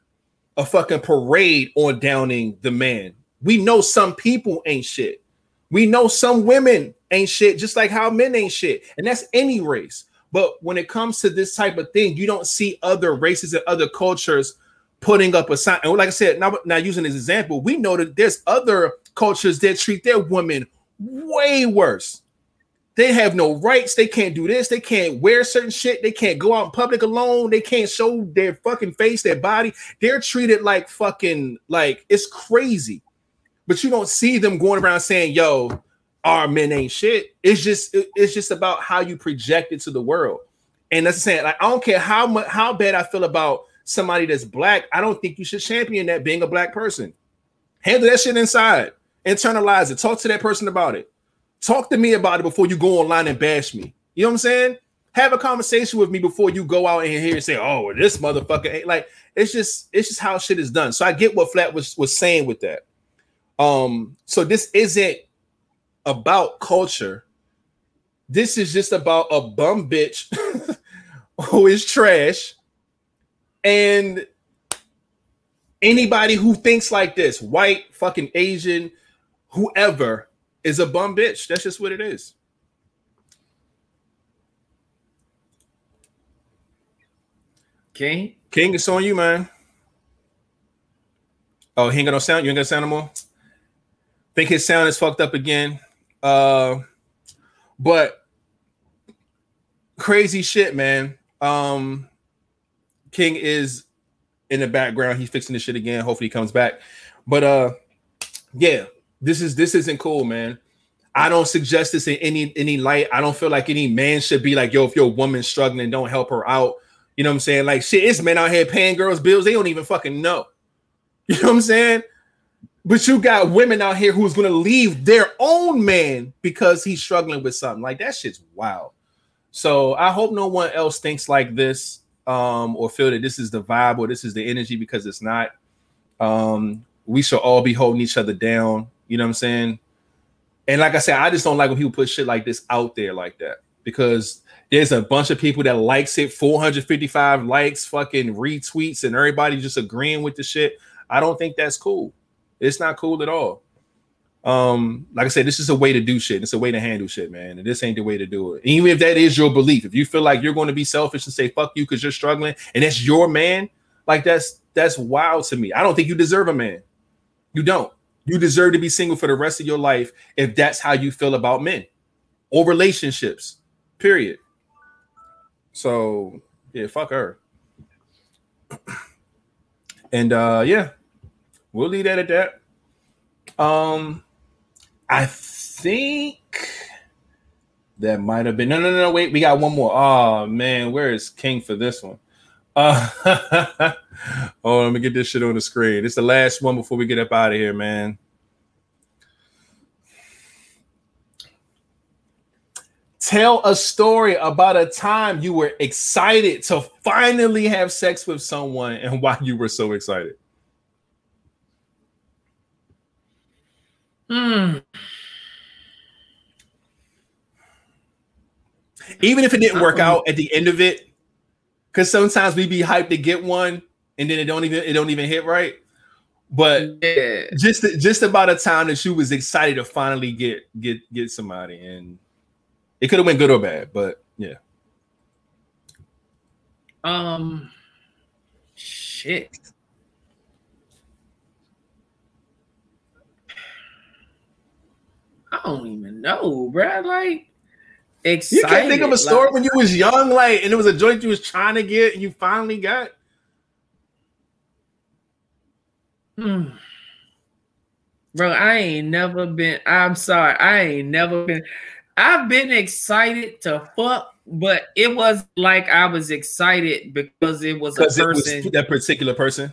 a fucking parade on downing the man. We know some people ain't shit. We know some women ain't shit, just like how men ain't shit. And that's any race. But when it comes to this type of thing, you don't see other races and other cultures putting up a sign. And like I said, now, now using this example, we know that there's other cultures that treat their women way worse. They have no rights. They can't do this. They can't wear certain shit. They can't go out in public alone. They can't show their fucking face, their body. They're treated like fucking like it's crazy. But you don't see them going around saying, "Yo, our men ain't shit." It's just it's just about how you project it to the world. And that's saying. Like I don't care how much how bad I feel about somebody that's black. I don't think you should champion that being a black person. Handle that shit inside. Internalize it. Talk to that person about it. Talk to me about it before you go online and bash me. You know what I'm saying? Have a conversation with me before you go out and here and say, "Oh, this motherfucker ain't like." It's just, it's just how shit is done. So I get what Flat was was saying with that. Um, so this isn't about culture. This is just about a bum bitch who is trash, and anybody who thinks like this, white, fucking Asian, whoever, is a bum bitch. That's just what it is. King? King, it's on you, man. Oh, he ain't got no sound. You ain't got sound no more. think his sound is fucked up again. Uh, but crazy shit, man. Um, King is in the background. He's fixing this shit again. Hopefully, he comes back. But uh, yeah, this is this isn't cool, man. I don't suggest this in any any light. I don't feel like any man should be like, yo, if your woman's struggling, don't help her out. You know what I'm saying? Like, shit, it's men out here paying girls bills. They don't even fucking know. You know what I'm saying? But you got women out here who's gonna leave their own man because he's struggling with something. Like that shit's wild. So I hope no one else thinks like this um, or feel that this is the vibe or this is the energy because it's not. Um, we should all be holding each other down. You know what I'm saying? And like I said, I just don't like when people put shit like this out there like that because there's a bunch of people that likes it, 455 likes, fucking retweets, and everybody just agreeing with the shit. I don't think that's cool. It's not cool at all. Um, like I said, this is a way to do shit. It's a way to handle shit, man. And this ain't the way to do it. Even if that is your belief, if you feel like you're going to be selfish and say fuck you because you're struggling and that's your man, like that's that's wild to me. I don't think you deserve a man. You don't. You deserve to be single for the rest of your life if that's how you feel about men or relationships. Period. So yeah, fuck her. And uh yeah, we'll leave that at that. Um, I think that might have been no, no, no. Wait, we got one more. Oh man, where is King for this one? Uh, oh, let me get this shit on the screen. It's the last one before we get up out of here, man. Tell a story about a time you were excited to finally have sex with someone and why you were so excited. Hmm. Even if it didn't work out at the end of it, because sometimes we be hyped to get one and then it don't even it don't even hit right. But Yeah. just just about a time that she was excited to finally get get get somebody, and it could have went good or bad, but yeah. Um. Shit. I don't even know, bruh. Like, excited. You can't think of a story like- when you was young, like, and it was a joint you was trying to get, and you finally got. Hmm. Bro, I ain't never been. I'm sorry, I ain't never been. I've been excited to fuck, but it was like I was excited because it was a it was person. that particular person.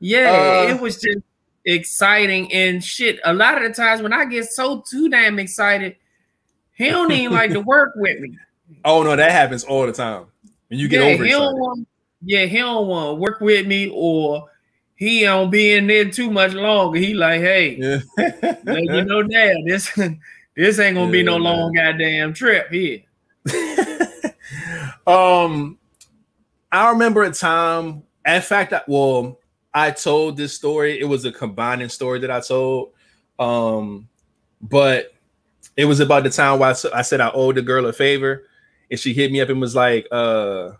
yeah, Uh, it was just exciting and shit. A lot of the times when I get so too damn excited, he don't even like to work with me. Oh no, that happens all the time. When you get yeah, over he want. Yeah, he don't want to work with me, or he don't be in there too much longer. He like, hey, Yeah. let you know that this this ain't gonna be no Yeah, long goddamn trip here. um, I remember a time. In fact, well, I told this story. It was a combining story that I told. Um, but it was about the time where I, I said I owed the girl a favor, and she hit me up and was like, uh,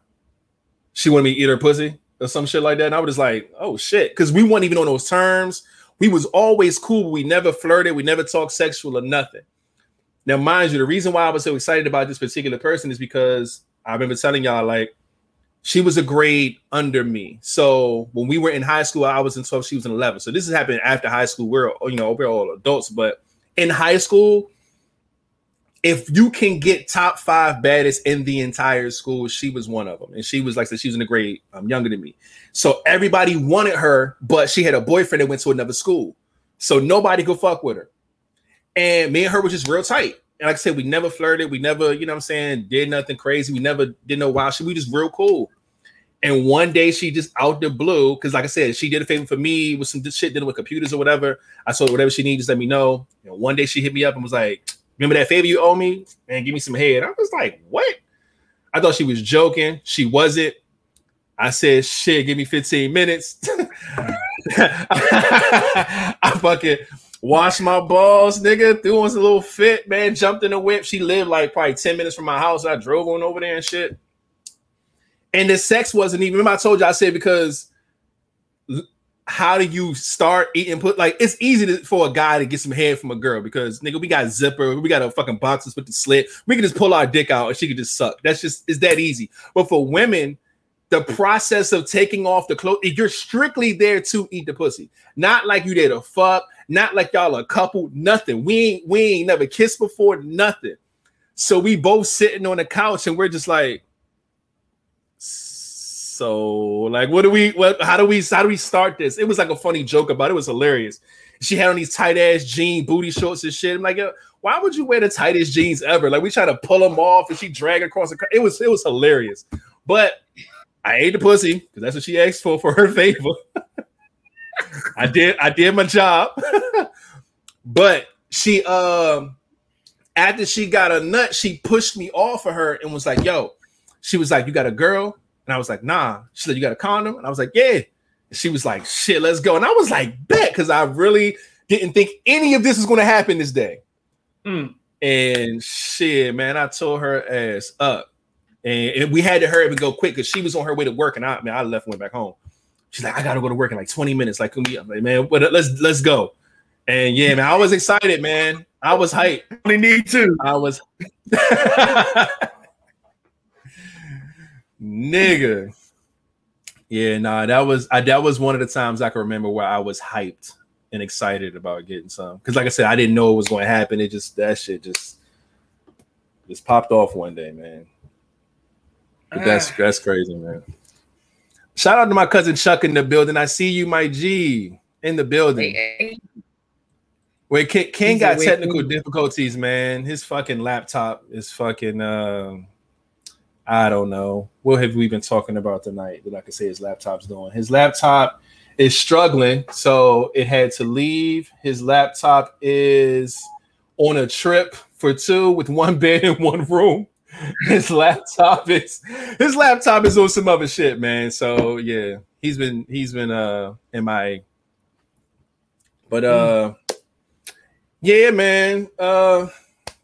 she wanted me to eat her pussy or some shit like that. And I was just like, oh shit, because we weren't even on those terms. We was always cool. We never flirted. We never talked sexual or nothing. Now, mind you, the reason why I was so excited about this particular person is because I remember telling y'all like she was a grade under me. So when we were in high school, I was in 12, she was in 11. So this is happening after high school. We're you know we're all adults, but in high school, if you can get top five baddest in the entire school, she was one of them, and she was like said, she was in a grade um, younger than me. So everybody wanted her, but she had a boyfriend that went to another school, so nobody could fuck with her. And me and her were just real tight. And like I said, we never flirted. We never, you know what I'm saying, did nothing crazy. We never did no wild shit. We just real cool. And one day she just out the blue, because like I said, she did a favor for me with some shit dealing with computers or whatever. I told whatever she needs, just let me know. Know, one day she hit me up and was like, Remember that favor you owe me? And give me some head. I was like, what? I thought she was joking. She wasn't. I said, shit, give me 15 minutes. I fucking washed my balls, nigga. Threw on a little fit, man. Jumped in the whip. She lived like probably 10 minutes from my house. I drove on over there and shit. And the sex wasn't even. Remember, I told you, I said, because how do you start eating put like it's easy to, for a guy to get some head from a girl because nigga we got zipper we got a fucking boxes with the slit we can just pull our dick out and she can just suck that's just it's that easy but for women the process of taking off the clothes you're strictly there to eat the pussy not like you there to fuck not like y'all a couple nothing we ain't we ain't never kissed before nothing so we both sitting on the couch and we're just like so like what do we what how do we how do we start this? It was like a funny joke about it, it was hilarious. She had on these tight ass jean booty shorts and shit. I'm like, why would you wear the tightest jeans ever? Like we try to pull them off and she drag across the it was it was hilarious. But I ate the pussy because that's what she asked for for her favor. I did I did my job. but she um after she got a nut, she pushed me off of her and was like, yo, she was like, You got a girl? And I was like, nah. She said, You got a condom? And I was like, Yeah. And she was like, Shit, let's go. And I was like, Bet, because I really didn't think any of this was going to happen this day. Mm. And shit, man, I told her ass up. And, and we had to hurry up and go quick because she was on her way to work. And I, man, I left and went back home. She's like, I gotta go to work in like 20 minutes. Like, I'm like, man, let's let's go. And yeah, man, I was excited, man. I was hyped. Only need two. I was nigga. Yeah, nah, that was I, that was one of the times I can remember where I was hyped and excited about getting some. Because like I said, I didn't know it was going to happen. It just that shit just just popped off one day, man. But that's ah. that's crazy, man. Shout out to my cousin Chuck in the building. I see you, my G, in the building. Wait, King, King got technical difficulties, man. His fucking laptop is fucking. Um, I don't know. What have we been talking about tonight that I can say his laptop's doing? His laptop is struggling, so it had to leave. His laptop is on a trip for two with one bed in one room. His laptop is his laptop is on some other shit, man. So yeah, he's been he's been uh in my but uh yeah, man. Uh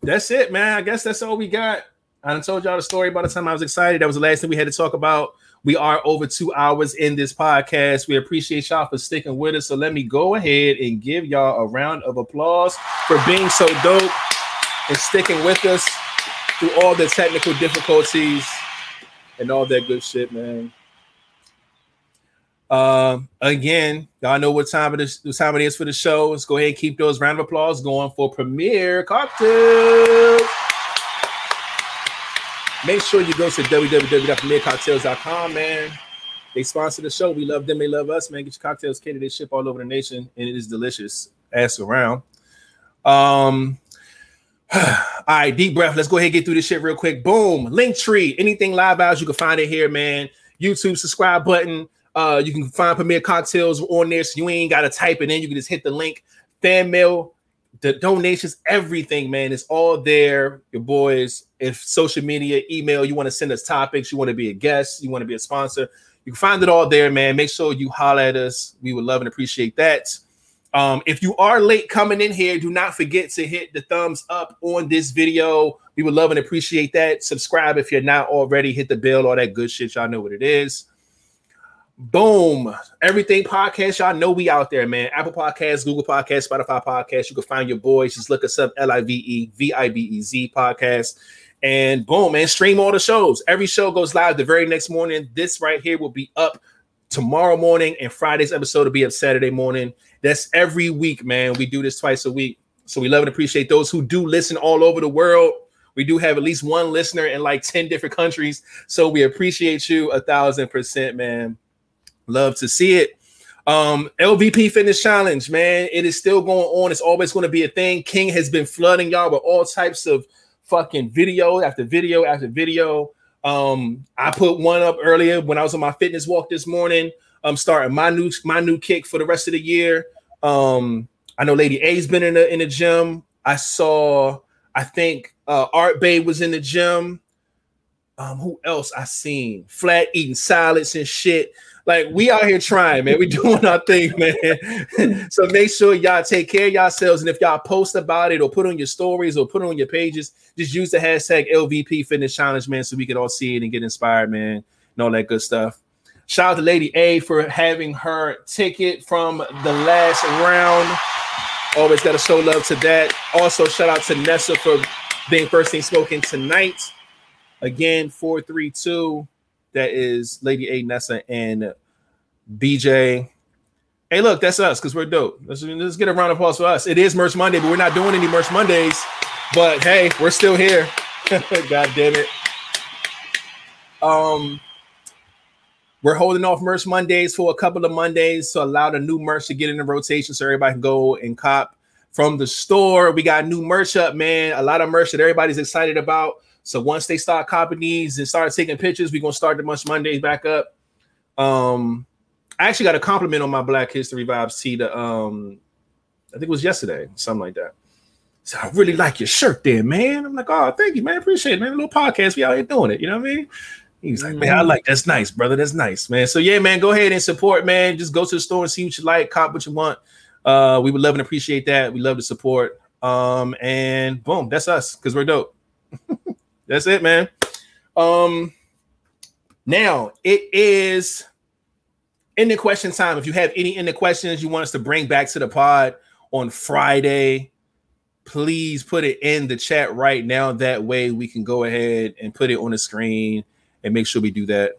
that's it, man. I guess that's all we got. I told y'all the story by the time I was excited. That was the last thing we had to talk about. We are over two hours in this podcast. We appreciate y'all for sticking with us. So let me go ahead and give y'all a round of applause for being so dope and sticking with us through all the technical difficulties and all that good shit, man. Um, again, y'all know what time it is. What time it is for the show. Let's go ahead and keep those round of applause going for Premier Cocktails. Make sure you go to www.premiercocktails.com, man. They sponsor the show. We love them. They love us, man. Get your cocktails catered. They ship all over the nation, and it is delicious. Ask around. Um. All right, deep breath. Let's go ahead and get through this shit real quick. Boom. Link tree. Anything live hours, you can find it here, man. YouTube subscribe button. Uh, you can find Premier Cocktails on there, so you ain't gotta type it in. You can just hit the link. Fan mail, the donations, everything, man. It's all there. Your boys, if social media, email, you want to send us topics, you want to be a guest, you want to be a sponsor, you can find it all there, man. Make sure you holler at us. We would love and appreciate that. Um, if you are late coming in here, do not forget to hit the thumbs up on this video. We would love and appreciate that. Subscribe if you're not already. Hit the bell, all that good shit. Y'all know what it is. Boom. Everything podcast. Y'all know we out there, man. Apple Podcasts, Google Podcasts, Spotify Podcasts. You can find your boys. Just look us up L I V E V I B E Z podcast. And boom, man. Stream all the shows. Every show goes live the very next morning. This right here will be up tomorrow morning, and Friday's episode will be up Saturday morning. That's every week, man. We do this twice a week. So we love and appreciate those who do listen all over the world. We do have at least one listener in like 10 different countries. So we appreciate you a thousand percent, man. Love to see it. Um, LVP Fitness Challenge, man. It is still going on. It's always going to be a thing. King has been flooding y'all with all types of fucking video after video after video. Um, I put one up earlier when I was on my fitness walk this morning. I'm starting my new my new kick for the rest of the year. Um, I know Lady A's been in the in the gym. I saw, I think uh Art Bay was in the gym. Um, who else I seen? Flat eating salads and shit. Like we out here trying, man. We doing our thing, man. so make sure y'all take care of yourselves. And if y'all post about it or put on your stories or put on your pages, just use the hashtag LVP Fitness Challenge, man, so we can all see it and get inspired, man, and all that good stuff. Shout out to Lady A for having her ticket from the last round. Always got to show love to that. Also, shout out to Nessa for being first thing smoking tonight. Again, 432. That is Lady A, Nessa, and BJ. Hey, look, that's us because we're dope. Let's, let's get a round of applause for us. It is Merch Monday, but we're not doing any Merch Mondays. But hey, we're still here. God damn it. Um, we're holding off merch Mondays for a couple of Mondays to allow the new merch to get in the rotation so everybody can go and cop from the store. We got new merch up, man. A lot of merch that everybody's excited about. So once they start copying these and start taking pictures, we're gonna start the Merch Mondays back up. Um, I actually got a compliment on my Black History Vibes tee. The um, I think it was yesterday, something like that. So I really like your shirt there, man. I'm like, oh, thank you, man. Appreciate it, man. A little podcast, we out here doing it. You know what I mean? He's like, man, I like that's nice, brother. That's nice, man. So yeah, man, go ahead and support, man. Just go to the store and see what you like, cop what you want. Uh, we would love and appreciate that. We love the support. Um, and boom, that's us because we're dope. that's it, man. Um, now it is in the question time. If you have any in the questions you want us to bring back to the pod on Friday, please put it in the chat right now. That way we can go ahead and put it on the screen and make sure we do that.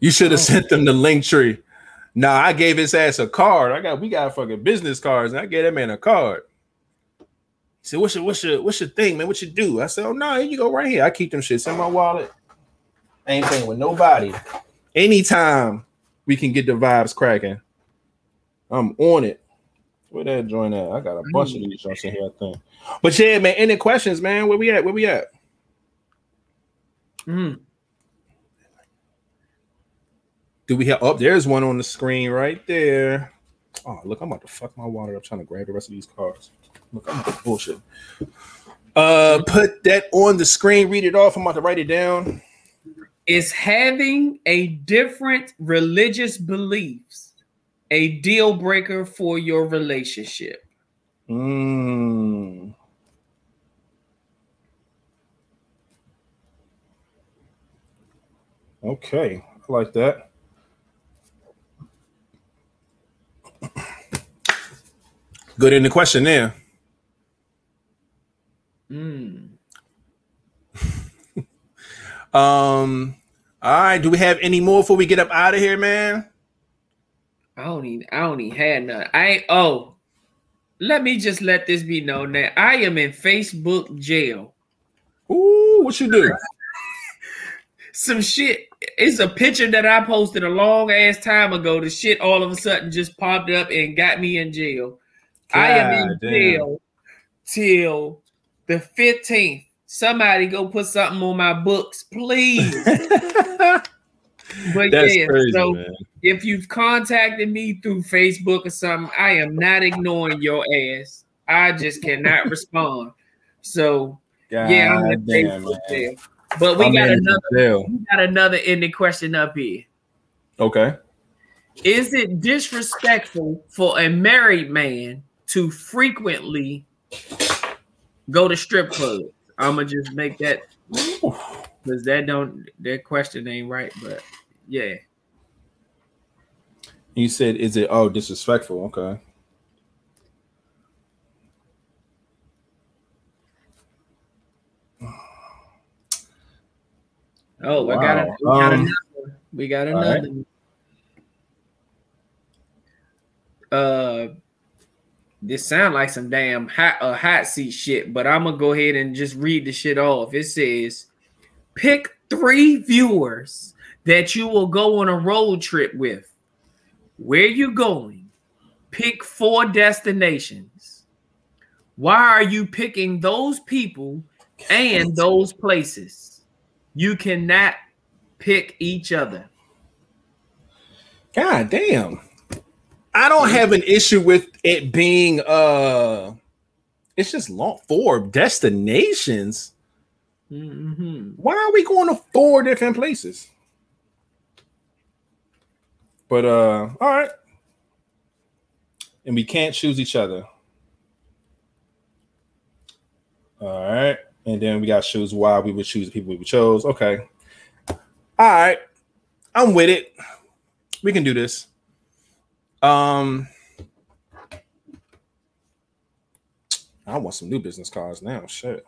You should have oh. sent them the link tree. Nah, I gave his ass a card. I got we got fucking business cards, and I gave that man a card. He said, "What's your what's your what's your thing, man? What you do?" I said, "Oh no, here you go right here. I keep them shits in my wallet. I ain't playing with nobody. Anytime we can get the vibes cracking, I'm on it. Where that joint at? I got a bunch of these joints in here, I think. But yeah, man, any questions, man? Where we at? Where we at? Mm. Do we have? Oh, there's one on the screen right there. Oh, look, I'm about to fuck my water up trying to grab the rest of these cards. Look, I'm about to bullshit. Uh, put that on the screen. Read it off. I'm about to write it down. Is having a different religious beliefs a deal breaker for your relationship? Mm. Okay, I like that. Good in the question there. Mm. Um, all right. Do we have any more before we get up out of here, man? I don't even I don't even have none. I ain't oh let me just let this be known that I am in Facebook jail. Ooh, what you do? Some shit. It's a picture that I posted a long ass time ago. The shit all of a sudden just popped up and got me in jail. I am in damn. jail till the 15th. Somebody go put something on my books, please. But That's yeah, crazy, so man. If you've contacted me through Facebook or something, I am not ignoring your ass. I just cannot respond. So yeah, I'm Facebook jail. But we I'm got another jail. we got another ending question up here. Okay. Is it disrespectful for a married man to frequently go to strip clubs? I'm gonna just make that because that don't that question ain't right, but yeah. You said, is it oh disrespectful? Okay. Oh, I got, a, we got Um, another. We got another. one. Uh, this sound like some damn hot uh, hot seat shit, but I'm gonna go ahead and just read the shit off. It says, pick three viewers that you will go on a road trip with. Where you going? Pick four destinations. Why are you picking those people and those places? You cannot pick each other. God damn. I don't have an issue with it being uh it's just long four destinations. Mhm. Why are we going to four different places? But uh all right. And we can't choose each other. All right. And then we got to choose why we would choose the people we chose. Okay. All right. I'm with it. We can do this. Um I want some new business cards now. Shit.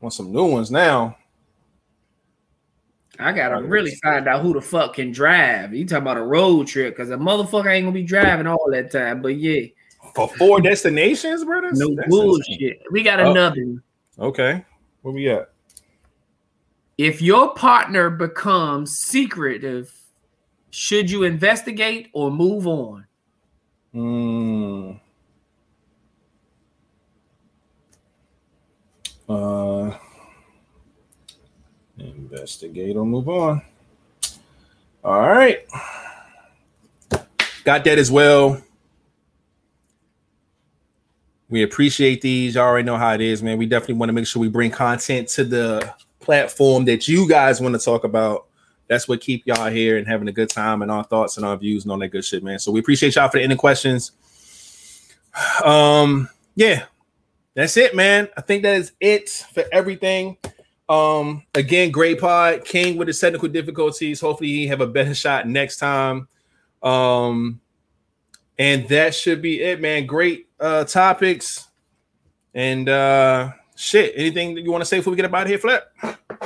Want some new ones now. I gotta really find out who the fuck can drive. You talking about a road trip because a motherfucker ain't gonna be driving all that time. But yeah, For four destinations, brothers? no That's bullshit. insane. We got Oh. another. Okay. Where we at? If your partner becomes secretive, should you investigate or move on? Hmm. Uh, investigate or move on. All right. Got that as well. We appreciate these. Y'all already know how it is, man. We definitely want to make sure we bring content to the platform that you guys want to talk about. That's what keep y'all here and having a good time and our thoughts and our views and all that good shit, man. So we appreciate y'all for the questions. Um, yeah, that's it, man. I think that is it for everything. Um, again, great pod. King with his technical difficulties. Hopefully, he have a better shot next time. Um, and that should be it, man. Great uh topics. And uh shit. Anything that you want to say before we get about here, Flip?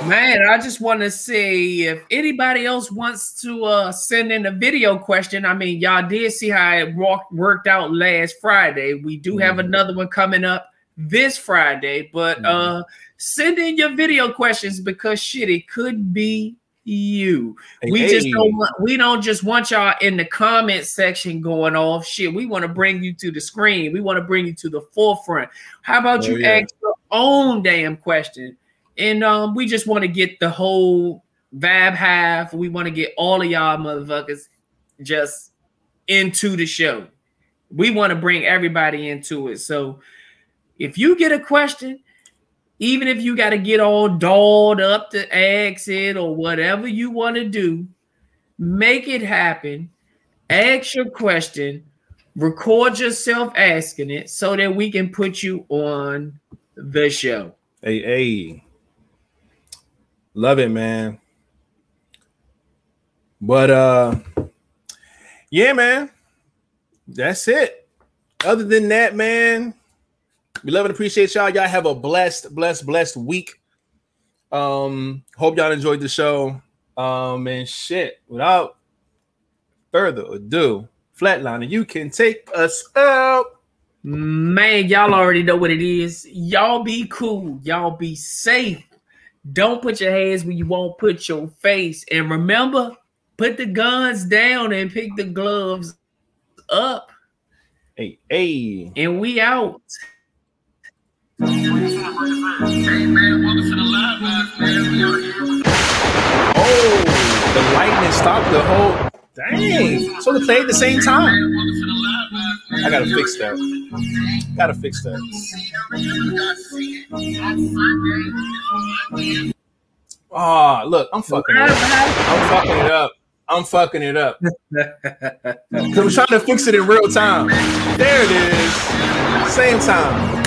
Man, I just want to see if anybody else wants to uh send in a video question, I mean, y'all did see how it worked out last Friday. We do have Mhm. another one coming up this Friday, but uh send in your video questions because shit, it could be you. we Hey, just hey. don't want we don't just want y'all in the comment section going off shit. We want to bring you to the screen. We want to bring you to the forefront. How about Oh, you yeah. ask your own damn question? And um, we just want to get the whole vibe half. We want to get all of y'all motherfuckers just into the show. We want to bring everybody into it. So if you get a question, even if you got to get all dolled up to ask it or whatever you want to do, make it happen. Ask your question, record yourself asking it so that we can put you on the show. Hey, hey. Love it, man. But uh yeah, man. That's it. Other than that, man, we love and appreciate y'all. Y'all have a blessed, blessed, blessed week. Um, hope y'all enjoyed the show. Um, and shit, without further ado, Flatliner, you can take us out. Man, y'all already know what it is. Y'all be cool. Y'all be safe. Don't put your hands where you won't put your face. And remember, put the guns down and pick the gloves up. Hey, hey. And we out. Oh, the lightning stopped the whole. Dang. So they played at the same time. I gotta fix that. Gotta fix that. Oh, look, I'm fucking it up. I'm fucking it up. I'm fucking it up. Cause I'm trying to fix it in real time. There it is. Same time.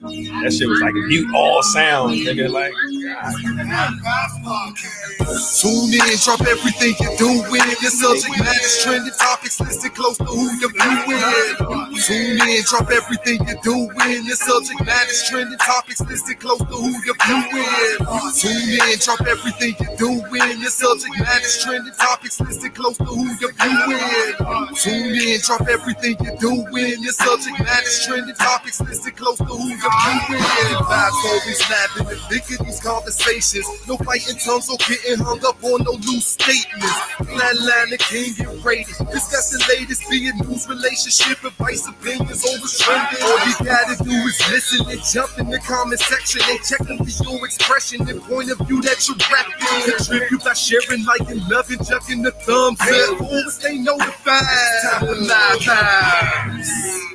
that shit was like mute all sounds, nigga. Like, Tune in, drop everything you're doing. Your subject matters, trending topics listed close to who you're viewing. Tune in, drop everything you're doing. Your subject matters, trending topics listed close to who you're viewing. Tune in, drop everything you're doing. Your subject matters, trending topics listed close to who you're viewing. Tune in, drop everything you're doing. Your subject matters, trending topics listed close to who you're viewing. Vibes always snapping the of these conversations. No fighting tongues or getting hung up on no loose statements. Flatline the king get rated. Discussing latest being news, relationship, advice, opinions on what's trending. All you gotta do is listen and jump in the comment section and check them for your expression and point of view that you're rapping. Contribute by sharing, liking, loving, chucking the thumbs up. Always stay notified. Time for live vibes.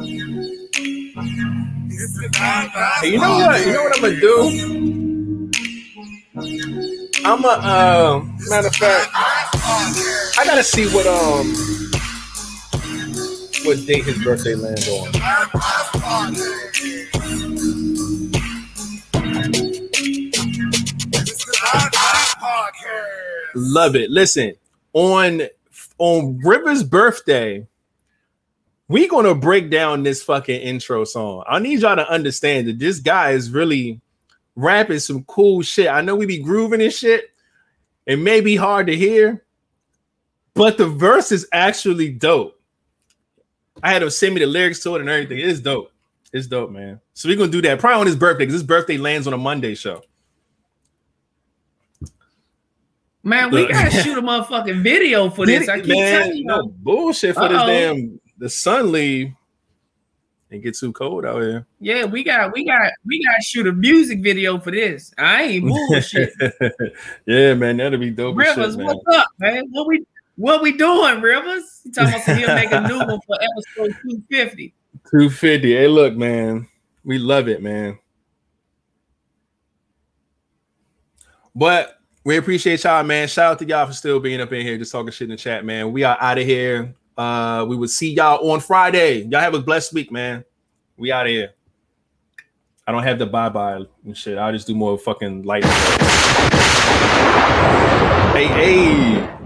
You know what? You know what I'm gonna do? I'm a uh, matter of fact, I gotta see what um what date his birthday lands on. Love it. Listen, on on River's birthday, we gonna break down this fucking intro song. I need y'all to understand that this guy is really rapping some cool shit. I know we be grooving and shit. It may be hard to hear, but the verse is actually dope. I had him send me the lyrics to it and everything. It's dope. It's dope, man. So we're gonna do that probably on his birthday because his birthday lands on a Monday show. Man, we gotta shoot a motherfucking video for this. I keep Man, telling you. no bullshit for this Uh-oh. damn the sun leave and get too cold out here. Yeah, we got we got we got to shoot a music video for this. I ain't bullshit. yeah, man, that'll be dope. Rivers, shit, what's up, man? What we what we doing, Rivers? You talking about he'll make a new one for episode 250. 250. Hey, look, man. We love it, man. But we appreciate y'all, man. Shout out to y'all for still being up in here, just talking shit in the chat, man. We are out of here. Uh, we will see y'all on Friday. Y'all have a blessed week, man. We out of here. I don't have the bye bye and shit. I'll just do more fucking light. Hey, hey.